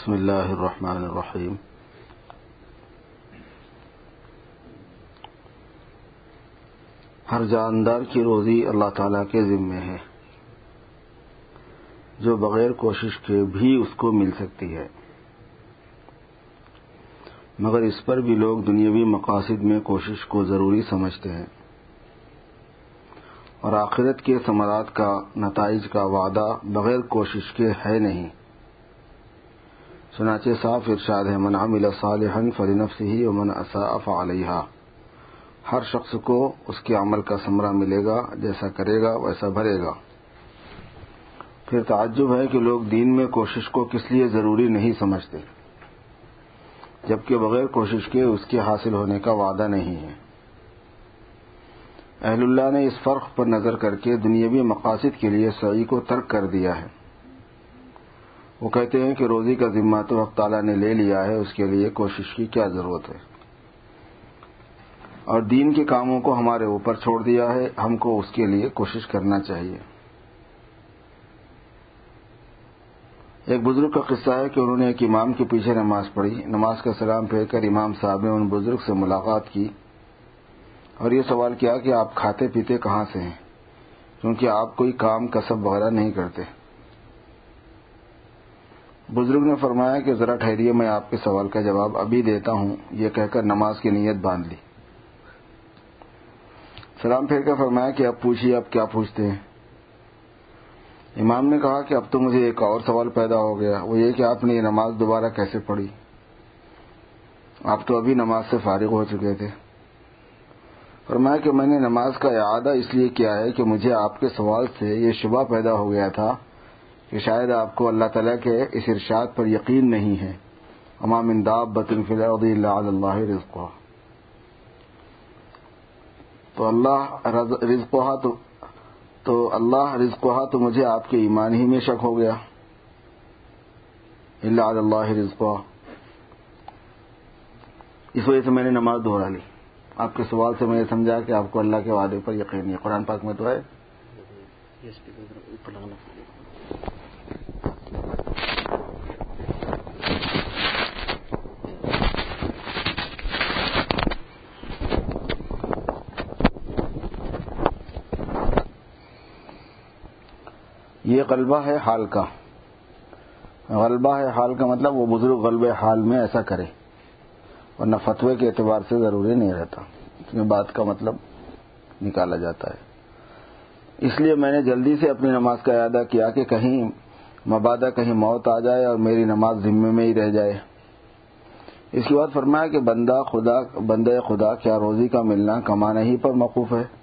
بسم اللہ الرحمن الرحیم ہر جاندار کی روزی اللہ تعالی کے ذمے ہے۔ جو بغیر کوشش کے بھی اس کو مل سکتی ہے۔ مگر اس پر بھی لوگ دنیاوی مقاصد میں کوشش کو ضروری سمجھتے ہیں۔ اور آخرت کے ثمرات کا نتائج کا وعدہ بغیر کوشش کے ہے نہیں۔ چنانچہ صاف ارشاد ہے، من عمل صالحا فلنفسه ومن اساء فعليها ہر شخص کو اس کے عمل کا ثمرہ ملے گا، جیسا کرے گا ویسا بھرے گا۔ پھر تعجب ہے کہ لوگ دین میں کوشش کو کس لیے ضروری نہیں سمجھتے، جبکہ بغیر کوشش کے اس کے حاصل ہونے کا وعدہ نہیں ہے۔ اہل اللہ نے اس فرق پر نظر کر کے دنیاوی مقاصد کے لیے سعی کو ترک کر دیا ہے۔ وہ کہتے ہیں کہ روزی کا ذمہ تو حق تعالیٰ نے لے لیا ہے، اس کے لیے کوشش کی کیا ضرورت ہے؟ اور دین کے کاموں کو ہمارے اوپر چھوڑ دیا ہے، ہم کو اس کے لیے کوشش کرنا چاہیے۔ ایک بزرگ کا قصہ ہے کہ انہوں نے ایک امام کے پیچھے نماز پڑھی۔ نماز کا سلام پھیر کر امام صاحب نے ان بزرگ سے ملاقات کی اور یہ سوال کیا کہ آپ کھاتے پیتے کہاں سے ہیں؟ کیونکہ آپ کوئی کام کسب وغیرہ نہیں کرتے۔ بزرگ نے فرمایا کہ ذرا ٹھہریے، میں آپ کے سوال کا جواب ابھی دیتا ہوں۔ یہ کہہ کر نماز کی نیت باندھ لی۔ سلام پھیر کر فرمایا کہ اب پوچھیے، اب کیا پوچھتے ہیں؟ امام نے کہا کہ اب تو مجھے ایک اور سوال پیدا ہو گیا، وہ یہ کہ آپ نے یہ نماز دوبارہ کیسے پڑھی؟ آپ تو ابھی نماز سے فارغ ہو چکے تھے۔ فرمایا کہ میں نے نماز کا اعادہ اس لیے کیا ہے کہ مجھے آپ کے سوال سے یہ شبہ پیدا ہو گیا تھا کہ شاید آپ کو اللہ تعالیٰ کے اس ارشاد پر یقین نہیں ہے۔ امام انداب بطن فی اللہ اللہ رزق تو اللہ رزق تو تو اللہ رزق تو مجھے آپ کے ایمان ہی میں شک ہو گیا۔ اللہ اللہ رزق اس وجہ سے میں نے نماز دوہرا لی۔ آپ کے سوال سے میں یہ سمجھا کہ آپ کو اللہ کے وعدے پر یقین نہیں قرآن پاک میں تو ہے۔ یہ غلبہ ہے حال کا۔ غلبہ ہے حال کا مطلب وہ بزرگ غلبہ حال میں ایسا کرے۔ ورنہ فتوے کے اعتبار سے ضروری نہیں رہتا۔ اس میں بات کا مطلب نکالا جاتا ہے۔ اس لیے میں نے جلدی سے اپنی نماز کا اعادہ کیا کہ کہیں مبادہ کہیں موت آ جائے اور میری نماز ذمے میں ہی رہ جائے۔ اس کے بعد فرمایا کہ بندہ خدا بندے خدا کیا روزی کا ملنا کمانا ہی پر موقوف ہے۔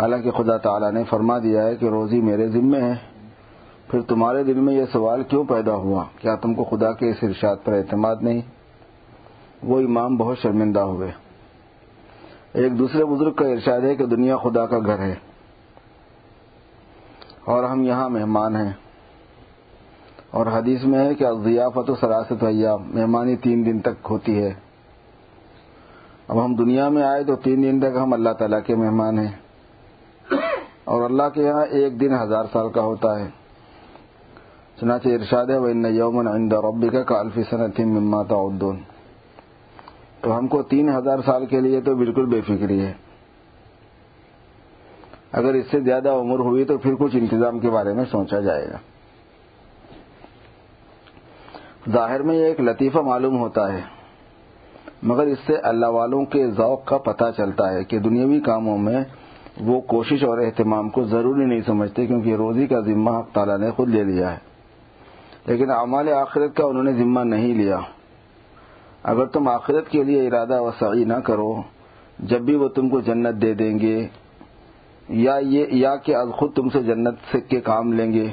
حالانکہ خدا تعالیٰ نے فرما دیا ہے کہ روزی میرے ذمے ہے۔ پھر تمہارے دل میں یہ سوال کیوں پیدا ہوا؟ کیا تم کو خدا کے اس ارشاد پر اعتماد نہیں؟ وہ امام بہت شرمندہ ہوئے۔ ایک دوسرے بزرگ کا ارشاد ہے کہ دنیا خدا کا گھر ہے۔ اور ہم یہاں مہمان ہیں۔ اور حدیث میں ہے کہ ضیافت و سراست ایام، مہمانی تین دن تک ہوتی ہے۔ اب ہم دنیا میں آئے تو تین دن تک ہم اللہ تعالیٰ کے مہمان ہیں۔ اور اللہ کے یہاں ایک دن ہزار سال کا ہوتا ہے۔ چنانچہ ارشاد ہے وہ ان یومن عند ربی کا کالفی صنعت مما تعدون۔ تو ہم کو تین ہزار سال کے لیے تو بالکل بے فکری ہے۔ اگر اس سے زیادہ عمر ہوئی تو پھر کچھ انتظام کے بارے میں سوچا جائے گا۔ ظاہر میں یہ ایک لطیفہ معلوم ہوتا ہے، مگر اس سے اللہ والوں کے ذوق کا پتہ چلتا ہے کہ دنیاوی کاموں میں وہ کوشش اور اہتمام کو ضروری نہیں سمجھتے کیونکہ روزی کا ذمہ حق تعالیٰ نے خود لے لیا ہے۔ لیکن اعمال آخرت کا انہوں نے ذمہ نہیں لیا۔ اگر تم آخرت کے لیے ارادہ و سعی نہ کرو، جب بھی وہ تم کو جنت دے دیں گے، یا یہ، یا کہ از خود تم سے جنت سے کے کام لیں گے۔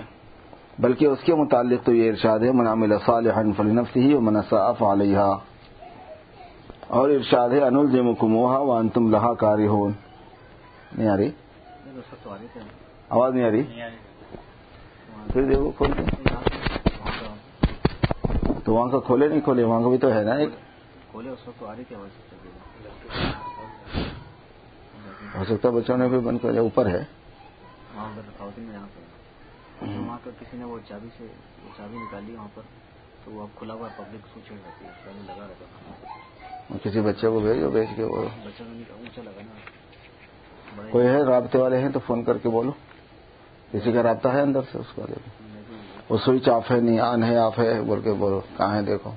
بلکہ اس کے متعلق تو یہ ارشاد ہے منامل صالح فلنفس ہی و منصاف علیہ اور ارشاد ہے انل کموہا وان تم لہا کاری ہو نہیں آ رہی؟ آواز نہیں آ رہی؟ پھر دیکھو کھول کے تو وہاں کا کھولے نہیں کھولے؟ وہاں کا بھی تو ہے نا ایک۔ ہو سکتا بچوں نے بھی بند کر اوپر ہے۔ وہاں کا کسی نے وہ چابی سے چابی نکالی وہاں پر تو وہ اب کھلا ہوا پبلک سوچ رہتی ہے۔ لگا رہتا کسی بچے کو بھیجو بھیج کے وہ۔ بچہ اونچا لگا نا۔ کوئی ہے رابطے والے ہیں تو فون کر کے بولو۔ کسی کا رابطہ ہے اندر سے، اس کا دیکھو وہ سوئچ آف ہے نہیں آن ہے، آف ہے، بول کے بولو۔ کہاں ہے؟ دیکھو۔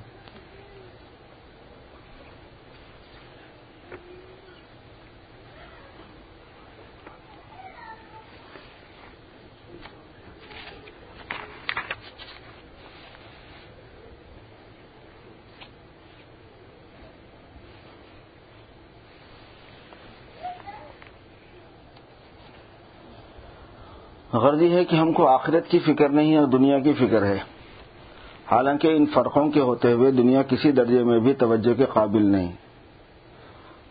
غرضی ہے کہ ہم کو آخرت کی فکر نہیں اور دنیا کی فکر ہے۔ حالانکہ ان فرقوں کے ہوتے ہوئے دنیا کسی درجے میں بھی توجہ کے قابل نہیں۔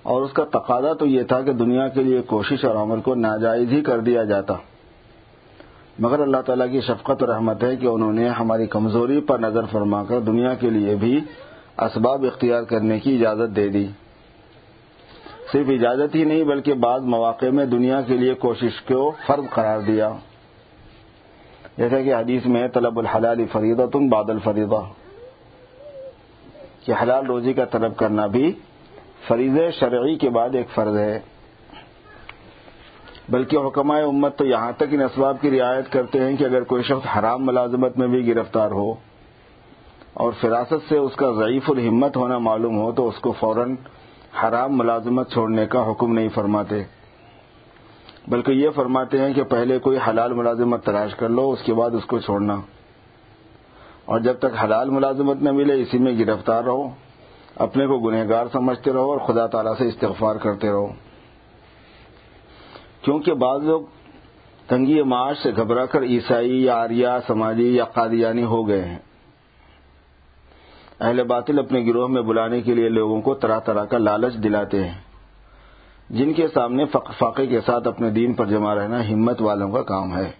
اور اس کا تقاضا تو یہ تھا کہ دنیا کے لیے کوشش اور عمل کو ناجائز ہی کر دیا جاتا۔ مگر اللہ تعالیٰ کی شفقت اور رحمت ہے کہ انہوں نے ہماری کمزوری پر نظر فرما کر دنیا کے لیے بھی اسباب اختیار کرنے کی اجازت دے دی۔ صرف اجازت ہی نہیں بلکہ بعض مواقع میں دنیا کے لیے کوشش کو فرض قرار دیا۔ جیسا کہ حدیث میں طلب الحلال فریدہ تم بادل فریدہ کہ حلال روزی کا طلب کرنا بھی فریض شرعی کے بعد ایک فرض ہے۔ بلکہ حکمائے امت تو یہاں تک ان اسباب کی رعایت کرتے ہیں کہ اگر کوئی شخص حرام ملازمت میں بھی گرفتار ہو اور فراست سے اس کا ضعیف الہمت ہونا معلوم ہو تو اس کو فوراً حرام ملازمت چھوڑنے کا حکم نہیں فرماتے۔ بلکہ یہ فرماتے ہیں کہ پہلے کوئی حلال ملازمت تلاش کر لو، اس کے بعد اس کو چھوڑنا۔ اور جب تک حلال ملازمت نہ ملے، اسی میں گرفتار رہو، اپنے کو گنہگار سمجھتے رہو اور خدا تعالی سے استغفار کرتے رہو۔ کیونکہ بعض لوگ تنگی معاش سے گھبرا کر عیسائی یا آریہ، سماجی یا قادیانی ہو گئے ہیں۔ اہل باطل اپنے گروہ میں بلانے کے لیے لوگوں کو طرح طرح کا لالچ دلاتے ہیں۔ جن کے سامنے فاقے کے ساتھ اپنے دین پر جمع رہنا ہمت والوں کا کام ہے۔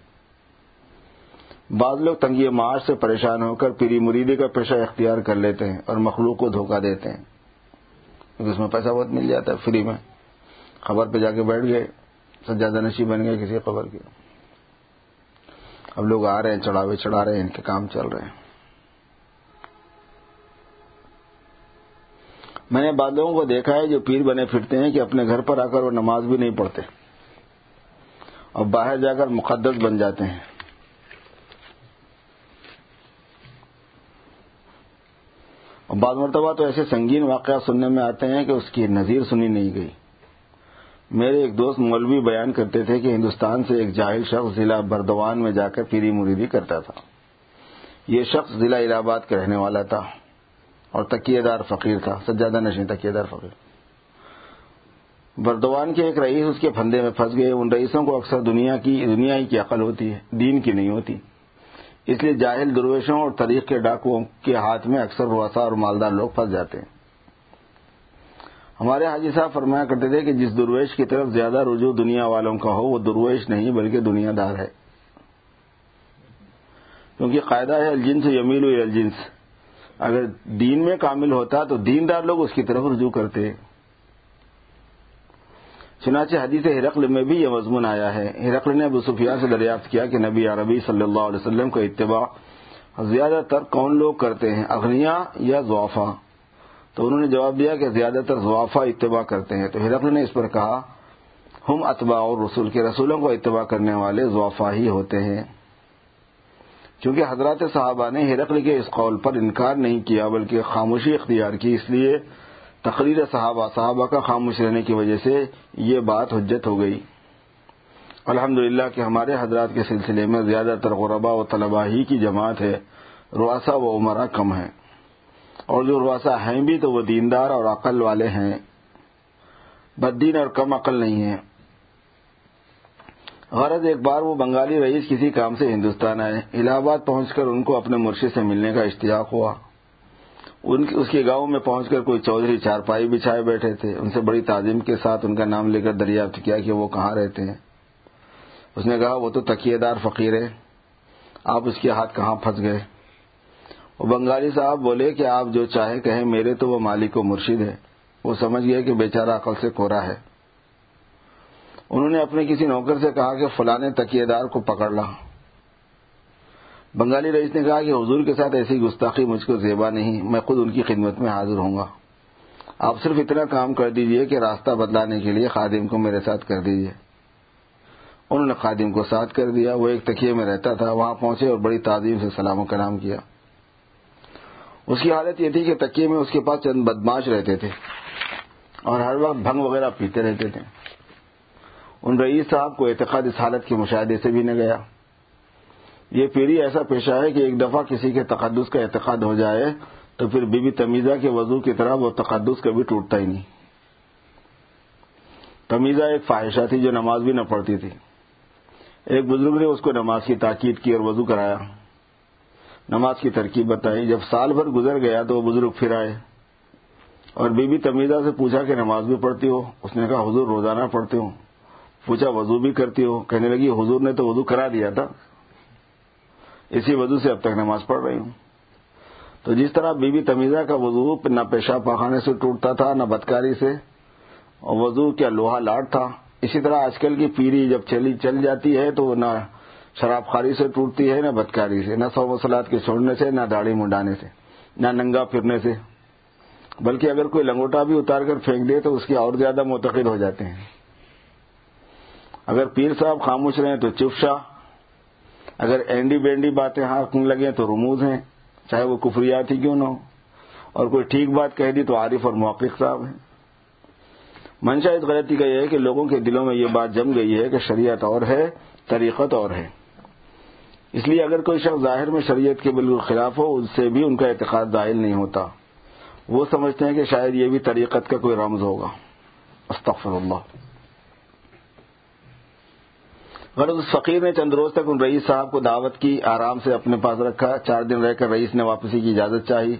بعض لوگ تنگی معاش سے پریشان ہو کر پیری مریدی کا پیشہ اختیار کر لیتے ہیں اور مخلوق کو دھوکہ دیتے ہیں۔ کیونکہ اس میں پیسہ بہت مل جاتا ہے، فری میں۔ خبر پہ جا کے بیٹھ گئے، سجادہ نشی بن گئے کسی خبر کی۔ اب لوگ آ رہے ہیں، چڑھاوے چڑھا رہے ہیں، ان کے کام چل رہے ہیں۔ میں نے بعد لوگوں کو دیکھا ہے جو پیر بنے پھرتے ہیں کہ اپنے گھر پر آ کر وہ نماز بھی نہیں پڑھتے اور باہر جا کر مقدس بن جاتے ہیں۔ اور بعض مرتبہ تو ایسے سنگین واقعات سننے میں آتے ہیں کہ اس کی نظیر سنی نہیں گئی۔ میرے ایک دوست مولوی بیان کرتے تھے کہ ہندوستان سے ایک جاہل شخص ضلع بردوان میں جا کر پیری مریدی کرتا تھا۔ یہ شخص ضلع الہ آباد کا رہنے والا تھا۔ اور تکیے دار فقیر تھا، سجادہ نشین تکیے دار فقیر۔ بردوان کے ایک رئیس اس کے پھندے میں پھنس گئے ان رئیسوں کو اکثر دنیا کی، دنیا ہی کی عقل ہوتی ہے، دین کی نہیں ہوتی۔ اس لیے جاہل درویشوں اور طریق کے ڈاکوؤں کے ہاتھ میں اکثر روسا اور مالدار لوگ پھنس جاتے ہیں۔ ہمارے حاجی صاحب فرمایا کرتے تھے کہ جس درویش کی طرف زیادہ رجوع دنیا والوں کا ہو، وہ درویش نہیں بلکہ دنیا دار ہے۔ کیونکہ قاعدہ ہے، الجنس یمیل الجنس۔ اگر دین میں کامل ہوتا تو دیندار لوگ اس کی طرف رجوع کرتے۔ چنانچہ حدیث ہرقل میں بھی یہ مضمون آیا ہے۔ ہرقل نے ابو سفیان سے دریافت کیا کہ نبی عربی صلی اللہ علیہ وسلم کا اتباع زیادہ تر کون لوگ کرتے ہیں اغنیا یا ضوافہ تو انہوں نے جواب دیا کہ زیادہ تر ضوافہ اتباع کرتے ہیں۔ تو ہرقل نے اس پر کہا، ہم اتباع اور رسول کے رسولوں کو اتباع کرنے والے ضوافہ ہی ہوتے ہیں۔ چونکہ حضرات صحابہ نے ہرقل کے اس قول پر انکار نہیں کیا، بلکہ خاموشی اختیار کی۔ اس لیے تقریر صحابہ صحابہ کا خاموش رہنے کی وجہ سے یہ بات حجت ہو گئی۔ الحمد کہ ہمارے حضرات کے سلسلے میں زیادہ تر غربا و طلبا ہی کی جماعت ہے رواسا و عمرہ کم ہے اور جو رواسا ہیں بھی تو وہ دیندار اور عقل والے ہیں۔ بدین اور کم عقل نہیں ہیں۔ غرض ایک بار وہ بنگالی رئیس کسی کام سے ہندوستان آئے۔ الہ آباد پہنچ کر ان کو اپنے مرشد سے ملنے کا اشتیاق ہوا۔ ان اس کے گاؤں میں پہنچ کر کوئی چودھری چارپائی بچھائے بیٹھے تھے۔ ان سے بڑی تعظیم کے ساتھ ان کا نام لے کر دریافت کیا کہ وہ کہاں رہتے ہیں۔ اس نے کہا، وہ تو تکیے دار فقیر ہے آپ اس کے ہاتھ کہاں پھنس گئے؟ وہ بنگالی صاحب بولے کہ آپ جو چاہے کہیں میرے تو وہ مالک و مرشد ہے وہ سمجھ گئے کہ بیچارہ عقل سے کورا ہے۔ انہوں نے اپنے کسی نوکر سے کہا کہ فلاں تکیے دار کو پکڑ لا۔ بنگالی رئیس نے کہا کہ حضور کے ساتھ ایسی گستاخی مجھ کو زیبا نہیں، میں خود ان کی خدمت میں حاضر ہوں گا۔ آپ صرف اتنا کام کر دیجیے کہ راستہ بدلانے کے لیے خادم کو میرے ساتھ کر دیجیے۔ انہوں نے خادم کو ساتھ کر دیا، وہ ایک تکیے میں رہتا تھا، وہاں پہنچے اور بڑی تعظیم سے سلام و کلام کیا۔ اس کی حالت یہ تھی کہ تکیے میں اس کے پاس چند بدماش رہتے تھے اور ہر وقت بھنگ وغیرہ پیتے رہتے تھے۔ ان رئیس صاحب کو اعتقاد اس حالت کے مشاہدے سے بھی نہ گیا۔ یہ پیری ایسا پیشہ ہے کہ ایک دفعہ کسی کے تقدس کا اعتقاد ہو جائے تو پھر بی بی تمیزہ کے وضو کی طرح وہ تقدس کبھی ٹوٹتا ہی نہیں۔ تمیزہ ایک فاحشہ تھی جو نماز بھی نہ پڑھتی تھی۔ ایک بزرگ نے اس کو نماز کی تاکید کی اور وضو کرایا۔ نماز کی ترکیب بتائی۔ جب سال بھر گزر گیا تو وہ بزرگ پھر آئے۔ اور بی بی تمیزہ سے پوچھا کہ نماز بھی پڑھتی ہو؟ اس نے کہا، حضور روزانہ پڑھتے ہو پوچھا وضو بھی کرتی ہو؟ کہنے لگی، حضور نے تو وضو کرا دیا تھا۔ اسی وضو سے اب تک نماز پڑھ رہی ہوں۔ تو جس طرح بی بی تمیزہ کا وضو نہ پیشاب پاخانے سے ٹوٹتا تھا، نہ بدکاری سے، اور وضو کیا لوہا لاٹ تھا۔ اسی طرح آج کل کی پیری جب چلی چل جاتی ہے تو نہ شراب خاری سے ٹوٹتی ہے، نہ بدکاری سے، نہ سو مسلات کے چھوڑنے سے، نہ داڑھی منڈانے سے، نہ ننگا پھرنے سے۔ بلکہ اگر کوئی لنگوٹا بھی اتار کر پھینک دے تو اس کے اور زیادہ متقد ہو جاتے ہیں۔ اگر پیر صاحب خاموش رہے تو چپشا اگر اینڈی بینڈی باتیں ہاتھ لگیں تو رموز ہیں۔ چاہے وہ کفریات ہی کیوں نہ ہو۔ اور کوئی ٹھیک بات کہہ دی تو عارف اور موقف صاحب ہیں۔ منشا اس غلطی کا یہ ہے کہ لوگوں کے دلوں میں یہ بات جم گئی ہے کہ شریعت اور ہے، طریقت اور ہے۔ اس لیے اگر کوئی شخص ظاہر میں شریعت کے بالکل خلاف ہو، اس سے بھی ان کا اعتقاد ظاہر نہیں ہوتا۔ وہ سمجھتے ہیں کہ شاید یہ بھی طریقت کا کوئی رمز ہوگا۔ استغفر اللہ۔ غرض فقیر نے چند روز تک ان رئیس صاحب کو دعوت کی، آرام سے اپنے پاس رکھا۔ چار دن رہ کر رئیس نے واپسی کی اجازت چاہی۔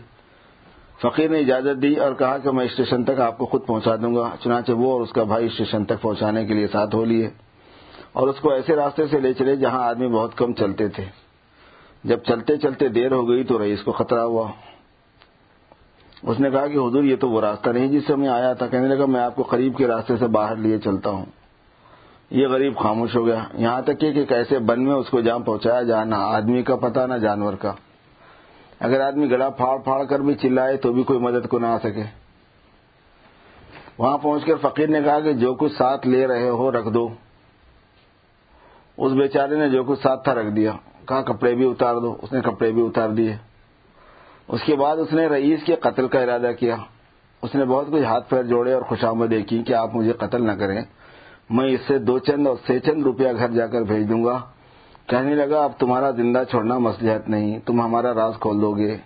فقیر نے اجازت دی اور کہا کہ میں اسٹیشن تک آپ کو خود پہنچا دوں گا، چنانچہ وہ اور اس کا بھائی اسٹیشن تک پہنچانے کے لیے ساتھ ہو لیے۔ اور اس کو ایسے راستے سے لے چلے جہاں آدمی بہت کم چلتے تھے۔ جب چلتے چلتے دیر ہو گئی تو رئیس کو خطرہ ہوا۔ اس نے کہا کہ حضور، یہ تو وہ راستہ نہیں جس سے میں آیا تھا۔ کہنے لگا، میں آپ کو قریب کے راستے سے باہر لیے چلتا ہوں۔ یہ غریب خاموش ہو گیا۔ یہاں تک کہ ایک ایسے بن میں اس کو جہاں پہنچایا جا نہ آدمی کا پتہ، نہ جانور کا۔ اگر آدمی گلا پھاڑ پھاڑ کر بھی چلائے تو بھی کوئی مدد کو نہ آ سکے۔ وہاں پہنچ کر فقیر نے کہا کہ جو کچھ ساتھ لے رہے ہو، رکھ دو۔ اس بیچارے نے جو کچھ ساتھ تھا، رکھ دیا۔ کہا، کپڑے بھی اتار دو۔ اس نے کپڑے بھی اتار دیے۔ اس کے بعد اس نے رئیس کے قتل کا ارادہ کیا۔ اس نے بہت کچھ ہاتھ پیر جوڑے اور خوش کی کہ آپ مجھے قتل نہ کریں۔ میں اس سے دو چند اور سے چند روپیہ گھر جا کر بھیج دوں گا۔ کہنے لگا، اب تمہارا زندہ چھوڑنا مسلحت نہیں، تم ہمارا راز کھول دو گے۔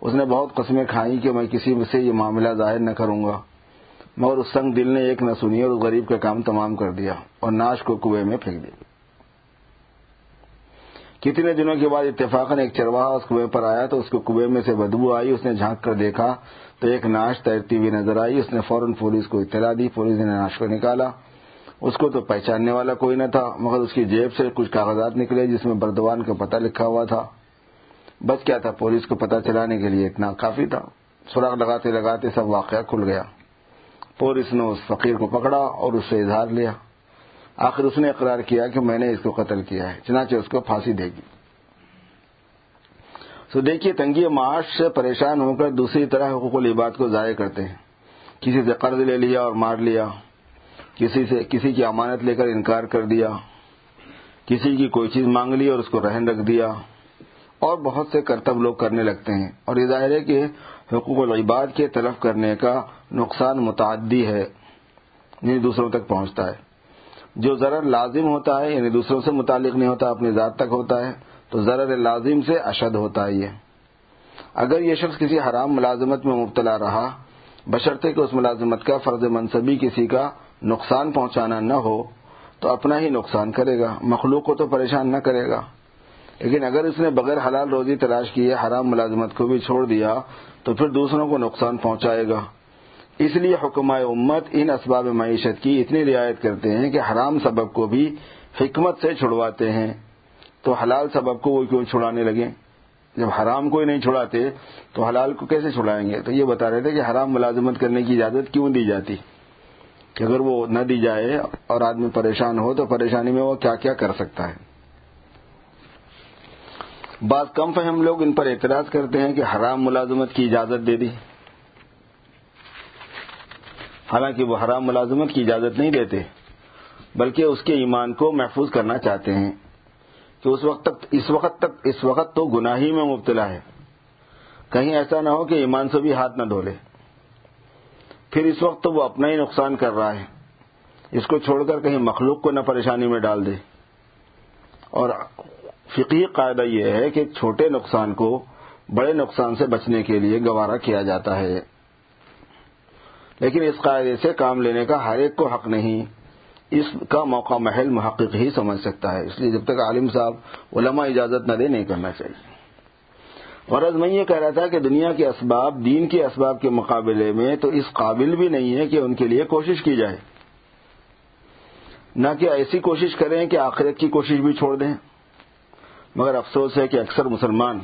اس نے بہت قسمیں کھائی کہ میں کسی سے یہ معاملہ ظاہر نہ کروں گا۔ مگر اس سنگ دل نے ایک نہ سنی اور غریب کا کام تمام کر دیا اور ناش کو کنویں میں پھینک دیا۔ کتنے دنوں کے بعد اتفاقاً ایک چرواہا اس کنویں پر آیا تو اس کو کنویں میں سے بدبو آئی، اس نے جھانک کر دیکھا تو ایک ناش تیرتی ہوئی نظر آئی، اس نے فوراً پولیس کو اطلاع دی، پولیس نے ناش کو نکالا۔ اس کو تو پہچاننے والا کوئی نہ تھا، مگر اس کی جیب سے کچھ کاغذات نکلے جس میں بردوان کا پتہ لکھا ہوا تھا۔ بس کیا تھا، پولیس کو پتہ چلانے کے لیے اتنا کافی تھا۔ سراغ لگاتے لگاتے سب واقعہ کھل گیا۔ پولیس نے اس فقیر کو پکڑا اور اس سے اظہار لیا۔ آخر اس نے اقرار کیا کہ میں نے اس کو قتل کیا ہے، چنانچہ اس کو پھانسی دے گی۔ تو دیکھیے، تنگی معاش سے پریشان ہو کر دوسری طرح حقوق العباد کو ضائع کرتے ہیں۔ کسی سے قرض لے لیا اور مار لیا۔ کسی سے کسی کی امانت لے کر انکار کر دیا، کسی کی کوئی چیز مانگ لی اور اس کو رہن رکھ دیا۔ اور بہت سے کرتب لوگ کرنے لگتے ہیں۔ اور یہ ظاہر ہے کہ حقوق العباد کے طرف کرنے کا نقصان متعدی ہے یعنی دوسروں تک پہنچتا ہے۔ جو ضرر لازم ہوتا ہے یعنی دوسروں سے متعلق نہیں ہوتا، اپنی ذات تک ہوتا ہے، تو ضرر لازم سے اشد ہوتا ہے۔ یہ اگر یہ شخص کسی حرام ملازمت میں مبتلا رہا، بشرطے کہ اس ملازمت کا فرض منصبی کسی کا نقصان پہنچانا نہ ہو تو اپنا ہی نقصان کرے گا۔ مخلوق کو تو پریشان نہ کرے گا۔ لیکن اگر اس نے بغیر حلال روزی تلاش کیے حرام ملازمت کو بھی چھوڑ دیا تو پھر دوسروں کو نقصان پہنچائے گا۔ اس لیے حکمائے امت ان اسباب معیشت کی اتنی رعایت کرتے ہیں کہ حرام سبب کو بھی حکمت سے چھڑواتے ہیں۔ تو حلال سبب کو وہ کیوں چھڑانے لگے؟ جب حرام کو ہی نہیں چھڑاتے تو حلال کو کیسے چھڑائیں گے؟ تو یہ بتا رہے تھے کہ حرام ملازمت کرنے کی اجازت کیوں دی جاتی؟ کہ اگر وہ نہ دی جائے اور آدمی پریشان ہو تو پریشانی میں وہ کیا کیا کر سکتا ہے۔ بعض کم فہم لوگ ان پر اعتراض کرتے ہیں کہ حرام ملازمت کی اجازت دے دی۔ حالانکہ وہ حرام ملازمت کی اجازت نہیں دیتے، بلکہ اس کے ایمان کو محفوظ کرنا چاہتے ہیں کہ اس وقت تک، اس وقت تک، اس وقت تو گناہی میں مبتلا ہے۔ کہیں ایسا نہ ہو کہ ایمان سے بھی ہاتھ نہ دھو لے۔ پھر اس وقت تو وہ اپنا ہی نقصان کر رہا ہے۔ اس کو چھوڑ کر کہیں مخلوق کو نہ پریشانی میں ڈال دے۔ اور فقی قاعدہ یہ ہے کہ چھوٹے نقصان کو بڑے نقصان سے بچنے کے لیے گوارا کیا جاتا ہے۔ لیکن اس قاعدے سے کام لینے کا ہر ایک کو حق نہیں، اس کا موقع محل محقق ہی سمجھ سکتا ہے۔ اس لیے جب تک عالم صاحب علماء اجازت نہ دے، نہیں کرنا چاہیے۔ غرض میں یہ کہہ رہا تھا کہ دنیا کے اسباب، دین کے اسباب کے مقابلے میں تو اس قابل بھی نہیں ہے کہ ان کے لیے کوشش کی جائے۔ نہ کہ ایسی کوشش کریں کہ آخرت کی کوشش بھی چھوڑ دیں۔ مگر افسوس ہے کہ اکثر مسلمان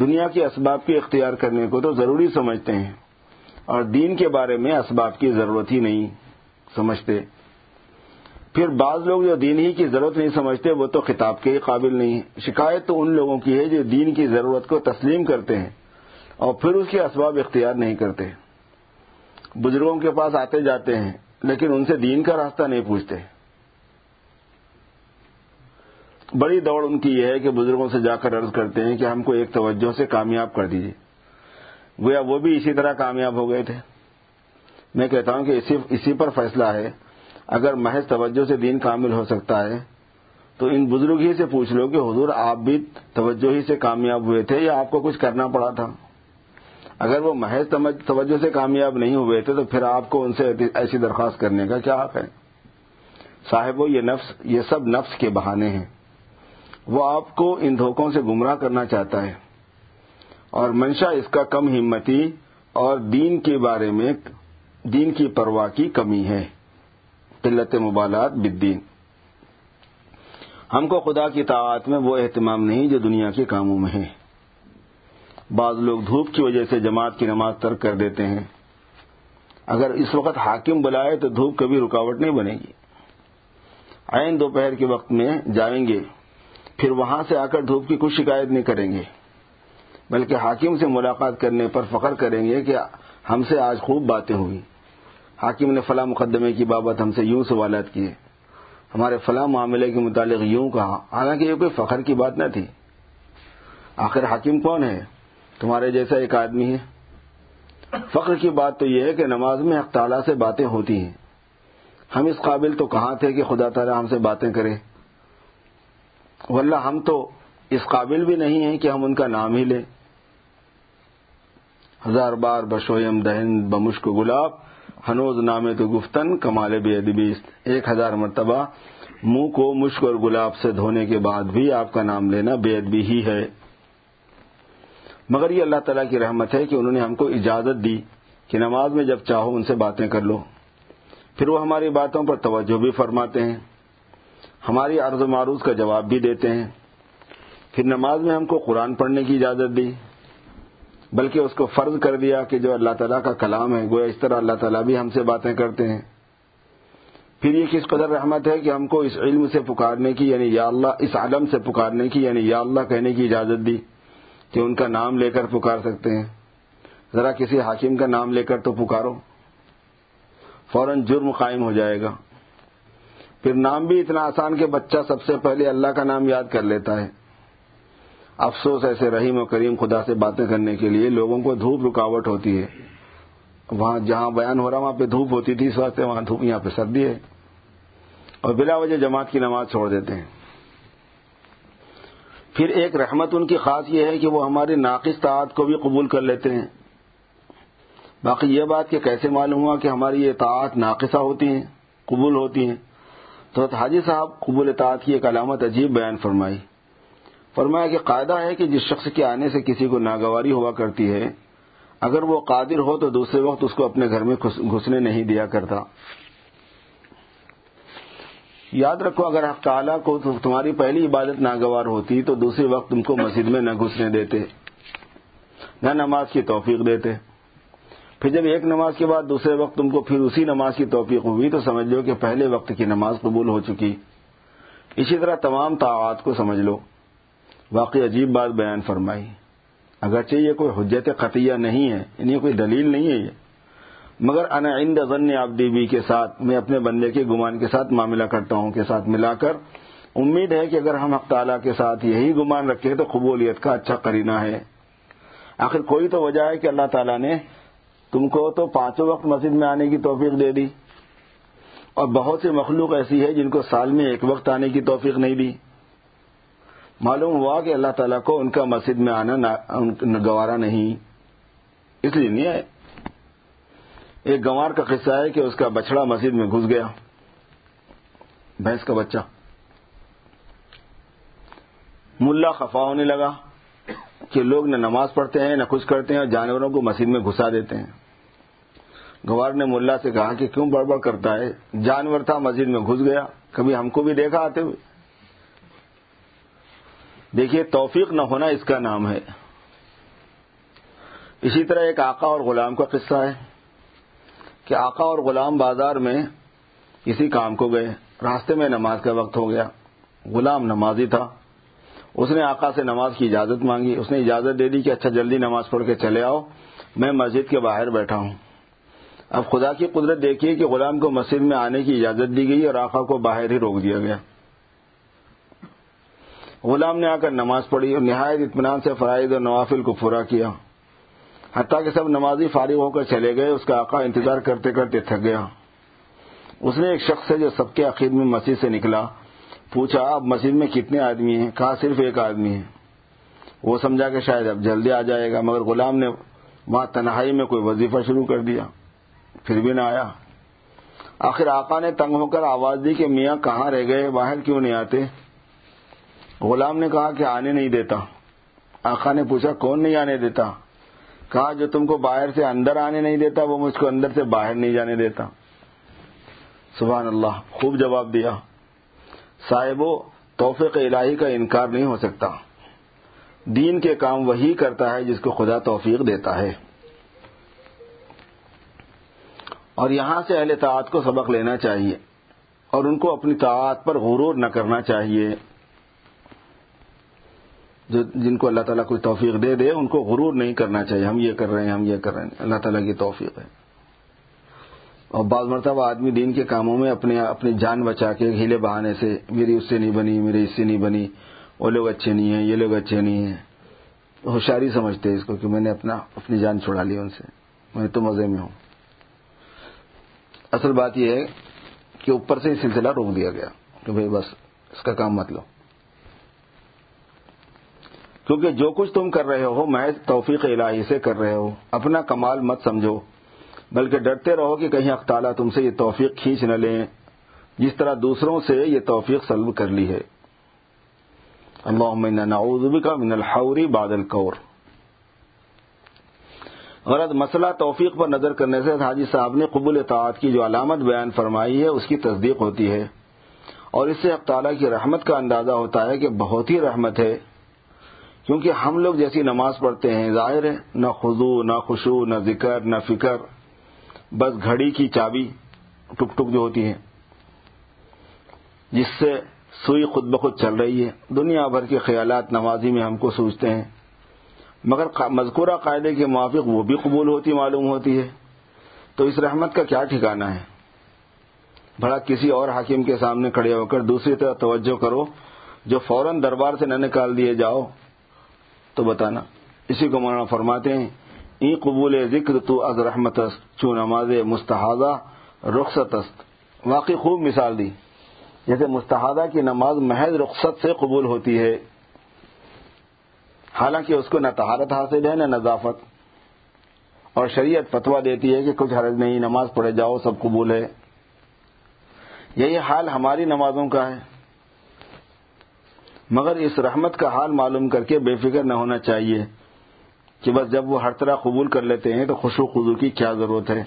دنیا کے اسباب کی اختیار کرنے کو تو ضروری سمجھتے ہیں اور دین کے بارے میں اسباب کی ضرورت ہی نہیں سمجھتے۔ پھر بعض لوگ جو دین ہی کی ضرورت نہیں سمجھتے، وہ تو خطاب کے ہی قابل نہیں شکایت تو ان لوگوں کی ہے جو دین کی ضرورت کو تسلیم کرتے ہیں اور پھر اس کے اسباب اختیار نہیں کرتے۔ بزرگوں کے پاس آتے جاتے ہیں، لیکن ان سے دین کا راستہ نہیں پوچھتے۔ بڑی دوڑ ان کی یہ ہے کہ بزرگوں سے جا کر عرض کرتے ہیں کہ ہم کو ایک توجہ سے کامیاب کر دیجیے گویا وہ بھی اسی طرح کامیاب ہو گئے تھے۔ میں کہتا ہوں کہ اسی پر فیصلہ ہے۔ اگر محض توجہ سے دین کامل ہو سکتا ہے، تو ان بزرگ ہی سے پوچھ لو کہ حضور آپ بھی توجہ ہی سے کامیاب ہوئے تھے یا آپ کو کچھ کرنا پڑا تھا؟ اگر وہ محض توجہ سے کامیاب نہیں ہوئے تھے، تو پھر آپ کو ان سے ایسی درخواست کرنے کا کیا حق ہے؟ صاحب یہ نفس، یہ سب نفس کے بہانے ہیں۔ وہ آپ کو ان دھوکوں سے گمراہ کرنا چاہتا ہے۔ اور منشا اس کا کم ہمتی اور دین کے بارے میں، دین کی پرواہ کی کمی ہے۔ قلت مبالات بدین ہم کو خدا کی طاعت میں وہ اہتمام نہیں جو دنیا کے کاموں میں ہے۔ بعض لوگ دھوپ کی وجہ سے جماعت کی نماز ترک کر دیتے ہیں۔ اگر اس وقت حاکم بلائے تو دھوپ کبھی رکاوٹ نہیں بنے گی۔ عین دوپہر کے وقت میں جائیں گے، پھر وہاں سے آ کر دھوپ کی کچھ شکایت نہیں کریں گے۔ بلکہ حاکم سے ملاقات کرنے پر فخر کریں گے کہ ہم سے آج خوب باتیں ہوئی حاکم نے فلاں مقدمے کی بابت ہم سے یوں سوالات کیے، ہمارے فلاں معاملے کے متعلق یوں کہا، حالانکہ یہ کوئی فخر کی بات نہ تھی۔ آخر حاکم کون ہے؟ تمہارے جیسا ایک آدمی ہے۔ فخر کی بات تو یہ ہے کہ نماز میں حق تعالیٰ سے باتیں ہوتی ہیں۔ ہم اس قابل تو کہاں تھے کہ خدا تعالیٰ ہم سے باتیں کرے؟ واللہ ہم تو اس قابل بھی نہیں ہیں کہ ہم ان کا نام ہی لیں۔ ہزار بار بشویم دہن بمشک گلاب ہنوز نامے تو گفتن، کمال بے ادبی ایک ہزار مرتبہ منہ کو مشک اور گلاب سے دھونے کے بعد بھی آپ کا نام لینا بے ادبی ہی ہے۔ مگر یہ اللہ تعالیٰ کی رحمت ہے کہ انہوں نے ہم کو اجازت دی کہ نماز میں جب چاہو ان سے باتیں کر لو۔ پھر وہ ہماری باتوں پر توجہ بھی فرماتے ہیں۔ ہماری عرض و معروض کا جواب بھی دیتے ہیں۔ پھر نماز میں ہم کو قرآن پڑھنے کی اجازت دی۔ بلکہ اس کو فرض کر دیا کہ جو اللہ تعالیٰ کا کلام ہے، گویا اس طرح اللہ تعالیٰ بھی ہم سے باتیں کرتے ہیں۔ پھر یہ کس قدر رحمت ہے کہ ہم کو اس علم سے پکارنے کی یعنی یا اللہ، اس عالم سے پکارنے کی یعنی یا اللہ کہنے کی اجازت دی کہ ان کا نام لے کر پکار سکتے ہیں۔ ذرا کسی حاکم کا نام لے کر تو پکارو، فوراً جرم قائم ہو جائے گا۔ پھر نام بھی اتنا آسان کہ بچہ سب سے پہلے اللہ کا نام یاد کر لیتا ہے۔ افسوس ایسے رحیم و کریم خدا سے باتیں کرنے کے لیے لوگوں کو دھوپ رکاوٹ ہوتی ہے۔ وہاں جہاں بیان ہو رہا وہاں پہ دھوپ ہوتی تھی، اس واسطے وہاں دھوپ، یہاں پہ سردی ہے۔ اور بلا وجہ جماعت کی نماز چھوڑ دیتے ہیں۔ پھر ایک رحمت ان کی خاص یہ ہے کہ وہ ہماری ناقص تعات کو بھی قبول کر لیتے ہیں۔ باقی یہ بات کہ کیسے معلوم ہوا کہ ہماری یہ اطاعت ناقصہ ہوتی ہیں، قبول ہوتی ہیں۔ تو حاجی صاحب قبول اطاعت کی ایک علامت عجیب بیان فرمائی۔ فرمایا کہ قاعدہ ہے کہ جس شخص کے آنے سے کسی کو ناگواری ہوا کرتی ہے، اگر وہ قادر ہو تو دوسرے وقت اس کو اپنے گھر میں گھسنے نہیں دیا کرتا۔ یاد رکھو، اگر حق تعالیٰ کو تمہاری پہلی عبادت ناگوار ہوتی تو دوسرے وقت تم کو مسجد میں نہ گھسنے دیتے، نہ نماز کی توفیق دیتے۔ پھر جب ایک نماز کے بعد دوسرے وقت تم کو پھر اسی نماز کی توفیق ہوئی تو سمجھ لو کہ پہلے وقت کی نماز قبول ہو چکی۔ اسی طرح تمام طاعات کو سمجھ لو۔ واقعی عجیب بات بیان فرمائی۔ اگرچہ یہ کوئی حجت قطیہ نہیں ہے یعنی کوئی دلیل نہیں ہے یہ۔ مگر انا عند ظن عبدی بی کے ساتھ، میں اپنے بندے کے گمان کے ساتھ معاملہ کرتا ہوں کے ساتھ ملا کر۔ امید ہے کہ اگر ہم حق تعالیٰ کے ساتھ یہی گمان رکھیں تو قبولیت کا اچھا کرینہ ہے۔ آخر کوئی تو وجہ ہے کہ اللہ تعالیٰ نے تم کو تو پانچوں وقت مسجد میں آنے کی توفیق دے دی۔ اور بہت سی مخلوق ایسی ہے جن کو سال میں ایک وقت آنے کی توفیق نہیں دی۔ معلوم ہوا کہ اللہ تعالیٰ کو ان کا مسجد میں آنا گوارا نہیں۔ اس لیے نہیں ہے ایک گوار کا قصہ ہے کہ اس کا بچڑا مسجد میں گھس گیا۔ بھینس کا بچہ۔ ملا خفا ہونے لگا کہ لوگ نہ نماز پڑھتے ہیں، نہ کچھ کرتے ہیں اور جانوروں کو مسجد میں گھسا دیتے ہیں۔ گوار نے ملا سے کہا کہ کیوں بڑبڑ کرتا ہے؟ جانور تھا، مسجد میں گھس گیا۔ کبھی ہم کو بھی دیکھا آتے ہوئے۔ دیکھیے توفیق نہ ہونا اس کا نام ہے۔ اسی طرح ایک آقا اور غلام کا قصہ ہے کہ آقا اور غلام بازار میں کسی کام کو گئے، راستے میں نماز کا وقت ہو گیا، غلام نمازی تھا۔ اس نے آقا سے نماز کی اجازت مانگی، اس نے اجازت دے دی کہ اچھا جلدی نماز پڑھ کے چلے آؤ، میں مسجد کے باہر بیٹھا ہوں۔ اب خدا کی قدرت دیکھیے کہ غلام کو مسجد میں آنے کی اجازت دی گئی اور آقا کو باہر ہی روک دیا گیا۔ غلام نے آ کر نماز پڑھی اور نہایت اطمینان سے فرائض اور نوافل کو پورا کیا۔ حتیٰ کہ سب نمازی فارغ ہو کر چلے گئے، اس کا آقا انتظار کرتے کرتے تھک گیا۔ اس نے ایک شخص سے جو سب کے عقید میں مسجد سے نکلا، پوچھا اب مسجد میں کتنے آدمی ہیں؟ کہا، صرف ایک آدمی ہے۔ وہ سمجھا کہ شاید اب جلدی آ جائے گا، مگر غلام نے وہاں تنہائی میں کوئی وظیفہ شروع کر دیا۔ پھر بھی نہ آیا۔ آخر آقا نے تنگ ہو کر آواز دی کہ میاں کہاں رہ گئے؟ باہر کیوں نہیں آتے؟ غلام نے کہا کہ آنے نہیں دیتا۔ آقا نے پوچھا، کون نہیں آنے دیتا؟ کہا، جو تم کو باہر سے اندر آنے نہیں دیتا، وہ مجھ کو اندر سے باہر نہیں جانے دیتا۔ سبحان اللہ، خوب جواب دیا۔ صاحب توفیق الہی کا انکار نہیں ہو سکتا۔ دین کے کام وہی کرتا ہے جس کو خدا توفیق دیتا ہے۔ اور یہاں سے اہل طاعت کو سبق لینا چاہیے اور ان کو اپنی طاعت پر غرور نہ کرنا چاہیے۔ جو جن کو اللہ تعالیٰ کوئی توفیق دے دے، ان کو غرور نہیں کرنا چاہیے۔ ہم یہ کر رہے ہیں، ہم یہ کر رہے ہیں۔ اللہ تعالیٰ کی توفیق ہے۔ اور بعض مرتبہ آدمی دین کے کاموں میں اپنے اپنی جان بچا کے ہیلے بہانے سے، میری اس سے نہیں بنی میری اس سے نہیں بنی، وہ لوگ اچھے نہیں ہیں، یہ لوگ اچھے نہیں ہیں۔ ہوشیاری سمجھتے ہیں اس کو کہ میں نے اپنا، اپنی جان چھڑا لی ان سے۔ میں تو مزے میں ہوں۔ اصل بات یہ ہے کہ اوپر سے ہی سلسلہ روک دیا گیا کہ بھائی بس اس کا کام مت لو۔ کیونکہ جو کچھ تم کر رہے ہو محض توفیق الہی سے کر رہے ہو اپنا کمال مت سمجھو، بلکہ ڈرتے رہو کہ کہیں تعالیٰ تم سے یہ توفیق کھینچ نہ لیں۔ جس طرح دوسروں سے یہ توفیق سلب کر لی ہے۔ اللہ نعوذ بکا من الحوری بادل کور غرض مسئلہ توفیق پر نظر کرنے سے حاجی صاحب نے قبول اطاعت کی جو علامت بیان فرمائی ہے، اس کی تصدیق ہوتی ہے۔ اور اس سے اب تعالیٰ کی رحمت کا اندازہ ہوتا ہے کہ بہت ہی رحمت ہے۔ کیونکہ ہم لوگ جیسی نماز پڑھتے ہیں، ظاہر ہے، نہ خضو نہ خوشو نہ ذکر، نہ فکر، بس گھڑی کی چابی ٹک ٹک جو ہوتی ہے جس سے سوئی خود بخود چل رہی ہے۔ دنیا بھر کے خیالات نمازی میں ہم کو سوچتے ہیں۔ مگر مذکورہ قاعدے کے موافق وہ بھی قبول ہوتی، معلوم ہوتی ہے۔ تو اس رحمت کا کیا ٹھکانا ہے؟ بڑا کسی اور حاکم کے سامنے کھڑے ہو کر دوسری طرح توجہ کرو، جو فوراً دربار سے نہ نکال دیے جاؤ۔ تو بتانا۔ اسی کو مولانا فرماتے ہیں، ای قبول ذکر تو از رحمت چو نماز مستحدہ رخصت واقعی خوب مثال دی۔ جیسے مستحدہ کی نماز محض رخصت سے قبول ہوتی ہے، حالانکہ اس کو نہ تہارت حاصل ہے، نہ نظافت۔ اور شریعت فتوا دیتی ہے کہ کچھ حرض نہیں، نماز پڑھے جاؤ، سب قبول ہے۔ یہی حال ہماری نمازوں کا ہے۔ مگر اس رحمت کا حال معلوم کر کے بے فکر نہ ہونا چاہیے کہ بس جب وہ ہر طرح قبول کر لیتے ہیں تو خوش و خزو کی کیا ضرورت ہے۔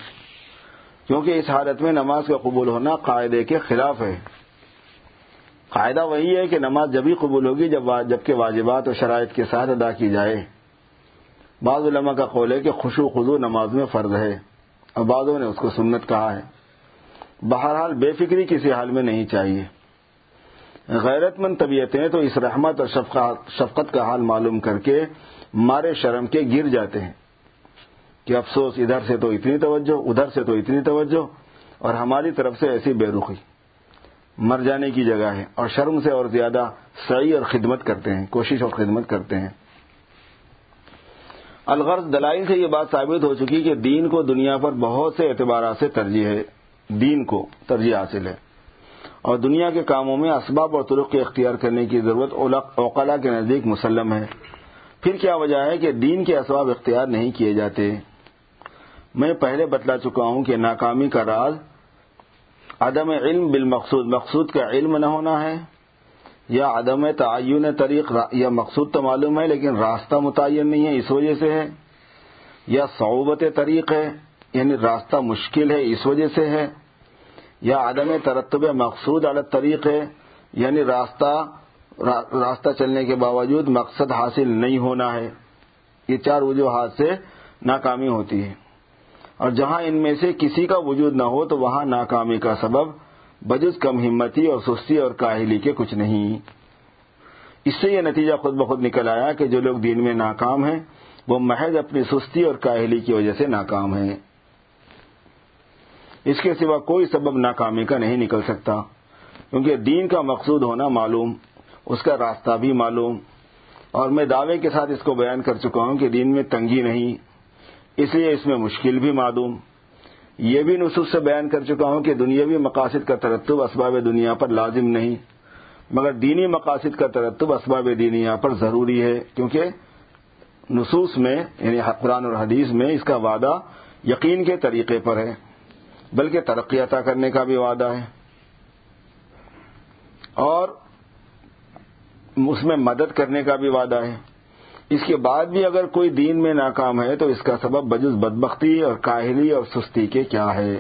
کیونکہ اس حالت میں نماز کا قبول ہونا قاعدے کے خلاف ہے۔ قاعدہ وہی ہے کہ نماز جبھی قبول ہوگی جب جبکہ واجبات اور شرائط کے ساتھ ادا کی جائے۔ بعض علماء کا قول ہے کہ خوش و خزو نماز میں فرض ہے اور بعضوں نے اس کو سنت کہا ہے۔ بہرحال بے فکری کسی حال میں نہیں چاہیے۔ غیرت مند طبیعتیں تو اس رحمت اور شفقت کا حال معلوم کر کے مارے شرم کے گر جاتے ہیں۔ کہ افسوس، ادھر سے تو اتنی توجہ، ادھر سے تو اتنی توجہ، اور ہماری طرف سے ایسی بے رخی۔ مر جانے کی جگہ ہے اور شرم سے اور زیادہ صحیح اور خدمت کرتے ہیں، کوشش اور خدمت کرتے ہیں۔ الغرض دلائل سے یہ بات ثابت ہو چکی کہ دین کو دنیا پر بہت سے اعتبارات سے ترجیح ہے دین کو ترجیح حاصل ہے۔ اور دنیا کے کاموں میں اسباب اور طرق کے اختیار کرنے کی ضرورت اوقلا کے نزدیک مسلم ہے۔ پھر کیا وجہ ہے کہ دین کے اسباب اختیار نہیں کیے جاتے؟ میں پہلے بتلا چکا ہوں کہ ناکامی کا راز عدم علم بالمقصود، مقصود کا علم نہ ہونا ہے، یا عدم تعین طریق یا مقصود تو معلوم ہے لیکن راستہ متعین نہیں ہے، اس وجہ سے ہے۔ یا صعوبت طریق ہے یعنی راستہ مشکل ہے، اس وجہ سے ہے۔ یا عدم ترتب مقصود عدت طریق ہے یعنی راستہ راستہ چلنے کے باوجود مقصد حاصل نہیں ہونا ہے۔ یہ چار وجوہات سے ناکامی ہوتی ہے۔ اور جہاں ان میں سے کسی کا وجود نہ ہو تو وہاں ناکامی کا سبب بجز کم ہمتی اور سستی اور کاہلی کے کچھ نہیں۔ اس سے یہ نتیجہ خود بخود نکل آیا کہ جو لوگ دین میں ناکام ہیں، وہ محض اپنی سستی اور کاہلی کی وجہ سے ناکام ہیں۔ اس کے سوا کوئی سبب ناکامی کا نہیں نکل سکتا۔ کیونکہ دین کا مقصود ہونا معلوم، اس کا راستہ بھی معلوم۔ اور میں دعوے کے ساتھ اس کو بیان کر چکا ہوں کہ دین میں تنگی نہیں، اس لیے اس میں مشکل بھی معلوم۔ یہ بھی نصوص سے بیان کر چکا ہوں کہ دنیاوی مقاصد کا ترتب اسباب دنیا پر لازم نہیں، مگر دینی مقاصد کا ترتب اسباب دینیا پر ضروری ہے۔ کیونکہ نصوص میں یعنی قرآن اور حدیث میں اس کا وعدہ یقین کے طریقے پر ہے۔ بلکہ ترقی عطا کرنے کا بھی وعدہ ہے۔ اور اس میں مدد کرنے کا بھی وعدہ ہے۔ اس کے بعد بھی اگر کوئی دین میں ناکام ہے تو اس کا سبب بجز بدبختی اور کاہلی اور سستی کے کیا ہے۔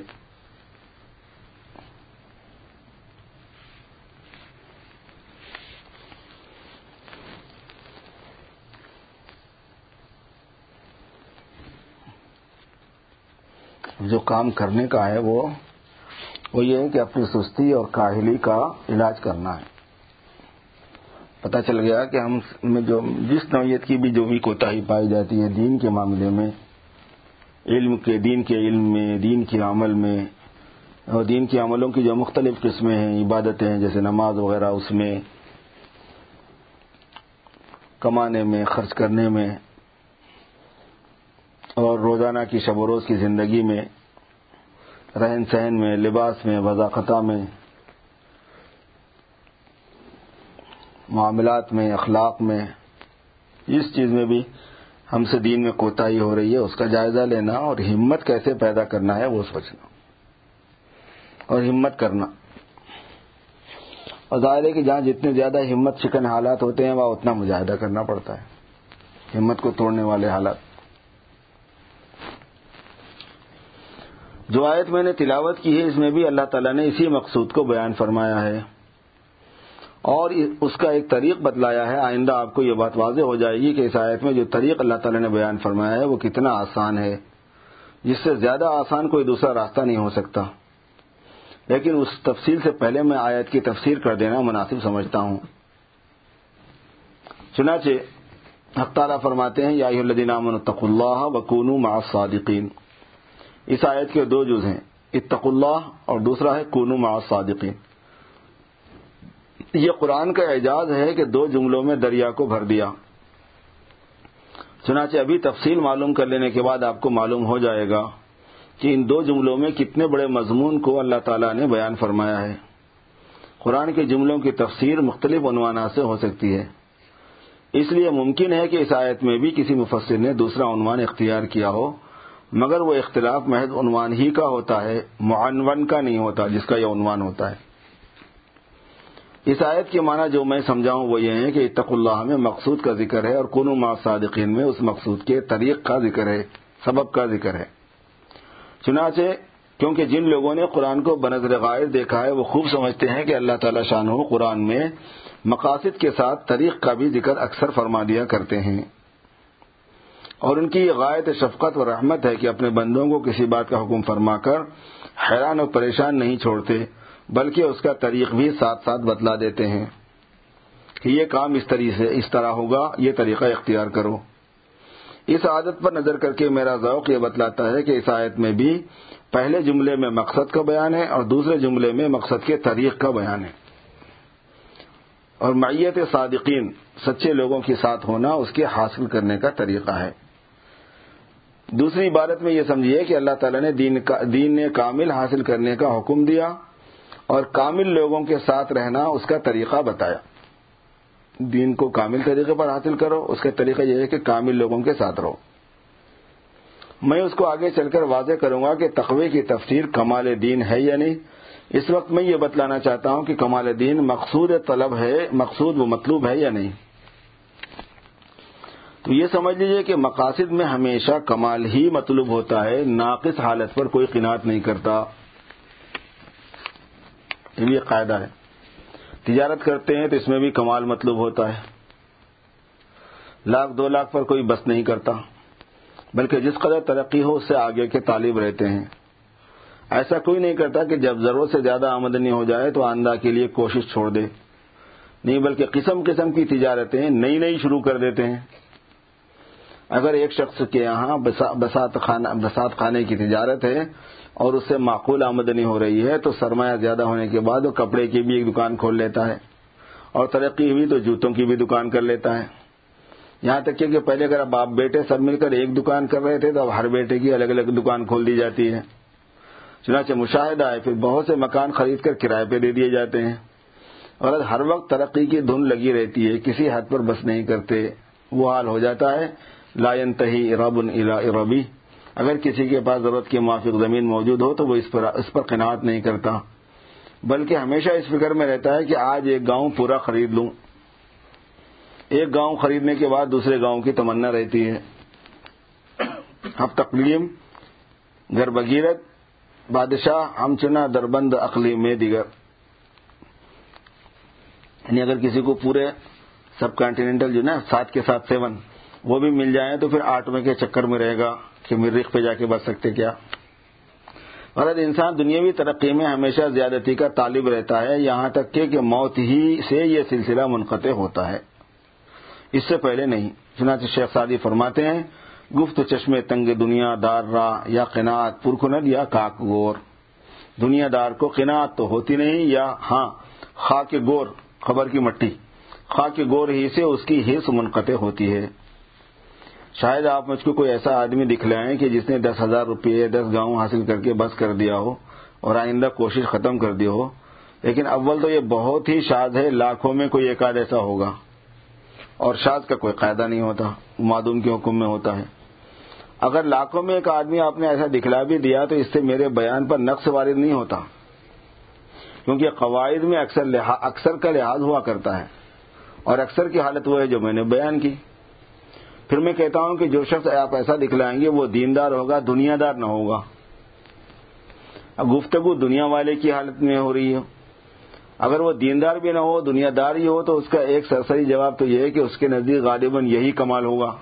جو کام کرنے کا ہے وہ وہ یہ ہے کہ اپنی سستی اور کاہلی کا علاج کرنا ہے۔ پتہ چل گیا کہ ہم میں جو جس نوعیت کی بھی جو بھی کوتاہی پائی جاتی ہے دین کے معاملے میں، علم کے، دین کے علم میں، دین کے عمل میں، اور دین کے عملوں کی جو مختلف قسمیں ہیں، عبادتیں ہیں، جیسے نماز وغیرہ اس میں، کمانے میں، خرچ کرنے میں، اور روزانہ کی شب و روز کی زندگی میں رہن سہن میں، لباس میں وضاقتہ میں، معاملات میں، اخلاق میں جس چیز میں بھی ہم سے دین میں کوتاہی ہو رہی ہے، اس کا جائزہ لینا اور ہمت کیسے پیدا کرنا ہے وہ سوچنا۔ اور ہمت کرنا۔ اور ظاہر ہے کہ جہاں جتنے زیادہ ہمت شکن حالات ہوتے ہیں، وہاں اتنا مجاہدہ کرنا پڑتا ہے۔ ہمت کو توڑنے والے حالات۔ جو آیت میں نے تلاوت کی ہے، اس میں بھی اللہ تعالیٰ نے اسی مقصود کو بیان فرمایا ہے۔ اور اس کا ایک طریق بتلایا ہے۔ آئندہ آپ کو یہ بات واضح ہو جائے گی کہ اس آیت میں جو طریق اللہ تعالی نے بیان فرمایا ہے، وہ کتنا آسان ہے۔ جس سے زیادہ آسان کوئی دوسرا راستہ نہیں ہو سکتا۔ لیکن اس تفصیل سے پہلے میں آیت کی تفسیر کر دینا مناسب سمجھتا ہوں۔ چنانچہ تعالیٰ فرماتے ہیں، یا الدین اتق اللہ وکون مع صادقین اس آیت کے دو جز ہیں اتق اللہ اور دوسرا ہے، کونو مع صادقین یہ قرآن کا اعجاز ہے کہ دو جملوں میں دریا کو بھر دیا۔ چنانچہ ابھی تفصیل معلوم کر لینے کے بعد آپ کو معلوم ہو جائے گا کہ ان دو جملوں میں کتنے بڑے مضمون کو اللہ تعالیٰ نے بیان فرمایا ہے۔ قرآن کے جملوں کی تفسیر مختلف عنوانات سے ہو سکتی ہے۔ اس لیے ممکن ہے کہ اس آیت میں بھی کسی مفسر نے دوسرا عنوان اختیار کیا ہو۔ مگر وہ اختلاف محض عنوان ہی کا ہوتا ہے، معنون کا نہیں ہوتا، جس کا یہ عنوان ہوتا ہے۔ اس آیت کے معنی جو میں سمجھاؤں وہ یہ ہے کہ اتق اللہ میں مقصود کا ذکر ہے اور کنو ما صادقین میں اس مقصود کے طریق کا ذکر ہے، سبب کا ذکر ہے۔ چنانچہ کیونکہ جن لوگوں نے قرآن کو بنظر غائر دیکھا ہے، وہ خوب سمجھتے ہیں کہ اللہ تعالی شان ہو قرآن میں مقاصد کے ساتھ طریق کا بھی ذکر اکثر فرما دیا کرتے ہیں۔ اور ان کی یہ غائط شفقت و رحمت ہے کہ اپنے بندوں کو کسی بات کا حکم فرما کر حیران اور پریشان نہیں چھوڑتے، بلکہ اس کا طریق بھی ساتھ ساتھ بتلا دیتے ہیں کہ یہ کام اس طریقے سے، اس طرح ہوگا، یہ طریقہ اختیار کرو۔ اس عادت پر نظر کر کے میرا ذوق یہ بتلاتا ہے کہ اس آیت میں بھی پہلے جملے میں مقصد کا بیان ہے اور دوسرے جملے میں مقصد کے طریق کا بیان ہے۔ اور معیت صادقین، سچے لوگوں کے ساتھ ہونا اس کے حاصل کرنے کا طریقہ ہے۔ دوسری عبارت میں یہ سمجھیے کہ اللہ تعالیٰ نے دین دین نے کامل حاصل کرنے کا حکم دیا اور کامل لوگوں کے ساتھ رہنا اس کا طریقہ بتایا۔ دین کو کامل طریقے پر حاصل کرو، اس کا طریقہ یہ ہے کہ کامل لوگوں کے ساتھ رہو۔ میں اس کو آگے چل کر واضح کروں گا کہ تقوی کی تفسیر کمال دین ہے یا نہیں۔ اس وقت میں یہ بتلانا چاہتا ہوں کہ کمال دین مقصود طلب ہے، مقصود و مطلوب ہے یا نہیں۔ تو یہ سمجھ لیجیے کہ مقاصد میں ہمیشہ کمال ہی مطلوب ہوتا ہے، ناقص حالت پر کوئی قناعت نہیں کرتا۔ یہ قاعدہ ہے۔ تجارت کرتے ہیں تو اس میں بھی کمال مطلوب ہوتا ہے۔ لاکھ دو لاکھ پر کوئی بس نہیں کرتا۔ بلکہ جس قدر ترقی ہو، اس سے آگے کے طالب رہتے ہیں۔ ایسا کوئی نہیں کرتا کہ جب ضرورت سے زیادہ آمدنی ہو جائے تو آندہ کے لیے کوشش چھوڑ دے۔ نہیں، بلکہ قسم قسم کی تجارتیں نئی نئی شروع کر دیتے ہیں۔ اگر ایک شخص کے یہاں بسات خانے کی تجارت ہے اور اس سے معقول آمدنی ہو رہی ہے تو سرمایہ زیادہ ہونے کے بعد وہ کپڑے کی بھی ایک دکان کھول لیتا ہے اور ترقی ہوئی تو جوتوں کی بھی دکان کر لیتا ہے۔ یہاں تک کہ پہلے اگر اب آپ بیٹے سب مل کر ایک دکان کر رہے تھے تو اب ہر بیٹے کی الگ الگ دکان کھول دی جاتی ہے۔ چنانچہ مشاہدہ ہے، پھر بہت سے مکان خرید کر کرائے پہ دے دیے جاتے ہیں۔ اور ہر وقت ترقی کی دھن لگی رہتی ہے، کسی حد پر بس نہیں کرتے، وہ حال ہو جاتا ہے۔ لائن تہی رب ربی اگر کسی کے پاس ضرورت کے موافق زمین موجود ہو تو وہ اس پر اس پر قناعت نہیں کرتا۔ بلکہ ہمیشہ اس فکر میں رہتا ہے کہ آج ایک گاؤں پورا خرید لوں۔ ایک گاؤں خریدنے کے بعد دوسرے گاؤں کی تمنا رہتی ہے۔ اب تقلیم، گھر بغیرت، بادشاہ، ہم چنا، دربند، اقلی، میں دیگر۔ یعنی اگر کسی کو پورے سب کانٹیننٹل جو نا سات کے ساتھ سیون۔ وہ بھی مل جائیں تو پھر آٹھویں کے چکر میں رہے گا کہ مریخ پہ جا کے بچ سکتے کیا؟ اور انسان دنیاوی ترقی میں ہمیشہ زیادتی کا طالب رہتا ہے، یہاں تک کہ موت ہی سے یہ سلسلہ منقطع ہوتا ہے۔ اس سے پہلے نہیں، چنانچہ شیخ سادی فرماتے ہیں، گفت چشمے تنگ دنیا دار راہ یا قناعت پرکھند یا کاک گور۔ دنیا دار کو قناعت تو ہوتی نہیں یا ہاں خاک گور، خبر کی مٹی۔ خاک گور ہی سے اس کی حص منقطع ہوتی ہے۔ شاید آپ مجھ کو کوئی ایسا آدمی دکھلائیں کہ جس نے دس ہزار روپئے دس گاؤں حاصل کر کے بس کر دیا ہو اور آئندہ کوشش ختم کر دی ہو۔ لیکن اول تو یہ بہت ہی شاد ہے، لاکھوں میں کوئی ایک آدھ ایسا ہوگا۔ اور شاد کا کوئی قاعدہ نہیں ہوتا، معدوم کے حکم میں ہوتا ہے۔ اگر لاکھوں میں ایک آدمی آپ نے ایسا دکھلا بھی دیا تو اس سے میرے بیان پر نقص وارد نہیں ہوتا۔ کیونکہ قواعد میں اکثر اکثر کا لحاظ ہوا کرتا ہے۔ اور اکثر کی حالت وہ ہے جو میں نے بیان کی۔ پھر میں کہتا ہوں کہ جو شخص آپ ایسا دکھلائیں گے وہ دیندار ہوگا دنیا دار نہ ہوگا۔ گفتگو دنیا والے کی حالت میں ہو رہی ہے۔ اگر وہ دیندار بھی نہ ہو دنیا دار ہی ہو، تو اس کا ایک سرسری جواب تو یہ ہے کہ اس کے نزدیک غالباً یہی کمال ہوگا۔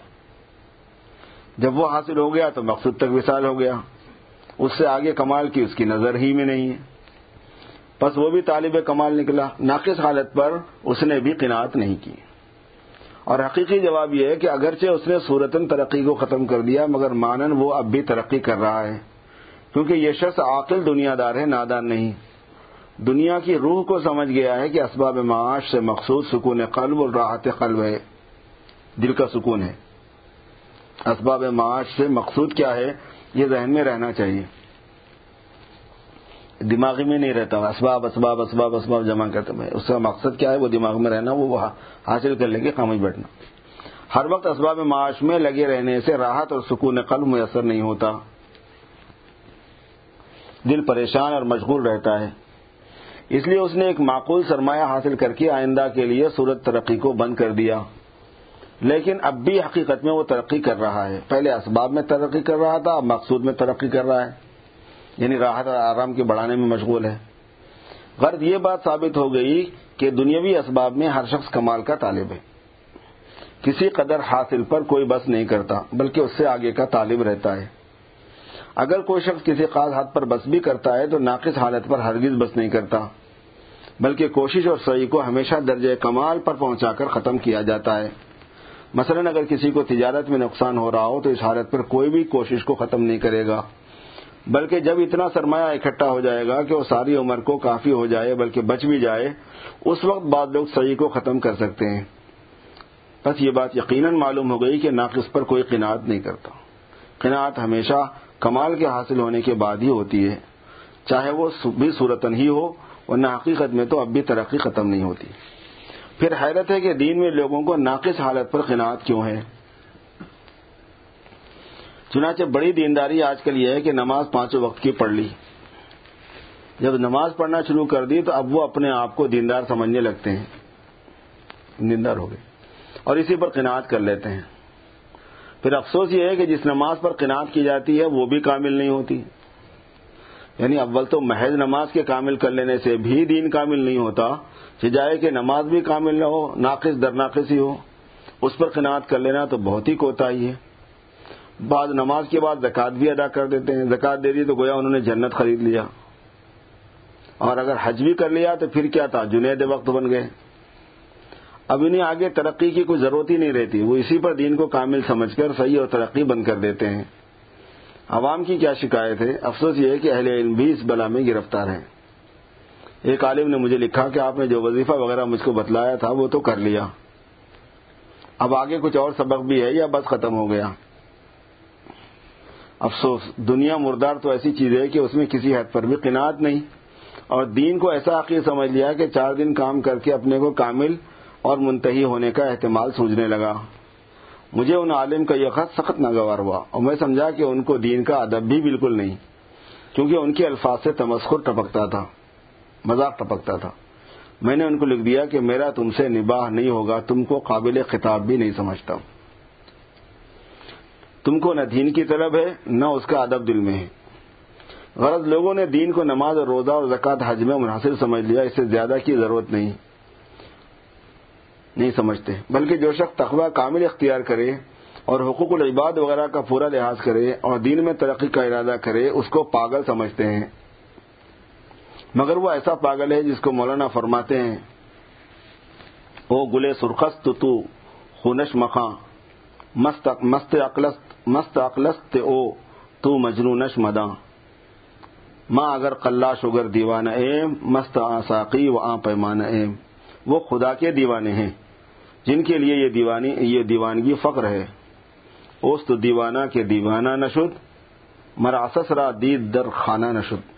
جب وہ حاصل ہو گیا تو مقصود تک وصال ہو گیا۔ اس سے آگے کمال کی اس کی نظر ہی میں نہیں ہے۔ بس وہ بھی طالب کمال نکلا، ناقص حالت پر اس نے بھی قناعت نہیں کی۔ اور حقیقی جواب یہ ہے کہ اگرچہ اس نے صورتن ترقی کو ختم کر دیا، مگر مانن وہ اب بھی ترقی کر رہا ہے۔ کیونکہ یہ شخص عاقل دنیا دار ہے، نادان نہیں۔ دنیا کی روح کو سمجھ گیا ہے کہ اسباب معاش سے مخصوص سکون قلب اور راحت قلب ہے۔ دل کا سکون ہے۔ اسباب معاش سے مقصود کیا ہے، یہ ذہن میں رہنا چاہیے۔ دماغی میں نہیں رہتا، اسباب اسباب اسباب اسباب جمع کرتے میں اس کا مقصد کیا ہے؟ وہ دماغ میں رہنا، وہ حاصل کر لیں گے، خاموش بیٹھنا۔ ہر وقت اسباب معاش میں لگے رہنے سے راحت اور سکون قلب میسر نہیں ہوتا۔ دل پریشان اور مشغول رہتا ہے۔ اس لیے اس نے ایک معقول سرمایہ حاصل کر کے آئندہ کے لیے صورت ترقی کو بند کر دیا۔ لیکن اب بھی حقیقت میں وہ ترقی کر رہا ہے۔ پہلے اسباب میں ترقی کر رہا تھا، اب مقصود میں ترقی کر رہا ہے۔ یعنی راحت اور آرام کے بڑھانے میں مشغول ہے۔ غرض یہ بات ثابت ہو گئی کہ دنیاوی اسباب میں ہر شخص کمال کا طالب ہے۔ کسی قدر حاصل پر کوئی بس نہیں کرتا، بلکہ اس سے آگے کا طالب رہتا ہے۔ اگر کوئی شخص کسی خاص حد پر بس بھی کرتا ہے تو ناقص حالت پر ہرگز بس نہیں کرتا، بلکہ کوشش اور صحیح کو ہمیشہ درجہ کمال پر پہنچا کر ختم کیا جاتا ہے۔ مثلا اگر کسی کو تجارت میں نقصان ہو رہا ہو تو اس حالت پر کوئی بھی کوشش کو ختم نہیں کرے گا۔ بلکہ جب اتنا سرمایہ اکٹھا ہو جائے گا کہ وہ ساری عمر کو کافی ہو جائے بلکہ بچ بھی جائے، اس وقت بعد لوگ صحیح کو ختم کر سکتے ہیں۔ بس یہ بات یقیناً معلوم ہو گئی کہ ناقص پر کوئی قناعت نہیں کرتا۔ قناعت ہمیشہ کمال کے حاصل ہونے کے بعد ہی ہوتی ہے۔ چاہے وہ بھی صورتن ہی ہو، ورنہ حقیقت میں تو اب بھی ترقی ختم نہیں ہوتی۔ پھر حیرت ہے کہ دین میں لوگوں کو ناقص حالت پر قناعت کیوں ہے؟ چنانچہ بڑی دینداری آج کل یہ ہے کہ نماز پانچوں وقت کی پڑھ لی۔ جب نماز پڑھنا شروع کر دی تو اب وہ اپنے آپ کو دیندار سمجھنے لگتے ہیں۔ دیندار ہو گئے۔ اور اسی پر قناعت کر لیتے ہیں۔ پھر افسوس یہ ہے کہ جس نماز پر قناعت کی جاتی ہے وہ بھی کامل نہیں ہوتی۔ یعنی اول تو محض نماز کے کامل کر لینے سے بھی دین کامل نہیں ہوتا جائے کہ نماز بھی کامل نہ ہو، ناقص در ناقص ہی ہو۔ اس پر قناعت کر لینا تو بہت ہی کوتا ہی ہے۔ بعد نماز کے بعد زکات بھی ادا کر دیتے ہیں۔ زکات دے دی تو گویا انہوں نے جنت خرید لیا۔ اور اگر حج بھی کر لیا تو پھر کیا تھا؟ جنید وقت بن گئے۔ اب انہیں آگے ترقی کی کوئی ضرورت ہی نہیں رہتی۔ وہ اسی پر دین کو کامل سمجھ کر صحیح اور ترقی بند کر دیتے ہیں۔ عوام کی کیا شکایت ہے؟ افسوس یہ ہے کہ اہل علم بھی اس بلا میں گرفتار ہیں۔ ایک عالم نے مجھے لکھا کہ آپ نے جو وظیفہ وغیرہ مجھ کو بتلایا تھا وہ تو کر لیا۔ اب آگے کچھ اور سبق بھی ہے یا بس ختم ہو گیا؟ افسوس، دنیا مردار تو ایسی چیز ہے کہ اس میں کسی حد پر بھی قناعت نہیں۔ اور دین کو ایسا عقید سمجھ لیا کہ چار دن کام کر کے اپنے کو کامل اور منتحی ہونے کا احتمال سوچنے لگا۔ مجھے ان عالم کا یہ خط سخت ناگوار ہوا اور میں سمجھا کہ ان کو دین کا ادب بھی بالکل نہیں، کیونکہ ان کے الفاظ سے تمسخر ٹپکتا تھا، مذاق ٹپکتا تھا۔ میں نے ان کو لکھ دیا کہ میرا تم سے نباہ نہیں ہوگا، تم کو قابل خطاب بھی نہیں سمجھتا۔ تم کو نہ دین کی طلب ہے، نہ اس کا ادب دل میں ہے۔ غرض، لوگوں نے دین کو نماز اور روزہ اور زکوٰۃ حج میں منحصر سمجھ لیا، اس سے زیادہ کی ضرورت نہیں۔ نہیں سمجھتے۔ بلکہ جو شخص تقوی کامل اختیار کرے اور حقوق العباد وغیرہ کا پورا لحاظ کرے اور دین میں ترقی کا ارادہ کرے، اس کو پاگل سمجھتے ہیں۔ مگر وہ ایسا پاگل ہے جس کو مولانا فرماتے ہیں، او گلے سرخست تو، خونش مخاں، مست مست اقلست مست اقلست او، تو مجنونش مداں۔ ماں اگر قلّہ شگر دیوانہ ایم، مست آساقی و آ پیمانہ ایم۔ وہ خدا کے دیوانے ہیں، جن کے لیے یہ دیوانی، یہ دیوانگی فقر ہے۔ اوست دیوانہ کے دیوانہ نشد، مراسس را دید در خانہ نشد۔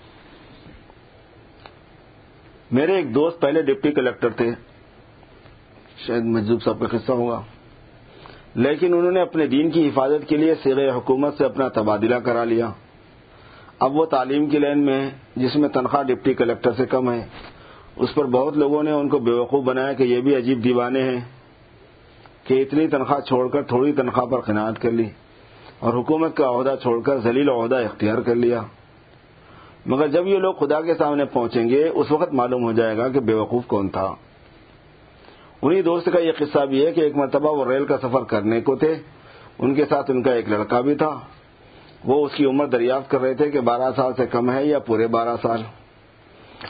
میرے ایک دوست پہلے ڈپٹی کلیکٹر تھے۔ شاید مجذوب صاحب کا قصہ ہوگا۔ لیکن انہوں نے اپنے دین کی حفاظت کے لیے سیر حکومت سے اپنا تبادلہ کرا لیا۔ اب وہ تعلیم کی لائن میں ہے جس میں تنخواہ ڈپٹی کلیکٹر سے کم ہے۔ اس پر بہت لوگوں نے ان کو بیوقوف بنایا کہ یہ بھی عجیب دیوانے ہیں کہ اتنی تنخواہ چھوڑ کر تھوڑی تنخواہ پر قناعت کر لی اور حکومت کا عہدہ چھوڑ کر ذلیل عہدہ اختیار کر لیا۔ مگر جب یہ لوگ خدا کے سامنے پہنچیں گے، اس وقت معلوم ہو جائے گا کہ بے وقوف کون تھا۔ انہی دوست کا یہ قصہ بھی ہے کہ ایک مرتبہ وہ ریل کا سفر کرنے کو تھے۔ ان کے ساتھ ان کا ایک لڑکا بھی تھا۔ وہ اس کی عمر دریافت کر رہے تھے کہ بارہ سال سے کم ہے یا پورے بارہ سال۔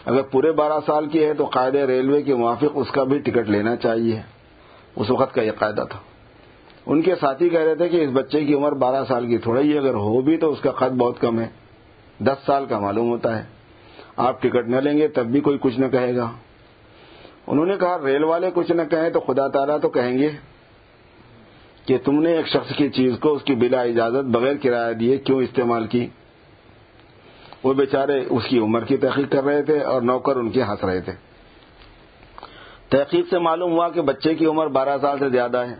اگر پورے بارہ سال کی ہے تو قاعدے ریلوے کے موافق اس کا بھی ٹکٹ لینا چاہیے۔ اس وقت کا یہ قاعدہ تھا۔ ان کے ساتھی کہہ رہے تھے کہ اس بچے کی عمر بارہ سال کی تھوڑا ہی، اگر ہو بھی تو اس کا خط بہت کم ہے۔ دس سال کا معلوم ہوتا ہے۔ آپ ٹکٹ نہ لیں گے تب بھی کوئی کچھ نہ کہے گا۔ انہوں نے کہا، ریل والے کچھ نہ کہیں تو خدا تعالیٰ تو کہیں گے کہ تم نے ایک شخص کی چیز کو اس کی بلا اجازت بغیر کرایہ دیے کیوں استعمال کی؟ وہ بیچارے اس کی عمر کی تحقیق کر رہے تھے اور نوکر ان کے ہنس رہے تھے۔ تحقیق سے معلوم ہوا کہ بچے کی عمر بارہ سال سے زیادہ ہے۔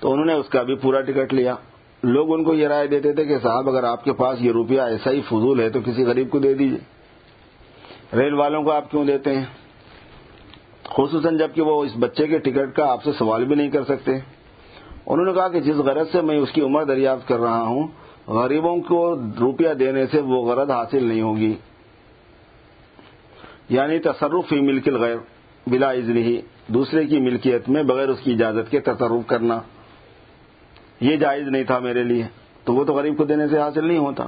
تو انہوں نے اس کا بھی پورا ٹکٹ لیا۔ لوگ ان کو یہ رائے دیتے تھے کہ صاحب، اگر آپ کے پاس یہ روپیہ ایسا ہی فضول ہے تو کسی غریب کو دے دیجیے ریل والوں کو آپ کیوں دیتے ہیں؟ خصوصاً جبکہ وہ اس بچے کے ٹکٹ کا آپ سے سوال بھی نہیں کر سکتے۔ انہوں نے کہا کہ جس غرض سے میں اس کی عمر دریافت کر رہا ہوں، غریبوں کو روپیہ دینے سے وہ غرض حاصل نہیں ہوگی۔ یعنی تصرف ہی ملک غیر بلا ہی دوسرے کی ملکیت میں بغیر اس کی اجازت کے تصرف کرنا۔ یہ جائز نہیں تھا میرے لیے۔ تو وہ تو غریب کو دینے سے حاصل نہیں ہوتا۔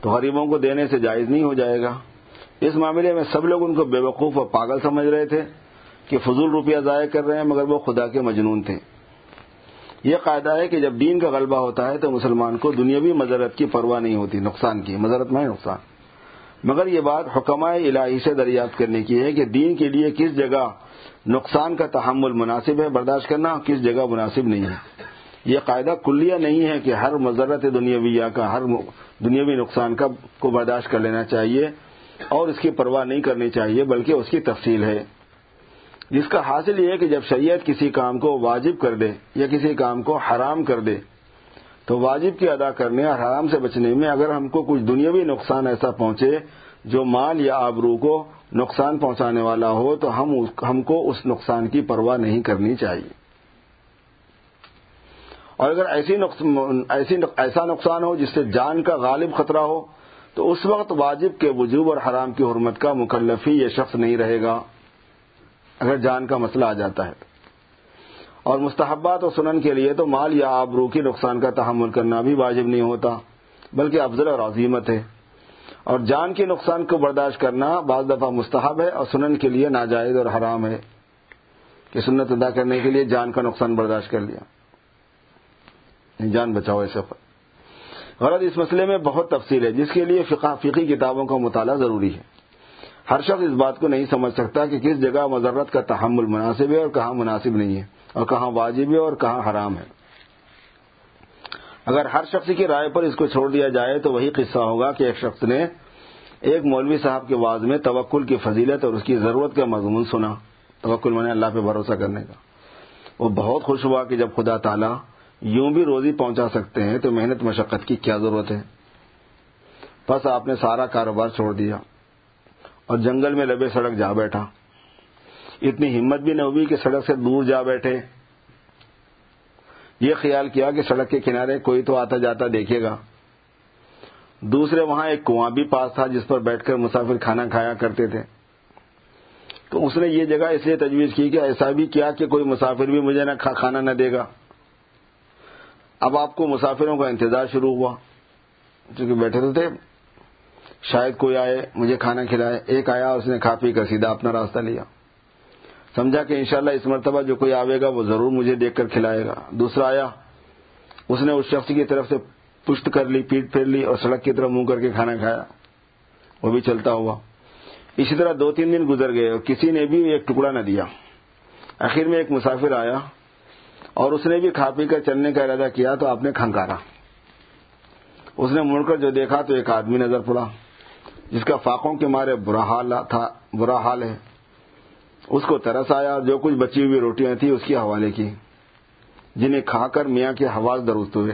تو غریبوں کو دینے سے جائز نہیں ہو جائے گا۔ اس معاملے میں سب لوگ ان کو بے وقوف اور پاگل سمجھ رہے تھے۔ کہ فضول روپیہ ضائع کر رہے ہیں مگر وہ خدا کے مجنون تھے۔ یہ قاعدہ ہے کہ جب دین کا غلبہ ہوتا ہے تو مسلمان کو دنیاوی مذرت کی پرواہ نہیں ہوتی، نقصان کی، مذرت میں نقصان۔ مگر یہ بات حکمہ الہی سے دریافت کرنے کی ہے کہ دین کے لیے کس جگہ نقصان کا تحمل مناسب ہے برداشت کرنا، کس جگہ مناسب نہیں ہے۔ یہ قاعدہ کلیہ نہیں ہے کہ ہر مذرت دنیاویہ کا، ہر دنیاوی نقصان کا کو برداشت کر لینا چاہیے اور اس کی پرواہ نہیں کرنی چاہیے، بلکہ اس کی تفصیل ہے۔ جس کا حاصل یہ ہے کہ جب شریعت کسی کام کو واجب کر دے یا کسی کام کو حرام کر دے، تو واجب کی ادا کرنے اور حرام سے بچنے میں اگر ہم کو کچھ دنیاوی نقصان ایسا پہنچے جو مال یا آبرو کو نقصان پہنچانے والا ہو، تو ہم ہم کو اس نقصان کی پرواہ نہیں کرنی چاہیے۔ اور اگر ایسی ایسی ایسا نقصان ہو جس سے جان کا غالب خطرہ ہو، تو اس وقت واجب کے وجوب اور حرام کی حرمت کا مکلفی یہ شخص نہیں رہے گا۔ اگر جان کا مسئلہ آ جاتا ہے۔ اور مستحبات و سنن کے لیے تو مال یا آبرو کی نقصان کا تحمل کرنا بھی واجب نہیں ہوتا، بلکہ افضل اور عظیمت ہے۔ اور جان کے نقصان کو برداشت کرنا بعض دفعہ مستحب ہے اور سنن کے لیے ناجائز اور حرام ہے کہ سنت ادا کرنے کے لیے جان کا نقصان برداشت کر لیا۔ یعنی جان بچاؤ ایسے پر غرض اس مسئلے میں بہت تفصیل ہے، جس کے لیے فقی کتابوں کا مطالعہ ضروری ہے۔ ہر شخص اس بات کو نہیں سمجھ سکتا کہ کس جگہ مذرت کا تحمل مناسب ہے اور کہاں مناسب نہیں ہے اور کہاں واجب ہے اور کہاں حرام ہے۔ اگر ہر شخص کی رائے پر اس کو چھوڑ دیا جائے تو وہی قصہ ہوگا کہ ایک شخص نے ایک مولوی صاحب کے واز میں توکل کی فضیلت اور اس کی ضرورت کا مضمون سنا۔ توکل میں نے اللہ پہ بھروسہ کرنے کا۔ وہ بہت خوش ہوا کہ جب خدا تعالیٰ یوں بھی روزی پہنچا سکتے ہیں تو محنت مشقت کی کیا ضرورت ہے؟ بس آپ نے سارا کاروبار چھوڑ دیا۔ اور جنگل میں لبے سڑک جا بیٹھا۔ اتنی ہمت بھی نہ ہوئی کہ سڑک سے دور جا بیٹھے۔ یہ خیال کیا کہ سڑک کے کنارے کوئی تو آتا جاتا دیکھے گا۔ دوسرے وہاں ایک کنواں بھی پاس تھا جس پر بیٹھ کر مسافر کھانا کھایا کرتے تھے۔ تو اس نے یہ جگہ اس لیے تجویز کی کہ ایسا بھی کیا کہ کوئی مسافر بھی مجھے نہ کھانا نہ دے گا۔ اب آپ کو مسافروں کا انتظار شروع ہوا۔ چونکہ بیٹھے تو تھے۔ شاید کوئی آئے، مجھے کھانا کھلائے، ایک آیا اس نے کھا پی کر سیدھا اپنا راستہ لیا۔ سمجھا کہ انشاءاللہ اس مرتبہ جو کوئی آئے گا وہ ضرور مجھے دیکھ کر کھلائے گا۔ دوسرا آیا، اس نے اس شخص کی طرف سے پشت کر لی، پیٹ پھیر لی اور سڑک کی طرف منہ کر کے کھانا کھایا۔ وہ بھی چلتا ہوا۔ اسی طرح دو تین دن گزر گئے اور کسی نے بھی ایک ٹکڑا نہ دیا۔ آخر میں ایک مسافر آیا اور اس نے بھی کھا پی کر چلنے کا ارادہ کیا تو آپ نے کھنکارا۔ اس نے مڑ کر جو دیکھا تو ایک آدمی نظر پڑا۔ جس کا فاقوں کے مارے برا حال تھا، برا حال ہے۔ اس کو ترس آیا، جو کچھ بچی ہوئی روٹیاں تھیں اس کی حوالے کی، جنہیں کھا کر میاں کے حواس درست ہوئے۔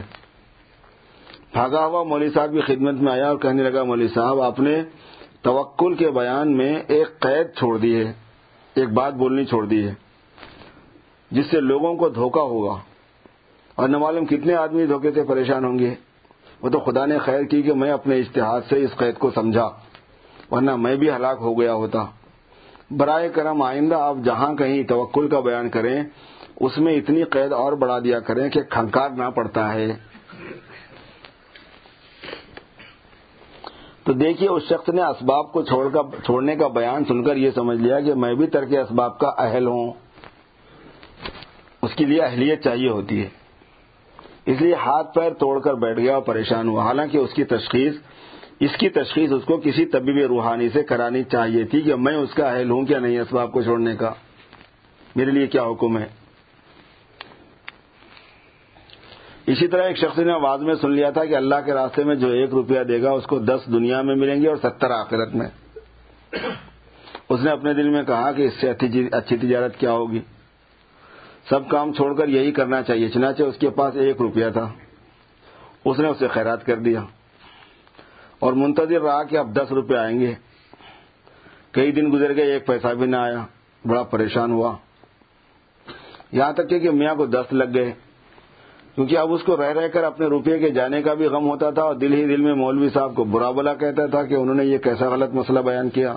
بھاگا ہوا مولوی صاحب کی خدمت میں آیا اور کہنے لگا، مولوی صاحب، آپ نے توکل کے بیان میں ایک قید چھوڑ دی ہے، ایک بات بولنی چھوڑ دی ہے، جس سے لوگوں کو دھوکہ ہوگا اور نہ معلوم کتنے آدمی دھوکے سے پریشان ہوں گے۔ وہ تو خدا نے خیر کی کہ میں اپنے اشتہار سے اس قید کو سمجھا، ورنہ میں بھی ہلاک ہو گیا ہوتا۔ برائے کرم آئندہ آپ جہاں کہیں توکل کا بیان کریں، اس میں اتنی قید اور بڑھا دیا کریں کہ کھنکار نہ پڑتا ہے۔ تو دیکھیے، اس شخص نے اسباب کو چھوڑ کر چھوڑنے کا بیان سن کر یہ سمجھ لیا کہ میں بھی ترک اسباب کا اہل ہوں۔ اس کے لیے اہلیت چاہیے ہوتی ہے۔ اس لیے ہاتھ پیر توڑ کر بیٹھ گیا اور پریشان ہوا۔ حالانکہ اس کی تشخیص، اس کی تشخیص اس کو کسی طبیب روحانی سے کرانی چاہیے تھی کہ میں اس کا اہل ہوں کیا نہیں اسباب کو چھوڑنے کا۔ میرے لیے کیا حکم ہے؟ اسی طرح ایک شخص نے آواز میں سن لیا تھا کہ اللہ کے راستے میں جو ایک روپیہ دے گا اس کو دس دنیا میں ملیں گے اور ستر آخرت میں۔ اس نے اپنے دل میں کہا کہ اس سے اچھی تجارت کیا ہوگی؟ سب کام چھوڑ کر یہی کرنا چاہیے، چنانچہ اس کے پاس ایک روپیہ تھا۔ اس نے اسے خیرات کر دیا۔ اور منتظر رہا کہ اب دس روپے آئیں گے۔ کئی دن گزر گئے، ایک پیسہ بھی نہ آیا۔ بڑا پریشان ہوا۔ یہاں تک کہ میاں کو دست لگ گئے۔ کیونکہ اب اس کو رہ رہ کر اپنے روپے کے جانے کا بھی غم ہوتا تھا اور دل ہی دل میں مولوی صاحب کو برا بلا کہتا تھا کہ انہوں نے یہ کیسا غلط مسئلہ بیان کیا۔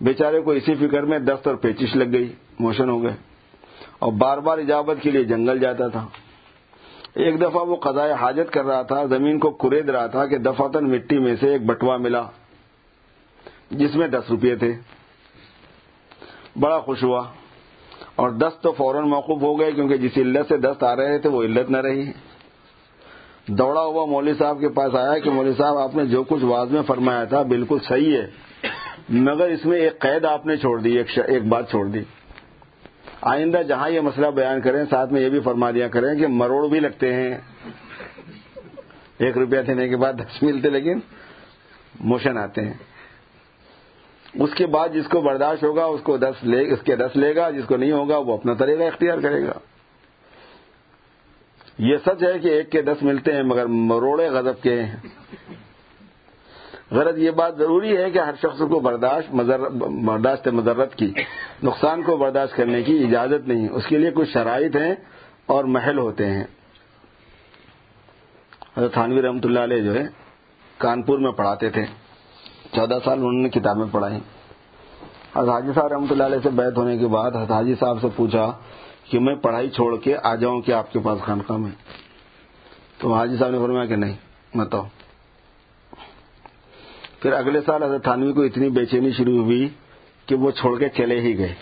بیچارے کو اسی فکر میں دست اور پیچش لگ گئی، موشن ہو گئے۔ اور بار بار اجابت کے لیے جنگل جاتا تھا۔ ایک دفعہ وہ قضاء حاجت کر رہا تھا، زمین کو کرید رہا تھا کہ دفاتن مٹی میں سے ایک بٹوا ملا، جس میں دس روپے تھے۔ بڑا خوش ہوا اور دس تو فوراً موقف ہو گئے، کیونکہ جس علت سے دست آ رہے تھے وہ علت نہ رہی۔ دوڑا ہوا مولوی صاحب کے پاس آیا کہ مولوی صاحب، آپ نے جو کچھ واضح میں فرمایا تھا بالکل صحیح ہے، مگر اس میں ایک قید آپ نے چھوڑ دی ایک بات چھوڑ دی۔ آئندہ جہاں یہ مسئلہ بیان کریں، ساتھ میں یہ بھی فرما دیا کریں کہ مروڑ بھی لگتے ہیں۔ ایک روپیہ دینے کے بعد دس ملتے، لیکن موشن آتے ہیں۔ اس کے بعد جس کو برداشت ہوگا، اس کو دس لے، اس کے دس لے گا، جس کو نہیں ہوگا، وہ اپنا طریقہ اختیار کرے گا۔ یہ سچ ہے کہ ایک کے دس ملتے ہیں، مگر مروڑے غضب کے ہیں غرض یہ بات ضروری ہے کہ ہر شخص کو برداشت برداشت مذرت کی۔ نقصان کو برداشت کرنے کی اجازت نہیں۔ اس کے لیے کچھ شرائط ہیں اور محل ہوتے ہیں۔ حضرت تھانوی رحمۃ اللہ علیہ جو ہے کانپور میں پڑھاتے تھے۔ چودہ سال انہوں نے کتابیں پڑھائی حضرت حاجی صاحب رحمۃ اللہ علیہ سے بیت ہونے کے بعد حضرت حاجی صاحب سے پوچھا کہ میں پڑھائی چھوڑ کے آ جاؤں کہ آپ کے پاس خانقاہ میں؟ تو حاجی صاحب نے فرمایا کہ نہیں بتاؤ پھر اگلے سال حضرت تھانوی کو اتنی بے چینی شروع ہوئی کہ وہ چھوڑ کے چلے ہی گئے۔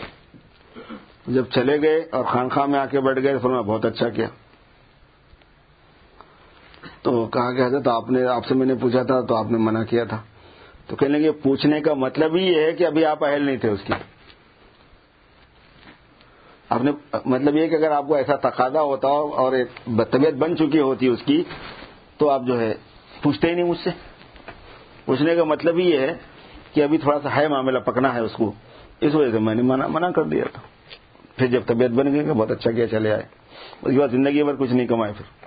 جب چلے گئے اور خانخواہ میں آ کے بیٹھ گئے فرمایا بہت اچھا کیا۔ تو کہا کہ حضرت آپ نے، آپ سے میں نے پوچھا تھا تو آپ نے منع کیا تھا۔ تو کہنے لگے، پوچھنے کا مطلب ہی یہ ہے کہ ابھی آپ اہل نہیں تھے اس کی۔ آپ نے مطلب یہ کہ اگر آپ کو ایسا تقاضا ہوتا ہو اور طبیعت بن چکی ہوتی اس کی، تو آپ جو ہے، پوچھتے ہی نہیں مجھ سے۔ پوچھنے کا مطلب ہی یہ ہے کہ ابھی تھوڑا سا ہے معاملہ پکنا ہے اس کو۔ اس وجہ سے میں نے منع منع کر دیا تھا۔ پھر جب طبیعت بن گئی کہ بہت اچھا کیا چلے آئے۔ اس کے بعد زندگی بھر کچھ نہیں کمائے پھر۔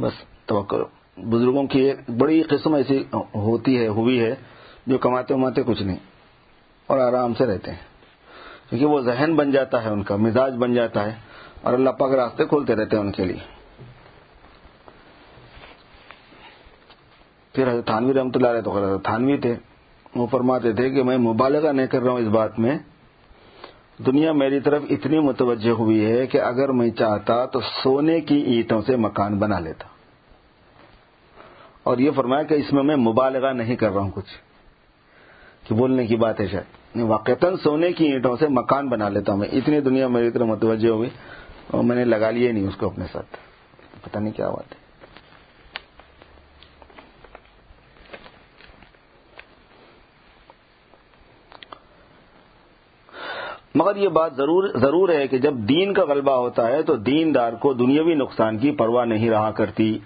بس توقع بزرگوں کی ایک بڑی قسم ایسی ہوتی ہے، ہوئی ہے، جو کماتے وماتے کچھ نہیں۔ اور آرام سے رہتے ہیں۔ کیونکہ وہ ذہن بن جاتا ہے ان کا، مزاج بن جاتا ہے۔ اور اللہ پاک راستے کھولتے رہتے ہیں ان کے لیے۔ پھر حضرت تھانوی رحمۃ اللہ علیہ تو حضرت تھانوی تھے، وہ فرماتے تھے کہ میں مبالغہ نہیں کر رہا ہوں اس بات میں۔ دنیا میری طرف اتنی متوجہ ہوئی ہے کہ اگر میں چاہتا تو سونے کی اینٹوں سے مکان بنا لیتا۔ اور یہ فرمایا کہ اس میں میں مبالغہ نہیں کر رہا ہوں کچھ۔ کہ بولنے کی بات ہے شاید۔ واقعتاً سونے کی اینٹوں سے مکان بنا لیتا ہوں میں۔ اتنی دنیا میری طرف متوجہ ہوئی اور میں نے لگا لیا نہیں اس کو اپنے ساتھ۔ پتہ نہیں کیا بات ہے۔ مگر یہ بات ضرور ضرور ہے کہ جب دین کا غلبہ ہوتا ہے تو دین دار کو دنیاوی نقصان کی پرواہ نہیں رہا کرتی۔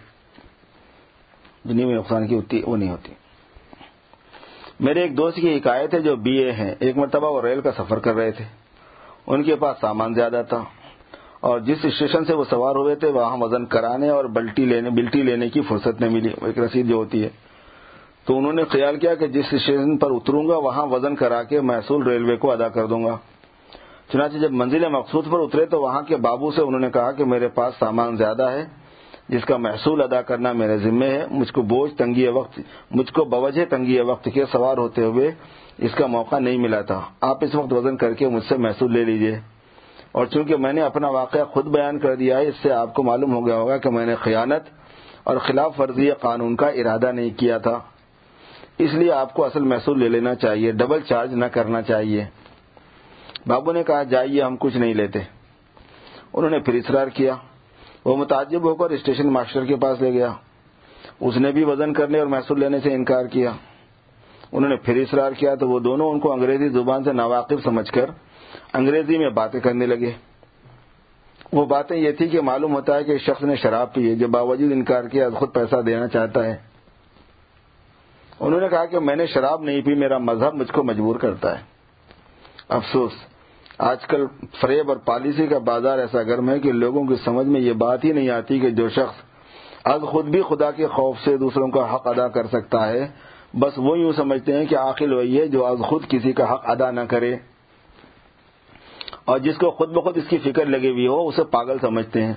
دنیاوی نقصان کی ہوتی، وہ نہیں ہوتی۔ میرے ایک دوست کی حکایت ہے جو بی اے ہیں۔ ایک مرتبہ وہ ریل کا سفر کر رہے تھے۔ ان کے پاس سامان زیادہ تھا۔ اور جس اسٹیشن سے وہ سوار ہوئے تھے، وہاں وزن کرانے اور بلٹی لینے بلٹی لینے کی فرصت نہیں ملی۔ ایک رسید جو ہوتی ہے۔ تو انہوں نے خیال کیا کہ جس اسٹیشن پر اتروں گا، وہاں وزن کرا کے محصول ریلوے کو ادا کر دوں گا۔ چنانچہ جب منزل مقصود پر اترے تو وہاں کے بابو سے انہوں نے کہا کہ میرے پاس سامان زیادہ ہے، جس کا محصول ادا کرنا میرے ذمے ہے۔ مجھ کو بوجھ تنگی وقت، مجھ کو بوجہ تنگی وقت کے سوار ہوتے ہوئے اس کا موقع نہیں ملا تھا۔ آپ اس وقت وزن کر کے مجھ سے محصول لے لیجیے۔ اور چونکہ میں نے اپنا واقعہ خود بیان کر دیا ہے، اس سے آپ کو معلوم ہو گیا ہوگا کہ میں نے خیانت اور خلاف ورزی قانون کا ارادہ نہیں کیا تھا۔ اس لیے آپ کو اصل محصول لے لینا چاہیے، ڈبل چارج نہ کرنا چاہیے۔ بابو نے کہا، جائیے، ہم کچھ نہیں لیتے۔ انہوں نے پھر اصرار کیا۔ وہ متعجب ہو کر اسٹیشن ماسٹر کے پاس لے گیا۔ اس نے بھی وزن کرنے اور محسوس لینے سے انکار کیا۔ انہوں نے پھر اصرار کیا تو وہ دونوں ان کو انگریزی زبان سے ناواقف سمجھ کر انگریزی میں باتیں کرنے لگے۔ وہ باتیں یہ تھی کہ معلوم ہوتا ہے کہ شخص نے شراب پی ہے، جو باوجود انکار کیا خود پیسہ دینا چاہتا ہے۔ انہوں نے کہا کہ میں نے شراب نہیں پی، میرا مذہب مجھ کو مجبور کرتا ہے۔ افسوس۔ آج کل فریب اور پالیسی کا بازار ایسا گرم ہے کہ لوگوں کی سمجھ میں یہ بات ہی نہیں آتی کہ جو شخص از خود بھی خدا کے خوف سے دوسروں کا حق ادا کر سکتا ہے، بس وہ یوں سمجھتے ہیں کہ آخر وہی ہے جو از خود کسی کا حق ادا نہ کرے۔ اور جس کو خود بخود اس کی فکر لگی ہوئی ہو، اسے پاگل سمجھتے ہیں۔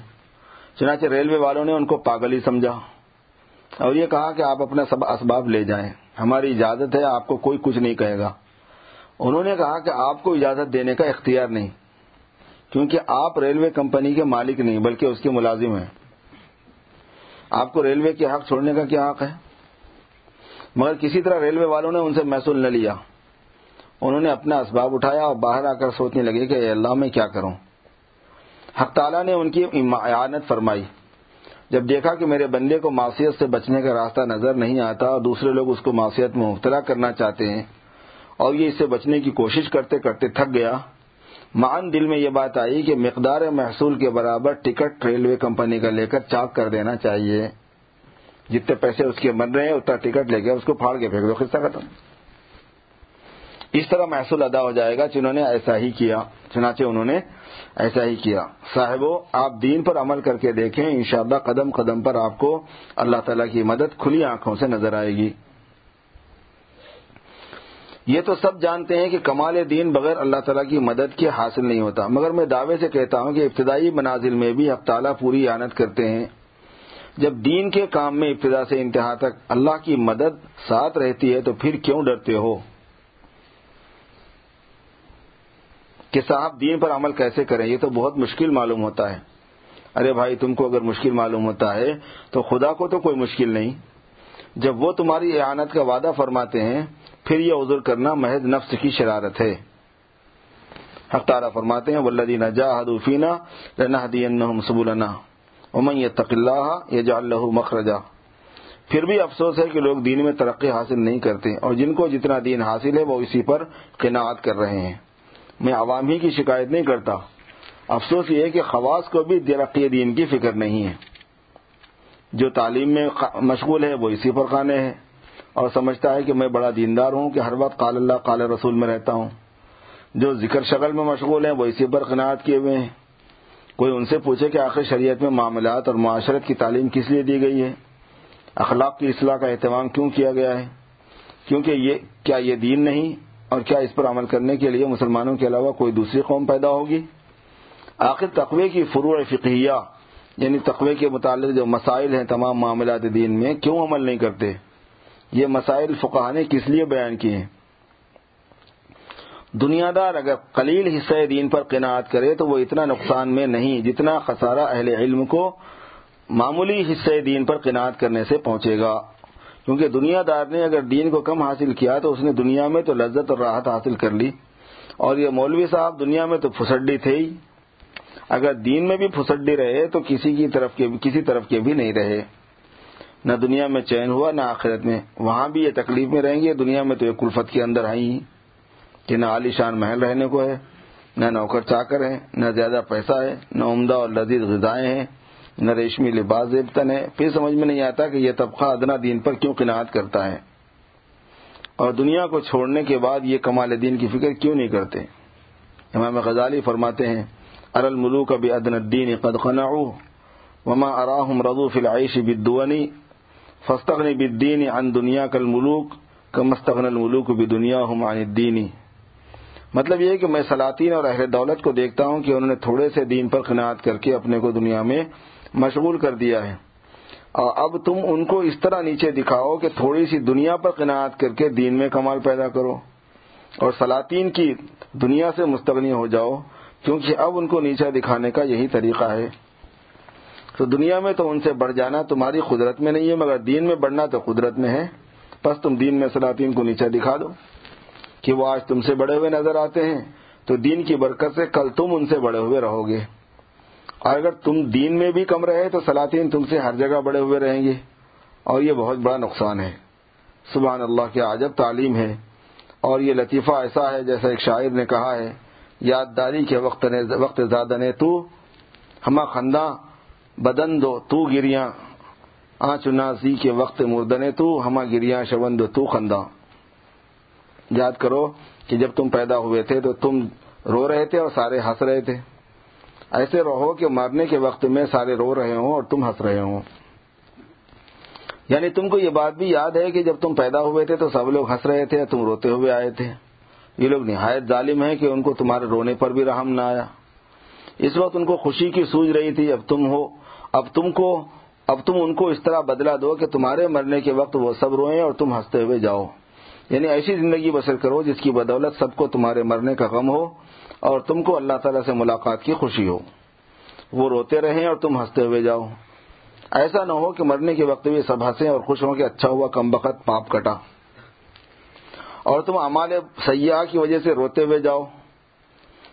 چنانچہ ریلوے والوں نے ان کو پاگل ہی سمجھا۔ اور یہ کہا کہ آپ اپنا سب اسباب لے جائیں۔ ہماری اجازت ہے، آپ کو کوئی کچھ نہیں کہے گا۔ انہوں نے کہا کہ آپ کو اجازت دینے کا اختیار نہیں، کیونکہ آپ ریلوے کمپنی کے مالک نہیں، بلکہ اس کے ملازم ہیں۔ آپ کو ریلوے کے حق چھوڑنے کا کیا حق ہے؟ مگر کسی طرح ریلوے والوں نے ان سے محسول نہ لیا۔ انہوں نے اپنا اسباب اٹھایا اور باہر آ کر سوچنے لگے کہ اے اللہ میں کیا کروں۔ حق تعالیٰ نے ان کی اعانت فرمائی۔ جب دیکھا کہ میرے بندے کو معصیت سے بچنے کا راستہ نظر نہیں آتا اور دوسرے لوگ اس کو معصیت میں مبتلا کرنا چاہتے ہیں اور یہ اس سے بچنے کی کوشش کرتے کرتے تھک گیا۔ مان دل میں یہ بات آئی کہ مقدار محصول کے برابر ٹکٹ ریلوے کمپنی کا لے کر چاک کر دینا چاہیے۔ جتنے پیسے اس کے بن رہے ہیں، اتنا ٹکٹ لے کے اس کو پھاڑ کے پھینک دو قصہ ختم۔ اس طرح محصول ادا ہو جائے گا جنہوں نے ایسا ہی کیا، چنانچہ انہوں نے ایسا ہی کیا۔ صاحبوں آپ دین پر عمل کر کے دیکھیں، انشاءاللہ قدم قدم پر آپ کو اللہ تعالیٰ کی مدد کھلی آنکھوں سے نظر آئے گی۔ یہ تو سب جانتے ہیں کہ کمال دین بغیر اللہ تعالیٰ کی مدد کے حاصل نہیں ہوتا، مگر میں دعوے سے کہتا ہوں کہ ابتدائی منازل میں بھی اب تعالیٰ پوری آنت کرتے ہیں۔ جب دین کے کام میں ابتدا سے انتہا تک اللہ کی مدد ساتھ رہتی ہے تو پھر کیوں ڈرتے ہو؟ کہ صاحب دین پر عمل کیسے کریں، یہ تو بہت مشکل معلوم ہوتا ہے۔ ارے بھائی، تم کو اگر مشکل معلوم ہوتا ہے تو خدا کو تو کوئی مشکل نہیں۔ جب وہ تمہاری اعانت کا وعدہ فرماتے ہیں پھر یہ عذر کرنا محض نفس کی شرارت ہے۔ حق تعالیٰ فرماتے ہیں ولدی نجا حدوفینہ سبولنا امن یہ تقلّہ یہ اللہ مخرجہ پھر بھی افسوس ہے کہ لوگ دین میں ترقی حاصل نہیں کرتے اور جن کو جتنا دین حاصل ہے وہ اسی پر قناعت کر رہے ہیں۔ میں عوام ہی کی شکایت نہیں کرتا۔ افسوس یہ ہے کہ خواص کو بھی ترقی دین کی فکر نہیں ہے۔ جو تعلیم میں مشغول ہے وہ اسی پر خانے ہے۔ اور سمجھتا ہے کہ میں بڑا دیندار ہوں کہ ہر وقت قال اللہ قال رسول میں رہتا ہوں۔ جو ذکر شکل میں مشغول ہیں، وہ اسی پر قناعت کیے ہوئے ہیں۔ کوئی ان سے پوچھے کہ آخر شریعت میں معاملات اور معاشرت کی تعلیم کس لیے دی گئی ہے؟ اخلاق کی اصلاح کا اہتمام کیوں کیا گیا ہے؟ کیونکہ یہ، کیا یہ دین نہیں؟ اور کیا اس پر عمل کرنے کے لیے مسلمانوں کے علاوہ کوئی دوسری قوم پیدا ہوگی؟ آخر تقوی کی فروع فقہیہ یعنی تقوی کے متعلق جو مسائل ہیں، تمام معاملات دین میں کیوں عمل نہیں کرتے؟ یہ مسائل فقہ نے کس لیے بیان کیے ہیں؟ دنیا دار اگر قلیل حصہ دین پر قناعت کرے تو وہ اتنا نقصان میں نہیں، جتنا خسارہ اہل علم کو معمولی حصہ دین پر قناعت کرنے سے پہنچے گا۔ کیونکہ دنیا دار نے اگر دین کو کم حاصل کیا تو اس نے دنیا میں تو لذت اور راحت حاصل کر لی۔ اور یہ مولوی صاحب دنیا میں تو پھسڈی تھے ہی۔ اگر دین میں بھی پھسڈی رہے تو کسی کی طرف کے کسی طرف کے بھی نہیں رہے۔ نہ دنیا میں چین ہوا، نہ آخرت میں۔ وہاں بھی یہ تکلیف میں رہیں گے دنیا میں تو یہ کلفت کے اندر آئی کہ نہ عالی شان محل رہنے کو ہے، نہ نوکر چاکر ہے نہ زیادہ پیسہ ہے، نہ عمدہ اور لذیذ غذائیں ہیں، نہ ریشمی لباس زیبتن ہے پھر سمجھ میں نہیں آتا کہ یہ طبقہ ادنا دین پر کیوں قناعت کرتا ہے۔ اور دنیا کو چھوڑنے کے بعد یہ کمال دین کی فکر کیوں نہیں کرتے؟ امام غزالی فرماتے ہیں ارل ملوک ابھی ادن الدین قد قنعو وما اراہم رضو فی العیش بدونی فستغنی بالدین عن دنیا کل ملوک کمستغن الملوک بدنیا ہم عن الدینی مطلب یہ کہ میں سلاطین اور اہل دولت کو دیکھتا ہوں کہ انہوں نے تھوڑے سے دین پر قناعت کر کے اپنے کو دنیا میں مشغول کر دیا ہے۔ اور اب تم ان کو اس طرح نیچے دکھاؤ کہ تھوڑی سی دنیا پر قناعت کر کے دین میں کمال پیدا کرو۔ اور سلاطین کی دنیا سے مستغنی ہو جاؤ، کیونکہ اب ان کو نیچا دکھانے کا یہی طریقہ ہے۔ تو دنیا میں تو ان سے بڑھ جانا تمہاری قدرت میں نہیں ہے، مگر دین میں بڑھنا تو قدرت میں ہے۔ بس تم دین میں سلاطین کو نیچا دکھا دو کہ وہ آج تم سے بڑے ہوئے نظر آتے ہیں۔ تو دین کی برکت سے کل تم ان سے بڑے ہوئے رہو گے۔ اور اگر تم دین میں بھی کم رہے تو سلاطین تم سے ہر جگہ بڑے ہوئے رہیں گے۔ اور یہ بہت بڑا نقصان ہے۔ سبحان اللہ کی عجب تعلیم ہے۔ اور یہ لطیفہ ایسا ہے جیسا ایک شاعر نے کہا ہے، یادداری کے وقت وقت زیادہ نے تو ہما خندہ بدن دو، تو گریاں۔ آ چناسی کے وقت مردنے تو، ہما گریاں شبند تو خندہ یاد کرو کہ جب تم پیدا ہوئے تھے تو تم رو رہے تھے اور سارے ہنس رہے تھے۔ ایسے رہو کہ مرنے کے وقت میں سارے رو رہے ہوں اور تم ہنس رہے ہوں۔ یعنی تم کو یہ بات بھی یاد ہے کہ جب تم پیدا ہوئے تھے تو سب لوگ ہنس رہے تھے، تم روتے ہوئے آئے تھے۔ یہ لوگ نہایت ظالم ہیں کہ ان کو تمہارے رونے پر بھی رحم نہ آیا۔ اس وقت ان کو خوشی کی سوج رہی تھی، اب تم ہو۔ اب تم کو اب تم ان کو اس طرح بدلا دو کہ تمہارے مرنے کے وقت وہ سب روئیں اور تم ہنستے ہوئے جاؤ۔ یعنی ایسی زندگی بسر کرو جس کی بدولت سب کو تمہارے مرنے کا غم ہو اور تم کو اللہ تعالیٰ سے ملاقات کی خوشی ہو۔ وہ روتے رہیں اور تم ہنستے ہوئے جاؤ۔ ایسا نہ ہو کہ مرنے کے وقت بھی سب ہنسیں اور خوش ہوں کہ اچھا ہوا کم بخت پاپ کٹا۔ اور تم امال سیاح کی وجہ سے روتے ہوئے جاؤ۔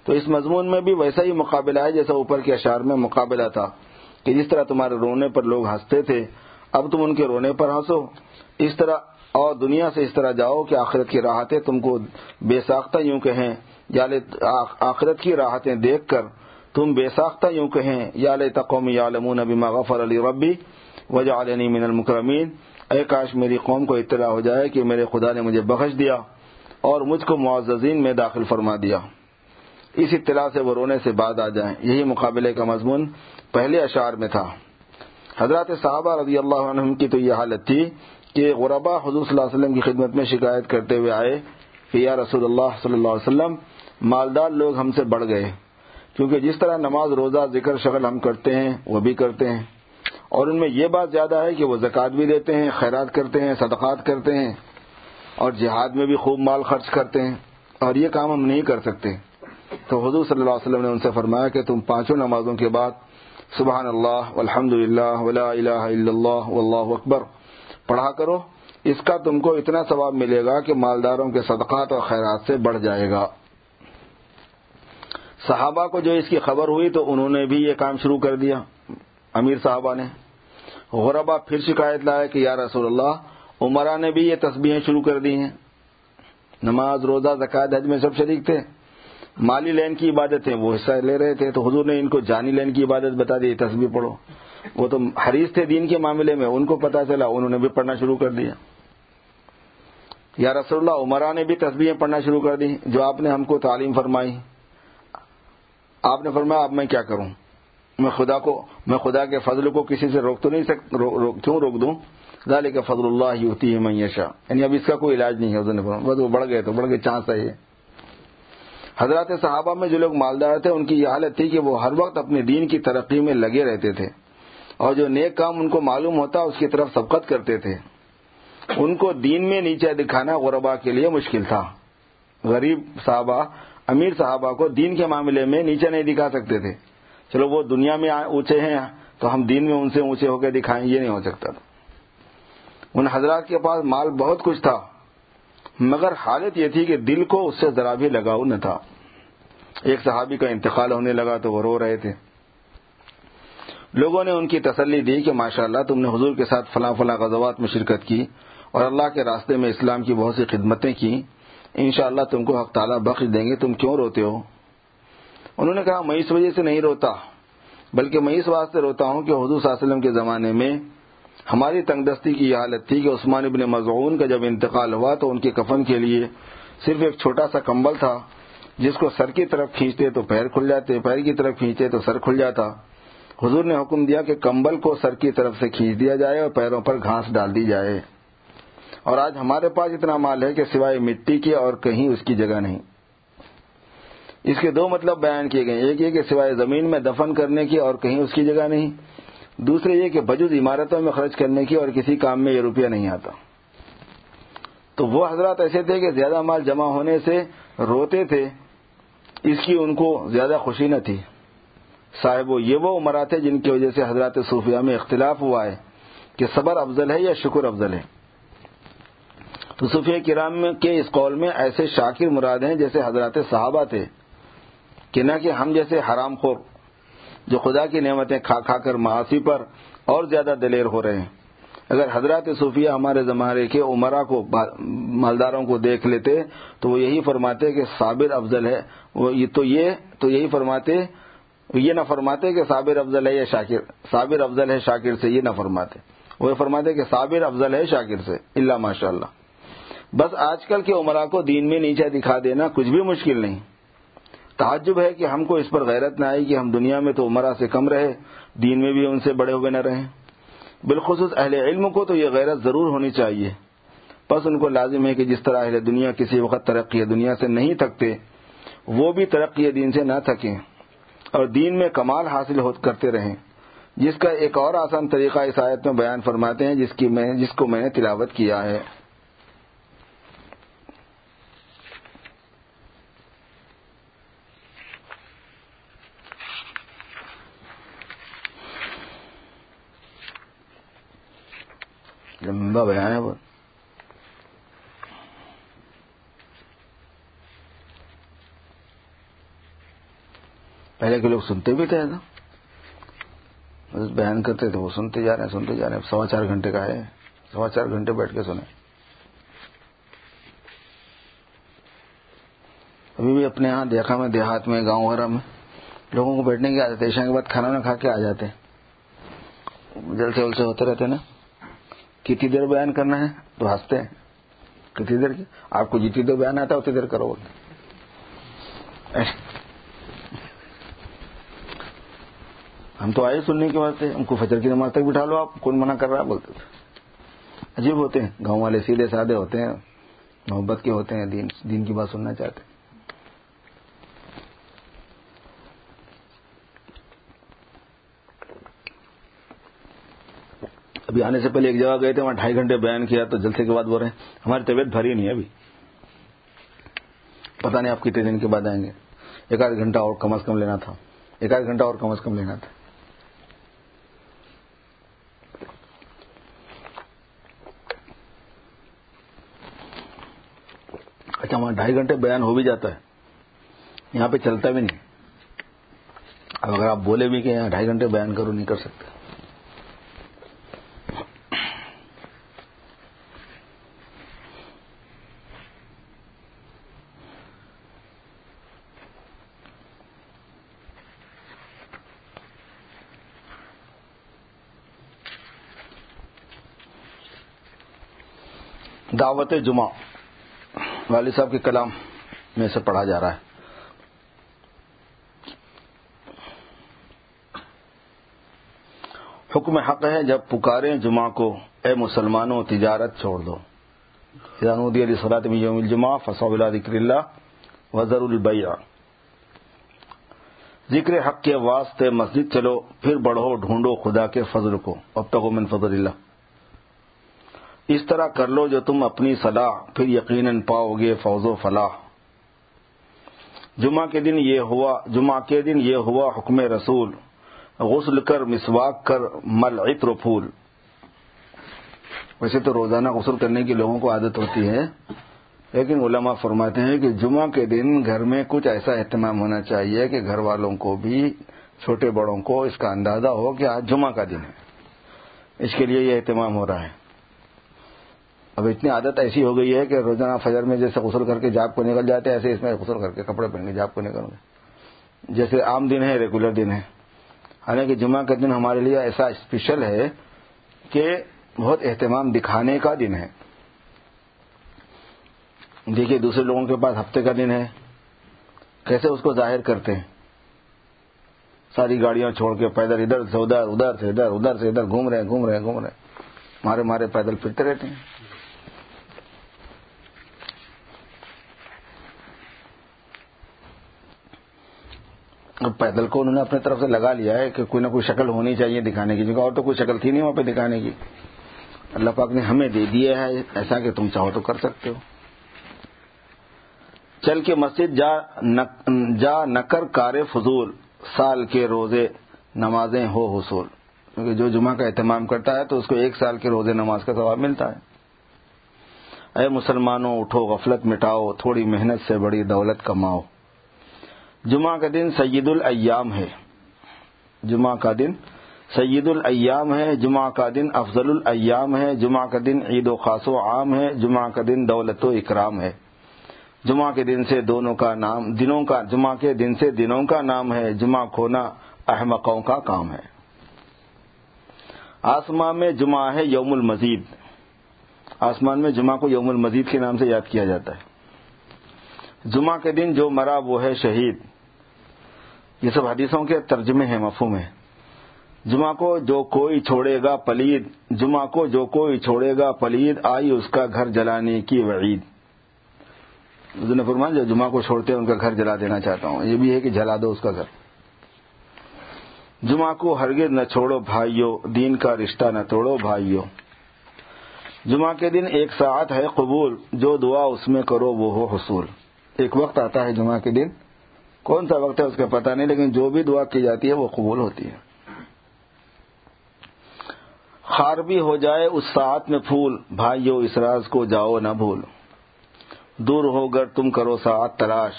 تو اس مضمون میں بھی ویسا ہی مقابلہ ہے جیسا اوپر کے اشعار میں مقابلہ تھا۔ کہ جس طرح تمہارے رونے پر لوگ ہنستے تھے، اب تم ان کے رونے پر ہنسو۔ اس طرح اور دنیا سے اس طرح جاؤ کہ آخرت کی راحتیں تم کو بے ساختہ یوں کہیں یا آخرت کی راحتیں دیکھ کر تم بے ساختہ یوں کہیں یا لے تقوم یا بما غفر علی ربی وجہ من المکرمین۔ اے کاش میری قوم کو اطلاع ہو جائے کہ میرے خدا نے مجھے بخش دیا اور مجھ کو معززین میں داخل فرما دیا۔ اس اطلاع سے وہ رونے سے بعد آ جائیں۔ یہی مقابلے کا مضمون پہلے اشعار میں تھا۔ حضرات صحابہ رضی اللہ عنہ کی تو یہ حالت تھی کہ غربا حضور صلی اللہ علیہ وسلم کی خدمت میں شکایت کرتے ہوئے آئے کہ یا رسول اللہ صلی اللہ علیہ وسلم، مالدار لوگ ہم سے بڑھ گئے۔ کیونکہ جس طرح نماز، روزہ، ذکر، شغل ہم کرتے ہیں، وہ بھی کرتے ہیں۔ اور ان میں یہ بات زیادہ ہے کہ وہ زکوٰۃ بھی دیتے ہیں، خیرات کرتے ہیں، صدقات کرتے ہیں، اور جہاد میں بھی خوب مال خرچ کرتے ہیں۔ اور یہ کام ہم نہیں کر سکتے۔ تو حضور صلی اللہ علیہ وسلم نے ان سے فرمایا کہ تم پانچوں نمازوں کے بعد سبحان اللہ الحمد للہ ولا الہ الا اللہ واللہ اکبر۔ پڑھا کرو، اس کا تم کو اتنا ثواب ملے گا کہ مالداروں کے صدقات اور خیرات سے بڑھ جائے گا۔ صحابہ کو جو اس کی خبر ہوئی تو انہوں نے بھی یہ کام شروع کر دیا۔ امیر صاحبہ نے۔ غربا پھر شکایت لایا کہ یا رسول اللہ، عمرہ نے بھی یہ تسبیحیں شروع کر دی ہیں۔ نماز، روزہ زکات حج میں سب شریک تھے۔ مالی لین کی عبادت ہے، وہ حصہ لے رہے تھے تو حضور نے ان کو جانی لین کی عبادت بتا دی تصویر پڑھو۔ وہ تو حریث تھے دین کے معاملے میں، ان کو پتا چلا، انہوں نے بھی پڑھنا شروع کر دیا۔ یا رسول اللہ عمرہ نے بھی تصویریں پڑھنا شروع کر دی، جو آپ نے ہم کو تعلیم فرمائی۔ آپ نے فرمایا، اب میں کیا کروں؟ میں خدا کو، میں خدا کے فضل کو کسی سے روک تو نہیں سکتا کیوں روک دوں؟ ظالی کا فضل اللہ ہوتی ہے میشا یعنی اب اس کا کوئی علاج نہیں ہے بس وہ بڑھ گئے تو بڑھ گئے، چانس ہے حضرات صحابہ میں جو لوگ مالدار تھے، ان کی یہ حالت تھی کہ وہ ہر وقت اپنے دین کی ترقی میں لگے رہتے تھے۔ اور جو نیک کام ان کو معلوم ہوتا، اس کی طرف سبقت کرتے تھے۔ ان کو دین میں نیچے دکھانا غربا کے لیے مشکل تھا۔ غریب صحابہ، امیر صحابہ کو دین کے معاملے میں نیچے نہیں دکھا سکتے تھے۔ چلو، وہ دنیا میں اونچے ہیں، تو ہم دین میں ان سے اونچے ہو کے دکھائیں، یہ نہیں ہو سکتا تھا۔ ان حضرات کے پاس مال بہت کچھ تھا۔ مگر حالت یہ تھی کہ دل کو اس سے ذرا بھی لگاؤ نہ تھا۔ ایک صحابی کا انتقال ہونے لگا تو وہ رو رہے تھے۔ لوگوں نے ان کی تسلی دی کہ ماشاء اللہ تم نے حضور کے ساتھ فلاں فلاں غزوات میں شرکت کی اور اللہ کے راستے میں اسلام کی بہت سی خدمتیں کی۔ انشاءاللہ تم کو حق تعالیٰ بخش دیں گے۔ تم کیوں روتے ہو؟ انہوں نے کہا، میں اس وجہ سے نہیں روتا، بلکہ میں اس واسطے روتا ہوں کہ حضور صلی اللہ علیہ وسلم کے زمانے میں ہماری تنگ دستی کی یہ حالت تھی کہ عثمان ابن مضعون کا جب انتقال ہوا تو ان کے کفن کے لیے صرف ایک چھوٹا سا کمبل تھا، جس کو سر کی طرف کھینچتے تو پیر کھل جاتے، پیر کی طرف کھینچتے تو سر کھل جاتا۔ حضور نے حکم دیا کہ کمبل کو سر کی طرف سے کھینچ دیا جائے اور پیروں پر گھاس ڈال دی جائے۔ اور آج ہمارے پاس اتنا مال ہے کہ سوائے مٹی کے اور کہیں اس کی جگہ نہیں۔ اس کے دو مطلب بیان کیے گئے، ایک یہ کہ سوائے زمین میں دفن کرنے کی اور کہیں اس کی جگہ نہیں۔ دوسرے یہ کہ بجز عمارتوں میں خرچ کرنے کی اور کسی کام میں یہ روپیہ نہیں آتا۔ تو وہ حضرات ایسے تھے کہ زیادہ مال جمع ہونے سے روتے تھے، اس کی ان کو زیادہ خوشی نہ تھی۔ صاحب، یہ وہ عمرات تھے جن کی وجہ سے حضرات صوفیہ میں اختلاف ہوا ہے کہ صبر افضل ہے یا شکر افضل ہے۔ تو صوفیہ کرام کے اس قول میں ایسے شاکر مراد ہیں جیسے حضرات صحابہ تھے، کہ نہ کہ ہم جیسے حرام خور۔ جو خدا کی نعمتیں کھا کھا کر معاشی پر اور زیادہ دلیر ہو رہے ہیں۔ اگر حضرات صوفیہ ہمارے زمانے کے عمرہ کو مالداروں کو دیکھ لیتے تو وہ یہی فرماتے کہ صابر افضل ہے۔ تو یہ تو یہی فرماتے یہ نہ فرماتے کہ صابر افضل ہے یا شاکر صابر افضل ہے شاکر سے، یہ نہ فرماتے۔ وہ فرماتے کہ صابر افضل ہے شاکر سے اللہ ماشاء اللہ بس آج کل کے عمرہ کو دین میں نیچے دکھا دینا کچھ بھی مشکل نہیں۔ تعجب ہے کہ ہم کو اس پر غیرت نہ آئی کہ ہم دنیا میں تو عمرہ سے کم رہے، دین میں بھی ان سے بڑے ہوئے نہ رہیں۔ بالخصوص اہل علم کو تو یہ غیرت ضرور ہونی چاہیے۔ بس ان کو لازم ہے کہ جس طرح اہل دنیا کسی وقت ترقی دنیا سے نہیں تھکتے، وہ بھی ترقی دین سے نہ تھکیں اور دین میں کمال حاصل کرتے رہیں۔ جس کا ایک اور آسان طریقہ اس آیت میں بیان فرماتے ہیں، جس کی میں جس کو میں نے تلاوت کیا ہے۔ لمبا بیان ہے بہت پہلے کے لوگ سنتے بھی تھے ایسا بس بیان کرتے تھے، وہ سنتے جا رہے ہیں، سنتے جا رہے ہیں۔ سوا چار گھنٹے کا ہے سوا چار گھنٹے بیٹھ کے سنے ابھی بھی اپنے یہاں دیکھا میں، دیہات میں، گاؤں وغیرہ میں۔ لوگوں کو بیٹھنے کی عادت ہے عشاء کے بعد کھانا نہ کھا کے آ جاتے۔ جلسے ولسے ہوتے رہتے نا۔ کتنی دیر بیان کرنا ہے؟ تو ہنستے ہیں۔ کتنی دیر آپ کو جتنی دیر بیان آتا ہے، اتنی دیر کرو بولتے ہم تو آئے سننے کے واسطے۔ ہم کو فجر کی نماز تک بٹھا لو آپ۔ کون منع کر رہا ہے؟ بولتے تھے۔ عجیب ہوتے ہیں۔ گاؤں والے سیدھے سادے ہوتے ہیں۔ محبت کے ہوتے ہیں۔ دین دین کی بات سننا چاہتے ہیں۔ ابھی آنے سے پہلے ایک جگہ گئے تھے، وہاں ڈھائی گھنٹے بیان کیا تو جلسے کے بعد بول رہے۔ ہیں ہماری طبیعت بھری نہیں ہے ابھی۔ پتا نہیں آپ کتنے دن کے بعد آئیں گے۔ ایک آدھ گھنٹہ اور کم از کم لینا تھا۔ ایک آدھ گھنٹہ اور کم از کم لینا تھا۔ اچھا وہاں ڈھائی گھنٹے بیان ہو بھی جاتا ہے۔ یہاں پہ چلتا بھی نہیں۔ اب اگر آپ بولے بھی کہ یہاں ڈھائی گھنٹے بیان کرو، نہیں کر سکتے۔ دعوت جمعہ۔ والد صاحب کے کلام میں سے پڑھا جا رہا ہے۔ حکم حق ہے جب پکارے جمعہ کو، اے مسلمانوں، تجارت چھوڑ دو۔ علی صلاحت میں یوم الجمہ فصو اللہ ذکر اللہ وزر البیہ ذکر حق کے واسطے مسجد چلو، پھر بڑھو، ڈھونڈو خدا کے فضل کو۔ اب تک من فضل اللہ۔ اس طرح کر لو جو تم اپنی صلاح پھر یقیناً پاؤ گے فوز و فلاح۔ جمعہ کے دن یہ ہوا، جمعہ کے دن یہ ہوا حکم رسول۔ غسل کر، مسواک کر، مل عطر پھول۔ ویسے تو روزانہ غسل کرنے کی لوگوں کو عادت ہوتی ہے، لیکن علماء فرماتے ہیں کہ جمعہ کے دن گھر میں کچھ ایسا اہتمام ہونا چاہیے کہ گھر والوں کو بھی، چھوٹے بڑوں کو اس کا اندازہ ہو کہ آج جمعہ کا دن ہے۔ اس کے لیے یہ اہتمام ہو رہا ہے۔ اب اتنی عادت ایسی ہو گئی ہے کہ روزانہ فجر میں جیسے غسل کر کے جاپ کو نکل جاتے ہیں، ایسے اس میں غسل کر کے کپڑے پہن کے جاپ کو نکل گئے جیسے عام دن ہے ریگولر دن ہے۔ حالانکہ جمعہ کا دن ہمارے لیے ایسا اسپیشل ہے کہ بہت اہتمام دکھانے کا دن ہے۔ دیکھیے، دوسرے لوگوں کے پاس ہفتے کا دن ہے۔ کیسے اس کو ظاہر کرتے ہیں؟ ساری گاڑیاں چھوڑ کے پیدل ادھر سے ادھر ادھر سے ادھر ادھر سے ادھر، گھوم رہے ہیں، گھوم رہے ہیں، گھوم رہے ہیں۔ مارے مارے پیدل پھرتے رہتے ہیں۔ پیدل کو انہوں نے اپنے طرف سے لگا لیا ہے کہ کوئی نہ کوئی شکل ہونی چاہیے دکھانے کی جگہ اور تو کوئی شکل تھی نہیں وہاں پہ دکھانے کی۔ اللہ پاک نے ہمیں دے دیا ہے ایسا کہ تم چاہو تو کر سکتے ہو۔ چل کے مسجد، جا جا نکر کار فضول، سال کے روزے، نمازیں ہو حصول۔ کیونکہ جو جمعہ کا اہتمام کرتا ہے تو اس کو ایک سال کے روزے نماز کا ثواب ملتا ہے۔ اے مسلمانوں، اٹھو، غفلت مٹاؤ، تھوڑی محنت سے بڑی دولت کماؤ۔ جمعہ کا دن سید الایام ہے۔ جمعہ کا دن سید الایام ہے، جمعہ کا دن افضل الایام ہے، جمعہ کا دن عید و خاص و عام ہے، جمعہ کا دن دولت و اکرام ہے۔ جمعہ کے دن سے دونوں کا نام، دنوں کا، جمعہ کے دن سے دنوں کا نام ہے۔ جمعہ کھونا احمقوں کا کام ہے۔ آسمان میں جمعہ ہے یوم المزید۔ آسمان میں جمعہ کو یوم المزید کے نام سے یاد کیا جاتا ہے۔ جمعہ کے دن جو مرا وہ ہے شہید۔ یہ سب حدیثوں کے ترجمے ہیں، مفہوم ہے جمعہ کو جو کوئی چھوڑے گا پلید، جمعہ کو جو کوئی چھوڑے گا پلید، آئی اس کا گھر جلانے کی وعید۔ نے فرمان جو جمعہ کو چھوڑتے ہیں، ان کا گھر جلا دینا چاہتا ہوں۔ یہ بھی ہے کہ جلا دو اس کا گھر۔ جمعہ کو ہرگز نہ چھوڑو بھائیو، دین کا رشتہ نہ توڑو بھائیو۔ جمعہ کے دن ایک ساعت ہے قبول، جو دعا اس میں کرو وہ ہو حصول۔ ایک وقت آتا ہے جمعہ کے دن۔ کون سا وقت ہے اس کا پتہ نہیں، لیکن جو بھی دعا کی جاتی ہے وہ قبول ہوتی ہے۔ خار بھی ہو جائے اس ساتھ میں پھول۔ بھائیو اس راز کو جاؤ نہ بھول۔ دور ہو گر تم کرو ساتھ تلاش۔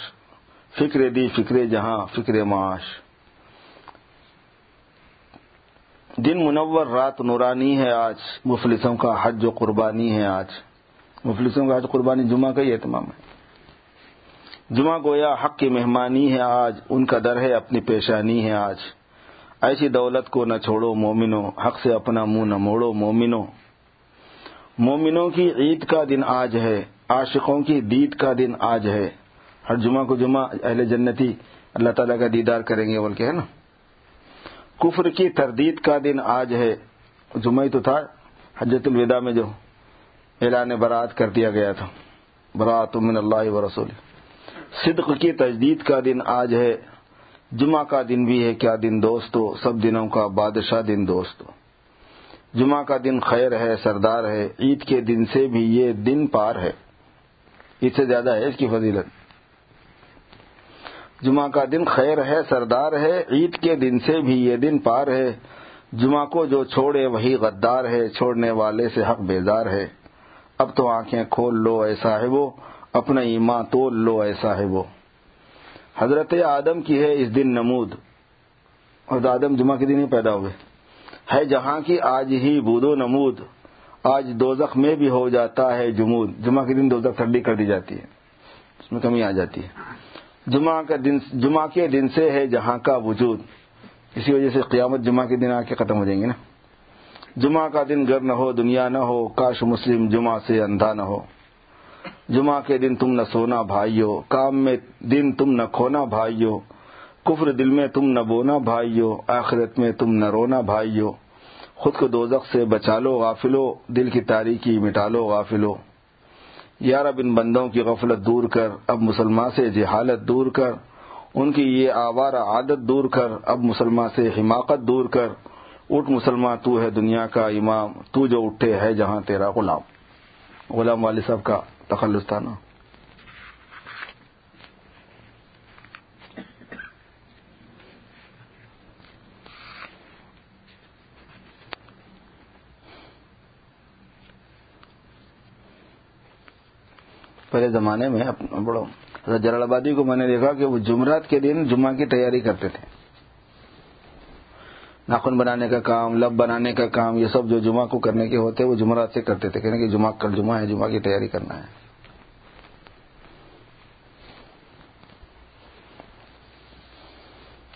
فکر دی فکر جہاں فکر معاش۔ دن منور، رات نورانی ہے آج۔ مفلسوں کا حج و قربانی ہے آج۔ مفلسوں کا حج قربانی جمعہ کا ہی اہتمام ہے۔ جمعہ گویا حق کی مہمانی ہے آج، ان کا در ہے اپنی پیشانی ہے آج۔ ایسی دولت کو نہ چھوڑو مومنو، حق سے اپنا منہ نہ موڑو مومنو۔ مومنوں کی عید کا دن آج ہے، عاشقوں کی دید کا دن آج ہے۔ ہر جمعہ کو جمعہ، اہل جنتی، اللہ تعالیٰ کا دیدار کریں گے بول کے ہے نا۔ کفر کی تردید کا دن آج ہے۔ جمعہ ہی تو تھا حجت الوداع میں جو اعلان برات کر دیا گیا تھا۔ برات من اللہ و رسول صدق کی تجدید کا دن آج ہے، جمعہ کا دن بھی ہے، کیا دن دوستو؟ سب دنوں کا بادشاہ دن دوستو۔ جمعہ کا دن خیر ہے، سردار ہے، عید کے دن سے بھی یہ دن پار ہے۔ عید سے زیادہ ہے اس کی فضیلت۔ جمعہ کا دن خیر ہے، سردار ہے، عید کے دن سے بھی یہ دن پار ہے۔ جمعہ کو جو چھوڑے وہی غدار ہے، چھوڑنے والے سے حق بیزار ہے۔ اب تو آنکھیں کھول لو، اے صاحبو اپنا ایمان تول لو، اے صاحبو۔ حضرت آدم کی ہے اس دن نمود۔ اور آدم جمعہ کے دن ہی پیدا ہوئے۔ ہے جہاں کی آج ہی بود و نمود۔ آج دوزخ میں بھی ہو جاتا ہے جمود۔ جمعہ کے دن دوزخ ٹھنڈی کر دی جاتی ہے۔ اس میں کمی آ جاتی ہے۔ جمعہ کا دن، جمعہ کے دن سے ہے جہاں کا وجود۔ اسی وجہ سے قیامت جمعہ کے دن آ کے ختم ہو جائیں گے نا۔ جمعہ کا دن گر نہ ہو، دنیا نہ ہو، کاش مسلم جمعہ سے اندھا نہ ہو۔ جمعہ کے دن تم نہ سونا بھائیو، کام میں دن تم نہ کھونا بھائیو، کفر دل میں تم نہ بونا بھائیو، آخرت میں تم نہ رونا بھائیو۔ خود کو دوزخ سے بچا لو غافلو، دل کی تاریکی مٹا لو غافلو۔ یار اب ان بندوں کی غفلت دور کر، اب مسلمان سے جہالت دور کر۔ ان کی یہ آوارہ عادت دور کر، اب مسلمان سے حماقت دور کر۔ اٹھ مسلمان تو ہے دنیا کا امام، تو جو اٹھے ہے جہاں تیرا غلام۔ غلام والد صاحب کا تخلص تھا نا۔ پہلے زمانے میں بڑا جلال آبادی کو میں نے دیکھا کہ وہ جمعرات کے دن جمعہ کی تیاری کرتے تھے۔ ناخن بنانے کا کام، لب بنانے کا کام، یہ سب جو جمعہ کو کرنے کے ہوتے وہ جمعرات سے کرتے تھے، کہنے کہ جمعہ کل جمعہ ہے، جمعہ کی تیاری کرنا ہے۔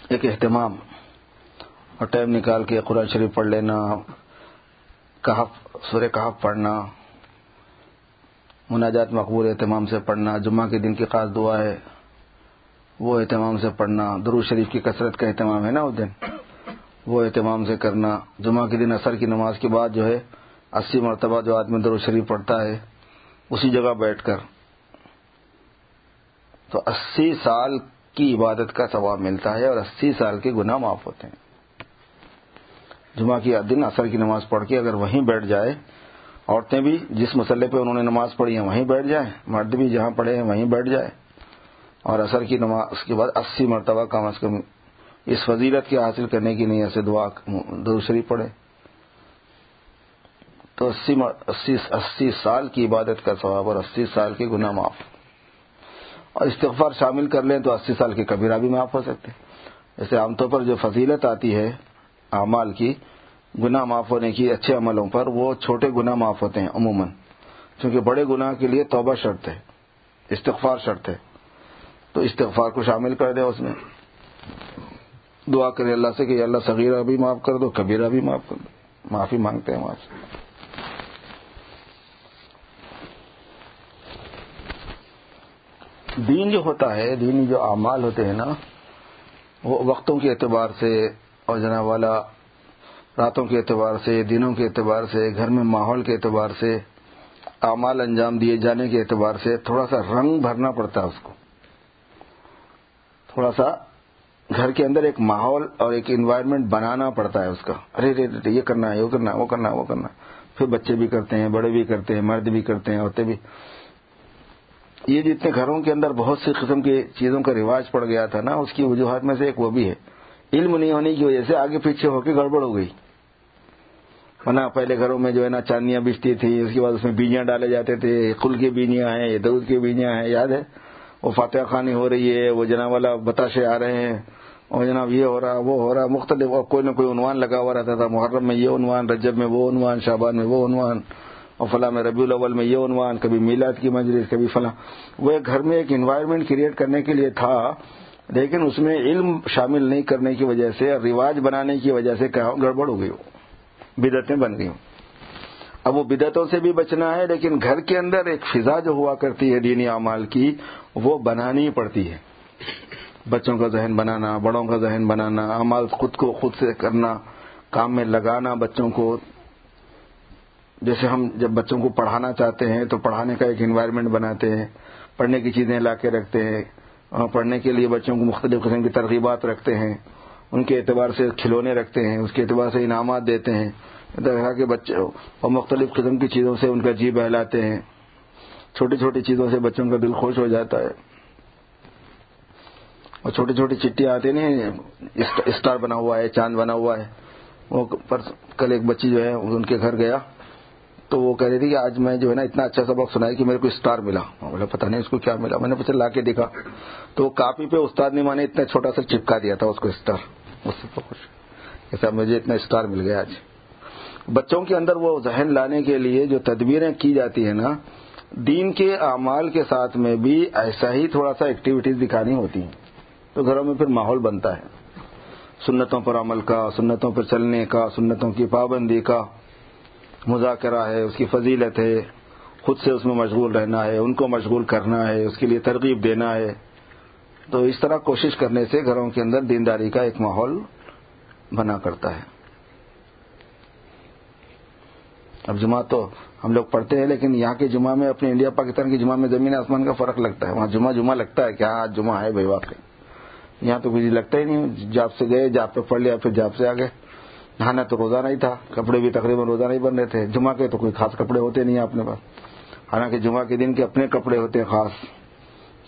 ایک اہتمام اور ٹائم نکال کے قرآن شریف پڑھ لینا، کہف، سورہ کہف پڑھنا، مناجات مقبول اہتمام سے پڑھنا، جمعہ کے دن کی خاص دعا ہے، وہ اہتمام سے پڑھنا درو شریف کی کثرت کا اہتمام ہے نا اس دن۔ وہ اہتمام سے کرنا۔ جمعہ کے دن اثر کی نماز کے بعد جو ہے، اسی مرتبہ جو آدمی درو شریف پڑھتا ہے، اسی جگہ بیٹھ کر۔ تو اسی سال کی عبادت کا ثواب ملتا ہے اور اسی سال کے گناہ معاف ہوتے ہیں۔ جمعہ کی دن اثر کی نماز پڑھ کے اگر وہیں بیٹھ جائے، عورتیں بھی جس مسئلے پہ انہوں نے نماز پڑھی ہے وہیں بیٹھ جائیں۔ مرد بھی جہاں پڑھے ہیں، وہیں بیٹھ جائے۔ اور اثر کی نماز اس کے بعد اسی مرتبہ کم از کم اس فضیلت کے حاصل کرنے کی نہیں ایسے دعا دوسری پڑھے تو اسی اسی اسی سال کی عبادت کا ثواب اور اسی سال کے گناہ معاف۔ اور استغفار شامل کر لیں تو اسی سال کے کبیرہ بھی معاف ہو سکتے جیسے عام طور پر جو فضیلت آتی ہے اعمال کی، گناہ معاف ہونے کی اچھے عملوں پر وہ چھوٹے گناہ معاف ہوتے ہیں عموماً۔ کیونکہ بڑے گناہ کے لیے توبہ شرط ہے، استغفار شرط ہے۔ تو استغفار کو شامل کر دیں اس میں۔ دعا کرے اللہ سے کہ اللہ صغیرہ بھی معاف کر دو، کبیرہ بھی معاف کر دو۔ معافی مانگتے ہیں وہاں سے۔ دین جو ہوتا ہے، دین جو اعمال ہوتے ہیں نا، وہ وقتوں کے اعتبار سے اور جناب والا راتوں کے اعتبار سے، دنوں کے اعتبار سے، گھر میں ماحول کے اعتبار سے، اعمال انجام دیے جانے کے اعتبار سے تھوڑا سا رنگ بھرنا پڑتا ہے اس کو۔ تھوڑا سا گھر کے اندر ایک ماحول اور ایک انوائرمنٹ بنانا پڑتا ہے اس کا۔ ارے رے یہ کرنا ہے، وہ کرنا وہ کرنا وہ کرنا پھر بچے بھی کرتے ہیں، بڑے بھی کرتے ہیں، مرد بھی کرتے ہیں، عورتیں بھی۔ یہ جتنے گھروں کے اندر بہت سی قسم کی چیزوں کا رواج پڑ گیا تھا نا، اس کی وجوہات میں سے ایک وہ بھی ہے۔ علم نہیں ہونے کی وجہ سے آگے پیچھے ہو کے گڑبڑ ہو گئی۔ ورنہ پہلے گھروں میں جو ہے نا چاندیاں بجتی تھی اس کے بعد اس میں بیجیاں ڈالے جاتے تھے کل کی بیجیاں ہیں، یہ دودھ کی بیجیاں ہیں، یاد ہے؟ وہ فاتحہ خانی ہو رہی ہے، وہ جناب والا بتاشے آ رہے ہیں۔ اور جناب یہ ہو رہا، وہ ہو رہا، مختلف، اور کوئی نہ کوئی عنوان لگا ہوا رہتا تھا، محرم میں یہ عنوان، رجب میں وہ عنوان شابان میں وہ عنوان، اور فلاں میں ربیع الاول میں یہ عنوان، کبھی میلاد کی مجلس، کبھی فلاں۔ وہ ایک گھر میں ایک انوائرمنٹ کریٹ کرنے کے لیے تھا، لیکن اس میں علم شامل نہیں کرنے کی وجہ سے اور رواج بنانے کی وجہ سے گڑبڑ ہو گئی ہو بدتیں بن گئی۔ ہوں اب وہ بدعتوں سے بھی بچنا ہے، لیکن گھر کے اندر ایک فضا جو ہوا کرتی ہے دینی اعمال کی، وہ بنانی پڑتی ہے۔ بچوں کا ذہن بنانا، بڑوں کا ذہن بنانا، اعمال خود کو خود سے کرنا، کام میں لگانا بچوں کو۔ جیسے ہم جب بچوں کو پڑھانا چاہتے ہیں تو پڑھانے کا ایک انوائرمنٹ بناتے ہیں، پڑھنے کی چیزیں لا کے رکھتے ہیں پڑھنے کے لیے بچوں کو مختلف قسم کی ترغیبات رکھتے ہیں۔ ان کے اعتبار سے کھلونے رکھتے ہیں، اس کے اعتبار سے انعامات دیتے ہیں۔ طرح کے بچے اور مختلف قسم کی چیزوں سے ان کا جی بہلاتے ہیں۔ چھوٹی چھوٹی چیزوں سے بچوں کا دل خوش ہو جاتا ہے۔ اور چھوٹی چھوٹی چٹیاں آتی نہیں اسٹار بنا ہوا ہے، چاند بنا ہوا ہے۔ وہ پر کل ایک بچی جو ہے ان کے گھر گیا۔ تو وہ کہہ رہی تھی کہ آج میں جو ہے نا، اتنا اچھا سبق سنا کہ میرے کو اسٹار ملا۔ بولا پتا نہیں اس کو کیا ملا۔ میں نے پچھلے لا کے دیکھا۔ تو کاپی پہ استاد نے مانے اتنا چھوٹا سا چپکا دیا تھا اس کو اسٹار۔ اس سے خوش۔ ایسا مجھے اتنا اسٹار مل گیا آج۔ بچوں کے اندر وہ ذہن لانے کے لیے جو تدبیریں کی جاتی ہیں نا، دین کے اعمال کے ساتھ میں بھی ایسا ہی تھوڑا سا ایکٹیویٹیز دکھانی ہوتی ہیں۔ تو گھروں میں پھر ماحول بنتا ہے۔ سنتوں پر عمل کا، سنتوں پر چلنے کا، سنتوں کی پابندی کا مذاکرہ ہے، اس کی فضیلت ہے۔ خود سے اس میں مشغول رہنا ہے، ان کو مشغول کرنا ہے، اس کے لیے ترغیب دینا ہے۔ تو اس طرح کوشش کرنے سے گھروں کے اندر دینداری کا ایک ماحول بنا کرتا ہے۔ اب جمعہ تو ہم لوگ پڑھتے ہیں، لیکن یہاں کے جمعہ میں، اپنے انڈیا پاکستان کے جمعہ میں زمین آسمان کا فرق لگتا ہے۔ وہاں جمعہ جمعہ لگتا ہے کہ ہاں آج جمعہ ہے بھائی واقع یہاں تو کچھ لگتا ہی نہیں، جاب سے گئے، جاب پہ پڑھ لیا، پھر جاب سے آگے نہانا تو روزانہ ہی تھا، کپڑے بھی تقریباً روزانہ ہی بن رہے تھے۔ جمعہ کے تو کوئی خاص کپڑے ہوتے نہیں اپنے پاس۔ حالانکہ جمعہ کے دن کے اپنے کپڑے ہوتے ہیں خاص۔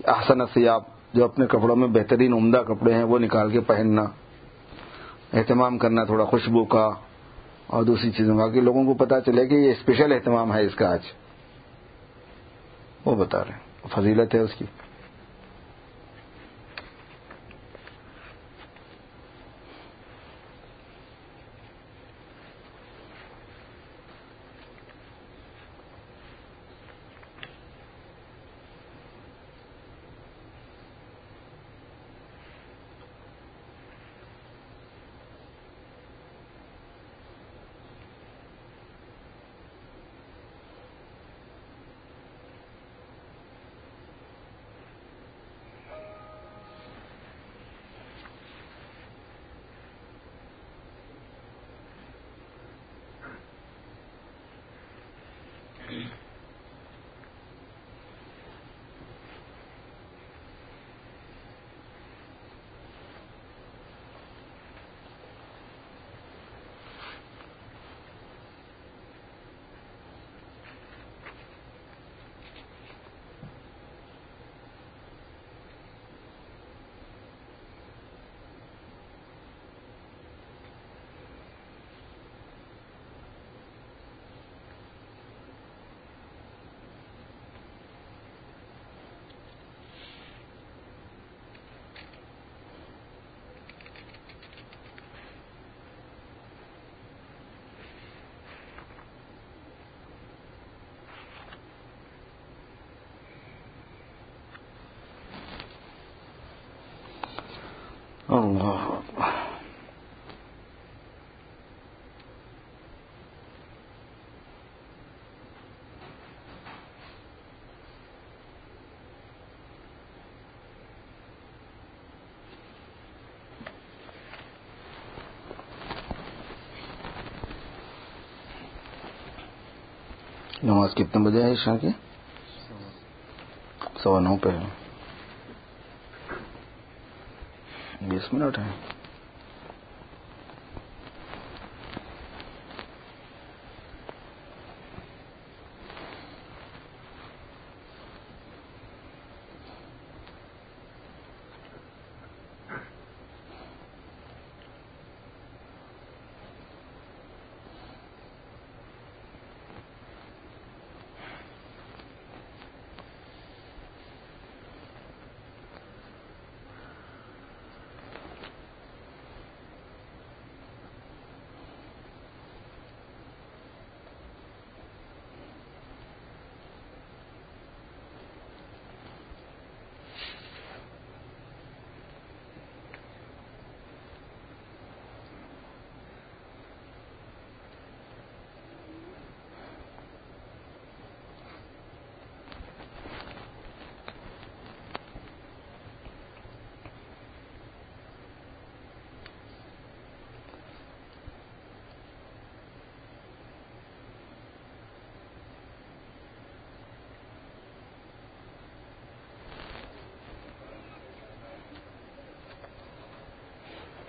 احسن سیاب جو اپنے کپڑوں میں بہترین عمدہ کپڑے ہیں، وہ نکال کے پہننا۔ اہتمام کرنا، تھوڑا خوشبو کا۔ اور دوسری چیزوں کا کہ لوگوں کو پتا چلے کہ یہ اسپیشل اہتمام ہے اس کا آج۔ وہ بتا رہے ہیں، فضیلت ہے اس کی۔ اللہ نماز کتنے بجے ہے شاہ کی سوا نو پہ ہے بیس منٹ ہیں۔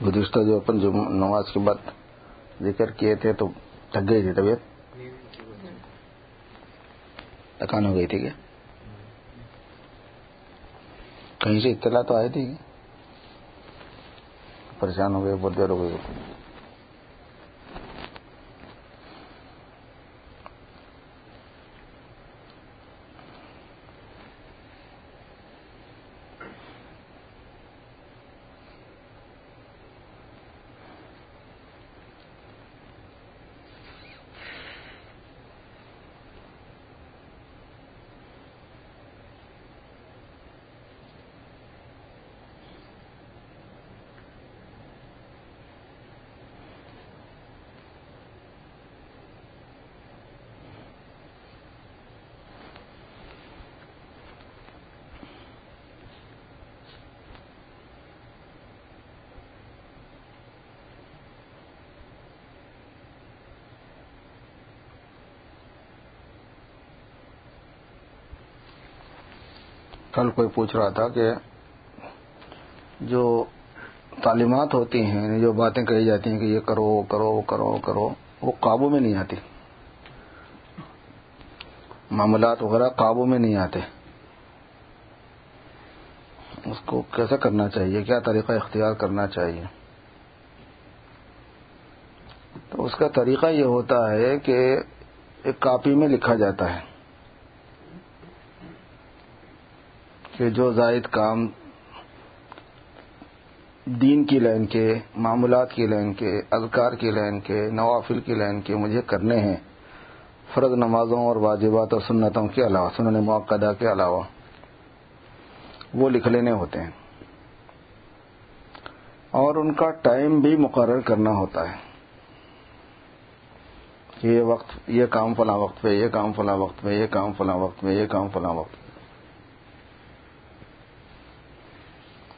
گزشتہ جو اپن جو نماز کے بعد ذکر کیے تھے تو تھک گئی تھی طبیعت؟ تھکان ہو گئی تھی کیا؟ کہیں سے اطلاع تو آئی تھی؟ پریشان ہو گئے، بہت دیر ہو گئی۔ کل کوئی پوچھ رہا تھا کہ جو تعلیمات ہوتی ہیں یعنی جو باتیں کہی جاتی ہیں کہ یہ کرو وہ کرو وہ کرو کرو، وہ قابو میں نہیں آتی۔ معاملات وغیرہ قابو میں نہیں آتے۔ اس کو کیسا کرنا چاہیے؟ کیا طریقہ اختیار کرنا چاہیے؟ تو اس کا طریقہ یہ ہوتا ہے کہ ایک کاپی میں لکھا جاتا ہے۔ کہ جو زائد کام دین کی لائن کے، معمولات کی لائن کے، اذکار کی لائن کے، نوافل کی لائن کے مجھے کرنے ہیں، فرض نمازوں اور واجبات اور سنتوں کے علاوہ، سنن موقع کے علاوہ، وہ لکھ لینے ہوتے ہیں۔ اور ان کا ٹائم بھی مقرر کرنا ہوتا ہے۔ یہ وقت، یہ کام فلاں وقت پہ، یہ کام فلاں وقت پہ، یہ کام فلاں وقت پہ، یہ کام فلاں وقت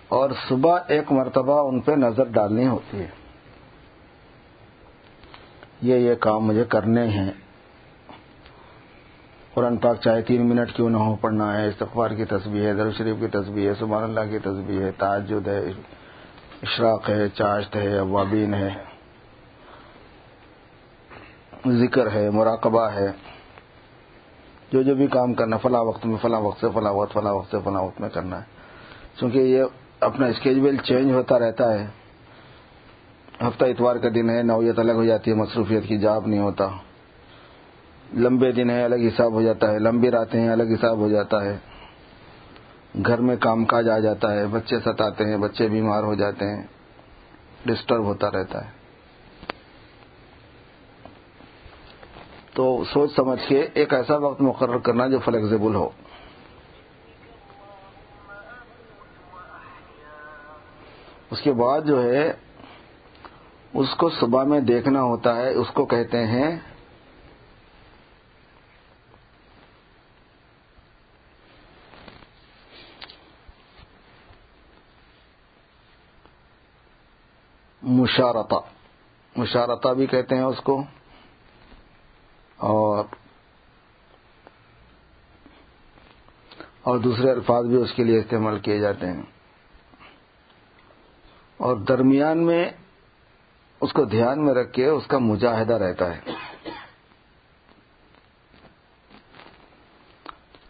اور صبح ایک مرتبہ ان پہ نظر ڈالنی ہوتی ہے۔ یہ یہ کام مجھے کرنے ہیں۔ قرآن پاک چاہے تین منٹ کیوں نہ ہو پڑھنا ہے، استغفار کی تصویر ہے در شریف کی تصویر ہے، سبحان اللہ کی تصویر ہے تعجد ہے، اشراق ہے، چاشت ہے، اوابین ہے، ذکر ہے، مراقبہ ہے۔ جو جو بھی کام کرنا، فلاں وقت میں، فلاں وقت سے، فلاں وقت فلاں وقت سے، فلاں وقت میں کرنا ہے۔ کیونکہ یہ اپنا اسکیجول چینج ہوتا رہتا ہے۔ ہفتہ اتوار کا دن ہے، نوعیت الگ ہو جاتی ہے، مصروفیت کی جاب نہیں ہوتا۔ لمبے دن ہے الگ حساب ہو جاتا ہے۔ لمبی راتیں ہیں، الگ حساب ہو جاتا ہے۔ گھر میں کام کاج آ جاتا ہے، بچے ستاتے ہیں، بچے بیمار ہو جاتے ہیں۔ ڈسٹرب ہوتا رہتا ہے۔ تو سوچ سمجھ کے ایک ایسا وقت مقرر کرنا جو فلیکزیبل ہو۔ اس کے بعد جو ہے، اس کو صبح میں دیکھنا ہوتا ہے، اس کو کہتے ہیں مشارتا مشارتا بھی کہتے ہیں اس کو۔ اور اور دوسرے الفاظ بھی اس کے لیے استعمال کیے جاتے ہیں۔ اور درمیان میں اس کو دھیان میں رکھ کے اس کا مجاہدہ رہتا ہے۔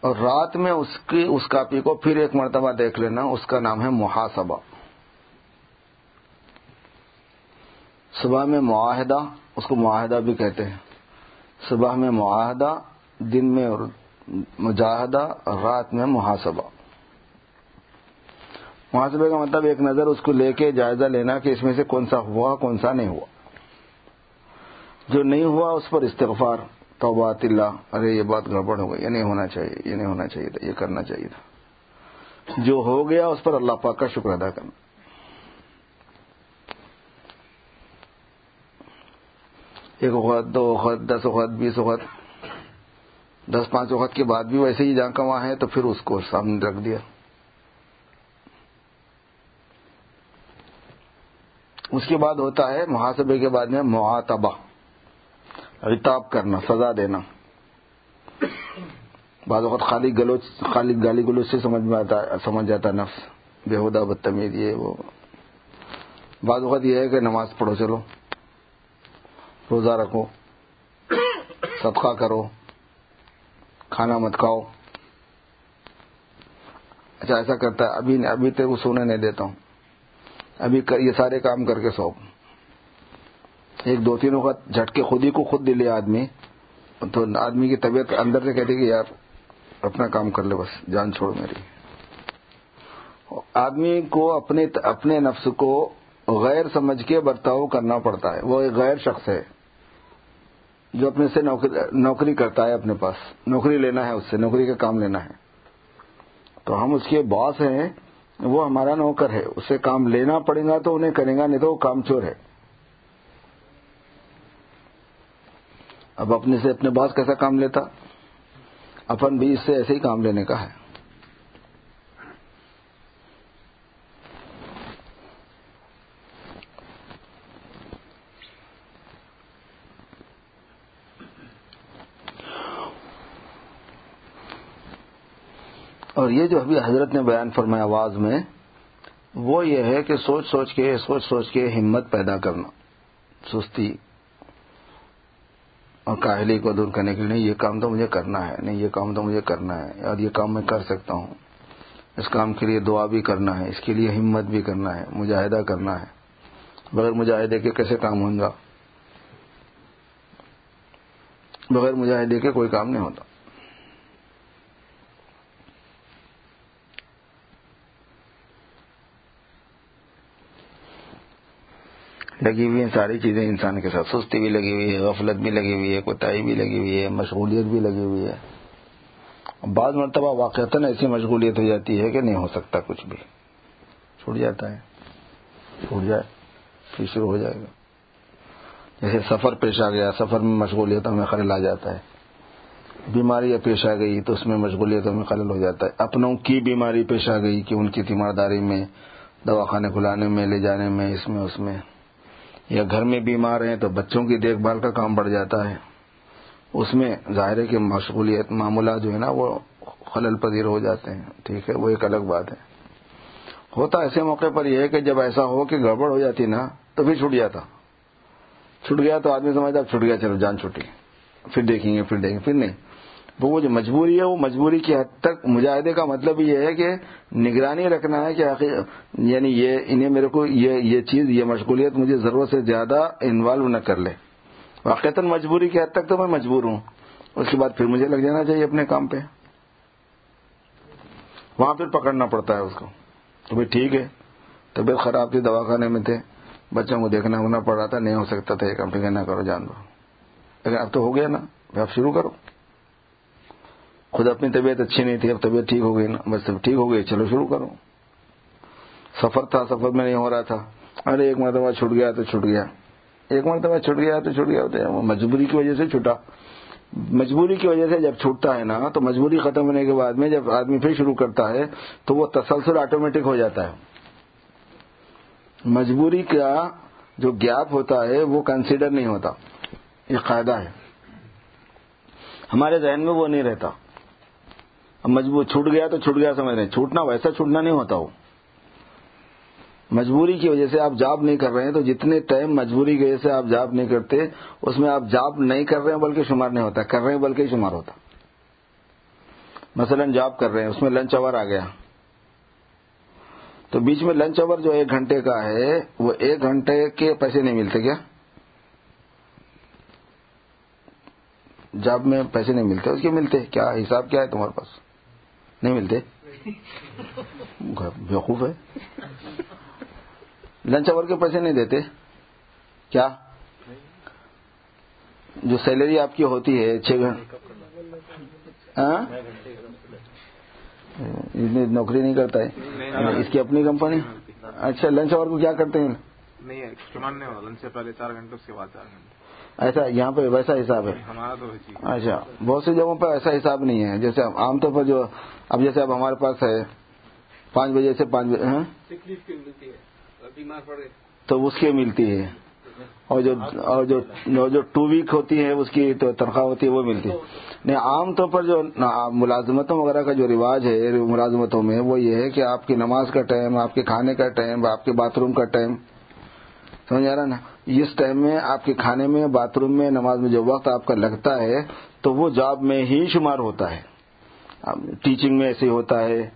اور رات میں اس کی، اس کاپی کو پھر ایک مرتبہ دیکھ لینا، اس کا نام ہے محاسبہ۔ صبح میں معاہدہ، اس کو معاہدہ بھی کہتے ہیں۔ صبح میں معاہدہ، دن میں مجاہدہ اور رات میں محاسبہ۔ محاسبے کا مطلب ایک نظر اس کو لے کے جائزہ لینا کہ اس میں سے کون سا ہوا کون سا نہیں ہوا۔ جو نہیں ہوا اس پر استغفار، توبات، اللہ، ارے یہ بات گڑبڑ ہو گئی، یہ نہیں ہونا چاہیے، یہ نہیں ہونا چاہیے تھا یہ کرنا چاہیے تھا۔ جو ہو گیا اس پر اللہ پاک کا شکر ادا کرنا۔ ایک وقت دو وقت دس وقت بیس وقت دس پانچ وقت کے بعد بھی ویسے ہی جہاں کا وہاں ہے تو پھر اس کو سامنے رکھ دیا۔ اس کے بعد ہوتا ہے محاسبے کے بعد میں معاتبہ عتاب کرنا، سزا دینا۔ بعض وقت خالی گلوچ، خالی گالی گلوچ سے سمجھ میں آتا، سمجھ جاتا نفس۔ بےحدہ، بدتمیز، یہ وہ۔ بعض وقت یہ ہے کہ نماز پڑھو، چلو۔ روزہ رکھو۔ صدقہ کرو۔ کھانا مت کھاؤ۔ اچھا ایسا کرتا ہے۔ ابھی ابھی تک سونے نہیں دیتا ہوں۔ ابھی یہ سارے کام کر کے سو۔ ایک دو تین وقت جھٹکے خود ہی کو خود دلے آدمی۔ تو آدمی کی طبیعت اندر سے کہتی کہ یار اپنا کام کر لے بس، جان چھوڑ میری۔ آدمی کو اپنے اپنے نفس کو غیر سمجھ کے برتاؤ کرنا پڑتا ہے۔ وہ ایک غیر شخص ہے۔ جو اپنے سے نوکری کرتا ہے اپنے پاس۔ نوکری لینا ہے اس سے، نوکری کا کام لینا ہے۔ تو ہم اس کے باس ہیں۔ وہ ہمارا نوکر ہے، اسے کام لینا پڑے گا تو انہیں کرے گا، نہیں تو وہ کام چور ہے۔ اب اپنے سے اپنے باس کیسا کام لیتا؟ اپن بھی اس سے ایسے ہی کام لینے کا ہے۔ اور یہ جو ابھی حضرت نے بیان فرمایا آواز میں، وہ یہ ہے کہ سوچ سوچ کے، سوچ سوچ کے ہمت پیدا کرنا، سستی اور کاہلی کو دور کرنے کے لیے، یہ کام تو مجھے کرنا ہے، نہیں، یہ کام تو مجھے کرنا ہے، اور یہ کام میں کر سکتا ہوں۔ اس کام کے لیے دعا بھی کرنا ہے، اس کے لیے ہمت بھی کرنا ہے، مجاہدہ کرنا ہے۔ بغیر مجاہدے کے کیسے کام ہوگا بغیر مجاہدے کے کوئی کام نہیں ہوتا۔ لگی ہوئی ہیں، ساری چیزیں انسان کے ساتھ۔ سستی بھی لگی ہوئی ہے، غفلت بھی لگی ہوئی ہے، کوتاہی بھی لگی ہوئی ہے، مشغولیت بھی لگی ہوئی ہے۔ بعض مرتبہ واقعات ایسی مشغولیت ہو جاتی ہے کہ نہیں ہو سکتا کچھ بھی۔ چھوٹ جاتا ہے۔ چھوٹ جائے، پھر شروع ہو جائے گا۔ جیسے سفر پیش آ گیا، سفر میں مشغولیتوں میں خلل آ جاتا ہے۔ بیماری پیش آ گئی تو اس میں مشغولیتوں میں خلل ہو جاتا ہے۔ اپنوں کی بیماری پیش آ گئی کہ ان کی تیمارداری میں، دواخانے کھلانے میں، لے جانے میں، اس میں اس میں۔ یا گھر میں بیمار ہیں تو بچوں کی دیکھ بھال کا کام بڑھ جاتا ہے۔ اس میں ظاہر ہے کہ مشغولیت معاملات جو ہے نا وہ خلل پذیر ہو جاتے ہیں۔ ٹھیک ہے، وہ ایک الگ بات ہے۔ ہوتا ایسے موقع پر یہ ہے کہ جب ایسا ہو کہ گڑبڑ ہو جاتی نا تو پھر چھٹ جاتا چھٹ گیا تو آدمی سمجھتا چھٹ گیا، چلو جان چھٹی۔ پھر دیکھیں گے، پھر دیکھیں گے، پھر نہیں۔ وہ جو مجبوری ہے، وہ مجبوری کی حد تک مجاہدے کا مطلب یہ ہے کہ نگرانی رکھنا ہے کہ یعنی یہ انہیں میرے کو یہ یہ چیز، یہ مشغولیت مجھے ضرورت سے زیادہ انوالو نہ کر لے۔ واقعات مجبوری کی حد تک تو میں مجبور ہوں۔ اس کے بعد پھر مجھے لگ جانا چاہیے اپنے کام پہ۔ وہاں پھر پکڑنا پڑتا ہے اس کو۔ تو بھائی ٹھیک ہے۔ طبیعت خراب تھی، دواخانے میں تھے۔ بچوں کو دیکھنا ہونا پڑ رہا تھا، نہیں ہو سکتا تھا یہ کام۔ ٹھیک ہے نہ کرو، جان دو۔ لیکن اب تو ہو گیا نا۔ اب شروع کرو۔ خود اپنی طبیعت اچھی نہیں تھی، اب طبیعت ٹھیک ہو گئی نا۔ بس ٹھیک ہو گئی، چلو شروع کرو۔ سفر تھا، سفر میں نہیں ہو رہا تھا۔ ارے، ایک مرتبہ چھٹ گیا تو چھٹ گیا۔ ایک مرتبہ چھٹ گیا تو چھٹ گیا ہوتا مجبوری کی وجہ سے چھٹا۔ مجبوری کی وجہ سے جب چھوٹتا ہے نا، تو مجبوری ختم ہونے کے بعد میں جب آدمی پھر شروع کرتا ہے، تو وہ تسلسل آٹومیٹک ہو جاتا ہے۔ مجبوری کا جو گیپ ہوتا ہے، وہ کنسیڈر نہیں ہوتا۔ یہ قاعدہ ہے۔ ہمارے ذہن میں وہ نہیں رہتا۔ مجبور چھوٹ گیا تو چھوٹ گیا سمجھ رہے چھوٹنا ویسا چھوٹنا نہیں ہوتا وہ مجبوری کی وجہ سے آپ جاب نہیں کر رہے ہیں تو جتنے ٹائم مجبوری کی وجہ سے آپ جاب نہیں کرتے، اس میں آپ جاب نہیں کر رہے ہیں بلکہ شمار نہیں ہوتا۔ کر رہے ہیں بلکہ شمار ہوتا۔ مثلا جاب کر رہے ہیں، اس میں لنچ اوور آ گیا۔ تو بیچ میں لنچ اوور جو ایک گھنٹے کا ہے، وہ ایک گھنٹے کے پیسے نہیں ملتے کیا؟ جاب میں پیسے نہیں ملتے، اس کے ملتے۔ کیا حساب کیا ہے تمہارے پاس؟ نہیں ملتے؟ بیوقوف ہے۔ لنچ اوور کے پیسے نہیں دیتے۔ کیا؟ جو سیلری آپ کی ہوتی ہے چھ گھنٹے ہاں؟ نوکری نہیں کرتا ہے۔ اس کی اپنی کمپنی؟ اچھا لنچ اوور کو کیا کرتے ہیں؟ نہیں لنچ سے پہلے چار گھنٹے اس کے بعد چار گھنٹے۔ ایسا یہاں پہ ویسا حساب ہے۔ اچھا بہت سی جگہوں پہ ایسا حساب نہیں ہے۔ جیسے عام طور پر جو اب جیسے اب ہمارے پاس ہے پانچ بجے سے پانچ بجے ہاں؟ تو اس کی ملتی ہے۔ اور جو اور جو ٹو ویک ہوتی ہے اس کی تو تنخواہ ہوتی ہے وہ ملتی ہے۔ نہیں عام طور پر جو ملازمتوں وغیرہ کا جو رواج ہے ملازمتوں میں وہ یہ ہے کہ آپ کی نماز کا ٹائم آپ کے کھانے کا ٹائم آپ کے باتھ روم کا ٹائم سمجھ آ رہا نا؟ اس ٹائم میں آپ کے کھانے میں باتھ روم میں، نماز میں جو وقت آپ کا لگتا ہے، تو وہ جاب میں ہی شمار ہوتا ہے۔ ٹیچنگ میں ایسے ہی ہوتا ہے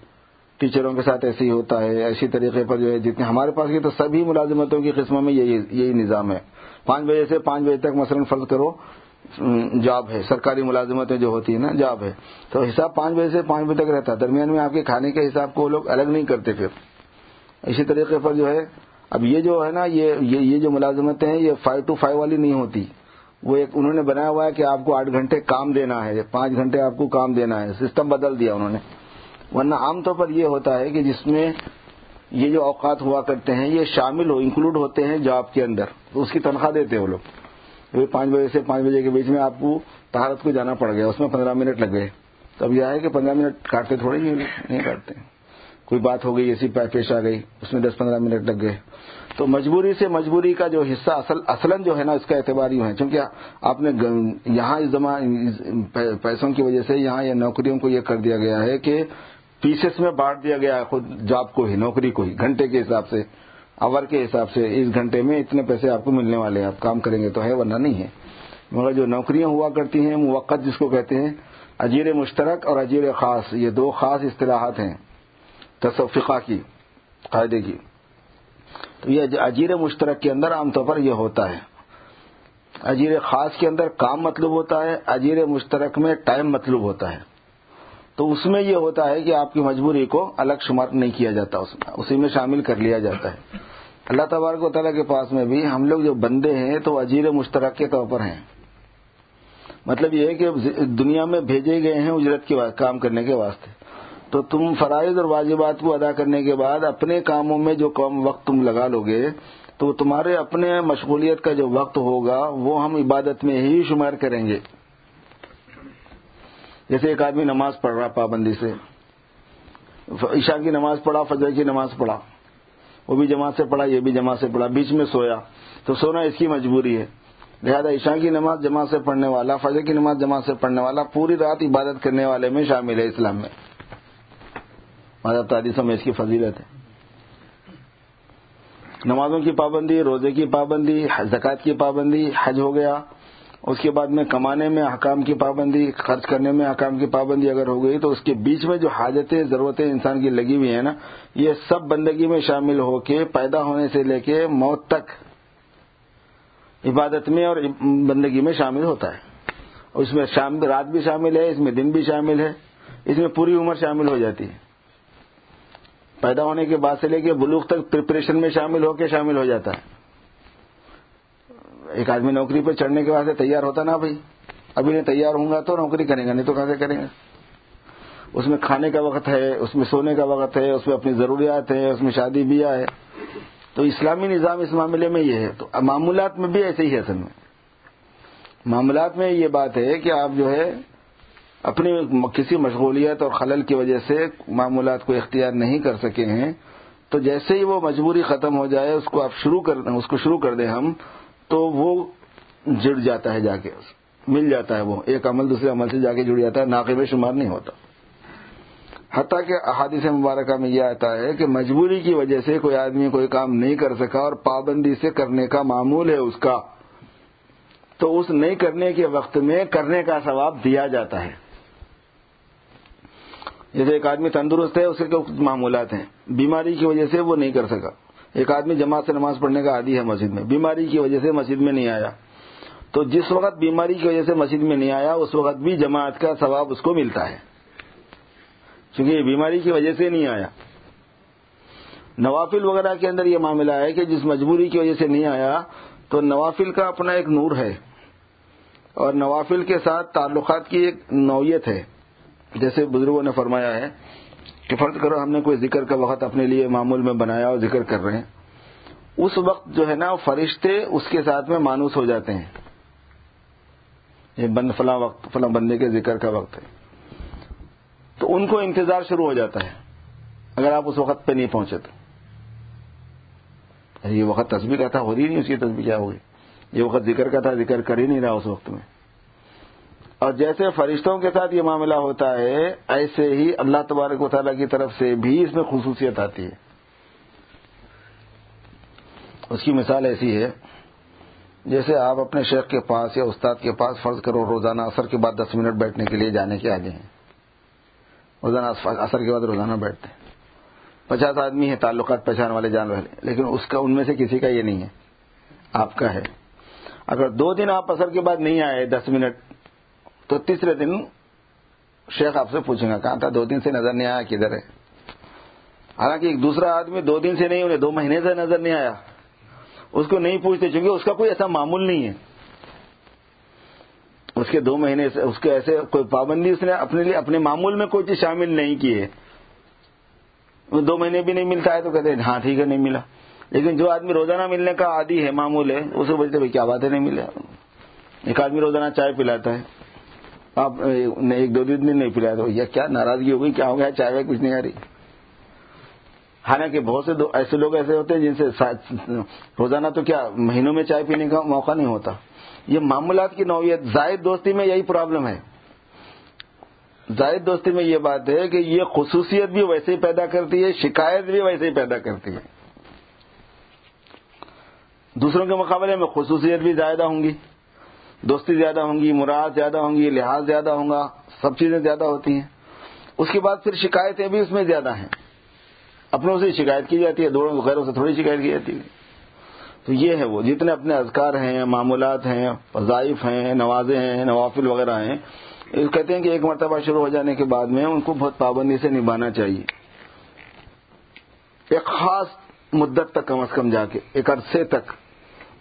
ٹیچروں کے ساتھ ایسے ہی ہوتا ہے۔ اسی طریقے پر جو ہے، جتنے ہمارے پاس کی تو سبھی ملازمتوں کی قسموں میں یہی یہی نظام ہے۔ پانچ بجے سے پانچ بجے تک مثلاً فرض کرو جاب ہے، سرکاری ملازمتیں جو ہوتی ہیں نا جاب ہے۔ تو حساب پانچ بجے سے پانچ بجے تک رہتا ہے۔ درمیان میں آپ کے کھانے کے حساب کو وہ لوگ الگ نہیں کرتے پھر۔ اسی طریقے پر جو ہے اب یہ جو ہے نا، یہ یہ جو ملازمتیں ہیں، یہ فائیو ٹو فائیو والی نہیں ہوتی۔ وہ ایک انہوں نے بنایا ہوا ہے کہ آپ کو آٹھ گھنٹے کام دینا ہے، پانچ گھنٹے آپ کو کام دینا ہے سسٹم بدل دیا انہوں نے۔ ورنہ عام طور پر یہ ہوتا ہے کہ جس میں یہ جو اوقات ہوا کرتے ہیں، یہ شامل ہو انکلوڈ ہوتے ہیں جاب کے اندر۔ اس کی تنخواہ دیتے ہیں وہ لوگ۔ پانچ بجے سے پانچ بجے کے بیچ میں آپ کو تہارت کو جانا پڑ گیا، اس میں پندرہ منٹ لگ گئے۔ تو اب یہ ہے کہ پندرہ منٹ کاٹتے تھوڑے ہی نہیں کاٹتے۔ کوئی بات ہو گئی ایسی پیش آ گئی، اس میں دس پندرہ منٹ لگ گئے۔ تو مجبوری سے مجبوری کا جو حصہ اصل، اصلاً جو ہے نا، اس کا اعتبار یوں ہے۔ چونکہ آپ نے یہاں اس زمان پیسوں کی وجہ سے یہاں یہ نوکریوں کو یہ کر دیا گیا ہے کہ پیسز میں بانٹ دیا گیا ہے خود، جاب کو ہی، نوکری کو ہی، گھنٹے کے حساب سے، آور کے حساب سے۔ اس گھنٹے میں اتنے پیسے آپ کو ملنے والے ہیں، آپ کام کریں گے تو ہے، ورنہ نہیں ہے۔ مگر جو نوکریاں ہوا کرتی ہیں موقع جس کو کہتے ہیں، اجیر مشترک اور اجیر خاص، یہ دو خاص اصطلاحات ہیں۔ تصفقہ کی، قاعدے کی۔ تو یہ اجیر مشترک کے اندر عام طور پر یہ ہوتا ہے۔ اجیر خاص کے اندر کام مطلوب ہوتا ہے، اجیر مشترک میں ٹائم مطلوب ہوتا ہے۔ تو اس میں یہ ہوتا ہے کہ آپ کی مجبوری کو الگ شمار نہیں کیا جاتا، اس میں، اسی میں شامل کر لیا جاتا ہے۔ اللہ تبارک و تعالیٰ کے پاس میں بھی ہم لوگ جو بندے ہیں تو اجیر مشترک کے طور پر ہیں۔ مطلب یہ ہے کہ دنیا میں بھیجے گئے ہیں اجرت کے کام کرنے کے واسطے۔ تو تم فرائض اور واجبات کو ادا کرنے کے بعد اپنے کاموں میں جو کم وقت تم لگا لو گے، تو تمہارے اپنے مشغولیت کا جو وقت ہوگا، وہ ہم عبادت میں ہی شمار کریں گے۔ جیسے ایک آدمی نماز پڑھ رہا پابندی سے، عشاء کی نماز پڑھا، فجر کی نماز پڑھا، وہ بھی جماعت سے پڑھا، یہ بھی جماعت سے پڑھا، بیچ میں سویا، تو سونا اس کی مجبوری ہے۔ لہذا عشاء کی نماز جماعت سے پڑھنے والا، فجر کی نماز جماعت سے پڑھنے والا پوری رات عبادت کرنے والے میں شامل ہے اسلام میں۔ مذہب تعدیثوں میں اس کی فضیلت ہے۔ نمازوں کی پابندی، روزے کی پابندی، زکوٰۃ کی پابندی، حج ہو گیا۔ اس کے بعد میں کمانے میں حکام کی پابندی، خرچ کرنے میں حکام کی پابندی اگر ہو گئی تو اس کے بیچ میں جو حاجتیں، ضرورتیں انسان کی لگی ہوئی ہیں نا، یہ سب بندگی میں شامل ہو کے پیدا ہونے سے لے کے موت تک عبادت میں اور بندگی میں شامل ہوتا ہے۔ اس میں شام رات بھی شامل ہے، اس میں دن بھی شامل ہے۔ اس میں پوری عمر شامل ہو جاتی ہے۔ پیدا ہونے کے بعد سے لے کے بلوغ تک پریپریشن میں شامل ہو کے شامل ہو جاتا ہے۔ ایک آدمی نوکری پہ چڑھنے کے بعد سے تیار ہوتا نا بھائی۔ ابھی نہیں تیار ہوں گا تو نوکری کریں گا، نہیں تو کیسے کریں گے اس میں کھانے کا وقت ہے، اس میں سونے کا وقت ہے، اس میں اپنی ضروریات ہے اس میں شادی بیاہ ہے۔ تو اسلامی نظام اس معاملے میں یہ ہے۔ تو معمولات میں بھی ایسے ہی ہے اصل میں۔ معاملات میں یہ بات ہے کہ آپ جو ہے اپنی کسی مشغولیت اور خلل کی وجہ سے معمولات کو اختیار نہیں کر سکے ہیں، تو جیسے ہی وہ مجبوری ختم ہو جائے، اس کو آپ شروع کر اس کو شروع کر دیں ہم، تو وہ جڑ جاتا ہے جا کے، مل جاتا ہے وہ۔ ایک عمل دوسرے عمل سے جا کے جڑ جاتا ہے، ناقب شمار نہیں ہوتا۔ حتیٰ کہ احادیث مبارکہ میں یہ آتا ہے کہ مجبوری کی وجہ سے کوئی آدمی کوئی کام نہیں کر سکا اور پابندی سے کرنے کا معمول ہے اس کا، تو اس نہیں کرنے کے وقت میں کرنے کا ثواب دیا جاتا ہے۔ جیسے ایک آدمی تندرست ہے، اس کے کچھ معمولات ہیں؟ بیماری کی وجہ سے وہ نہیں کر سکا۔ ایک آدمی جماعت سے نماز پڑھنے کا عادی ہے مسجد میں۔ بیماری کی وجہ سے مسجد میں نہیں آیا۔ تو جس وقت بیماری کی وجہ سے مسجد میں نہیں آیا، اس وقت بھی جماعت کا ثواب اس کو ملتا ہے۔ کیونکہ یہ بیماری کی وجہ سے نہیں آیا۔ نوافل وغیرہ کے اندر یہ معاملہ ہے کہ جس مجبوری کی وجہ سے نہیں آیا، تو نوافل کا اپنا ایک نور ہے۔ اور نوافل کے ساتھ تعلقات کی ایک نوعیت ہے۔ جیسے بزرگوں نے فرمایا ہے کہ فرض کرو ہم نے کوئی ذکر کا وقت اپنے لیے معمول میں بنایا اور ذکر کر رہے ہیں، اس وقت جو ہے نا فرشتے اس کے ساتھ میں مانوس ہو جاتے ہیں۔ یہ بند فلاں وقت، فلاں بندے کے ذکر کا وقت ہے۔ تو ان کو انتظار شروع ہو جاتا ہے، اگر آپ اس وقت پہ نہیں پہنچے تو۔ یہ وقت تصویر کا تھا، ہو رہی نہیں اس کی تصویر کیا ہوگی یہ وقت ذکر کا تھا، ذکر کر ہی نہیں رہا اس وقت میں۔ اور جیسے فرشتوں کے ساتھ یہ معاملہ ہوتا ہے، ایسے ہی اللہ تبارک و تعالیٰ کی طرف سے بھی اس میں خصوصیت آتی ہے۔ اس کی مثال ایسی ہے، جیسے آپ اپنے شیخ کے پاس یا استاد کے پاس فرض کرو روزانہ اثر کے بعد دس منٹ بیٹھنے کے لیے جانے کے آگے ہیں۔ روزانہ اثر کے بعد روزانہ بیٹھتے ہیں۔ پچاس آدمی ہیں، تعلقات پہچان والے جان والے لیکن اس کا ان میں سے کسی کا یہ نہیں ہے۔ آپ کا ہے۔ اگر دو دن آپ اثر کے بعد نہیں آئے دس منٹ تو تیسرے دن شیخ آپ سے پوچھیں گا کہاں تھا؟ دو دن سے نظر نہیں آیا، کدھر ہے؟ حالانکہ ایک دوسرا آدمی دو دن سے نہیں، انہیں دو مہینے سے نظر نہیں آیا۔ اس کو نہیں پوچھتے چونکہ اس کا کوئی ایسا معمول نہیں ہے۔ اس کے دو مہینے سے، اس کے ایسے کوئی پابندی اس نے اپنے لیے، اپنے معمول میں کوئی چیز شامل نہیں کی ہے۔ دو مہینے بھی نہیں ملتا ہے تو کہتے ہیں ہاں ٹھیک ہے، نہیں ملا۔ لیکن جو آدمی روزانہ ملنے کا عادی ہے، معمول ہے اسے بولتے بھائی کیا بات ہے، نہیں ملا۔ ایک آدمی روزانہ چائے پلاتا ہے۔ آپ ایک دو دن نہیں پلایا تو یا کیا ناراضگی ہو گئی؟ کیا ہو گیا؟ چائے وائے کچھ نہیں آ رہی. حالانکہ بہت سے ایسے لوگ ایسے ہوتے ہیں جن سے روزانہ تو کیا مہینوں میں چائے پینے کا موقع نہیں ہوتا. یہ معمولات کی نوعیت زائد دوستی میں یہی پرابلم ہے. زائد دوستی میں یہ بات ہے کہ یہ خصوصیت بھی ویسے ہی پیدا کرتی ہے، شکایت بھی ویسے ہی پیدا کرتی ہے. دوسروں کے مقابلے میں خصوصیت بھی زیادہ ہوں گی. دوستی زیادہ ہوں گی، مراد زیادہ ہوں گی، لحاظ زیادہ ہوں گا، سب چیزیں زیادہ ہوتی ہیں۔ اس کے بعد پھر شکایتیں بھی اس میں زیادہ ہیں۔ اپنوں سے شکایت کی جاتی ہے دونوں غیروں سے تھوڑی شکایت کی جاتی ہے۔ تو یہ ہے وہ، جتنے اپنے اذکار ہیں، معمولات ہیں، وظائف ہیں نوازے ہیں، نوافل وغیرہ ہیں کہتے ہیں کہ ایک مرتبہ شروع ہو جانے کے بعد میں ان کو بہت پابندی سے نبھانا چاہیے۔ ایک خاص مدت تک کم از کم جا کے، ایک عرصے تک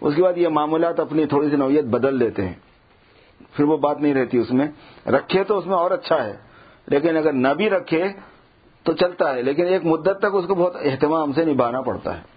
اس کے بعد یہ معاملات اپنی تھوڑی سی نوعیت بدل دیتے ہیں۔ پھر وہ بات نہیں رہتی اس میں۔ رکھے تو اس میں اور اچھا ہے، لیکن اگر نہ بھی رکھے تو چلتا ہے، لیکن ایک مدت تک اس کو بہت اہتمام سے نبھانا پڑتا ہے۔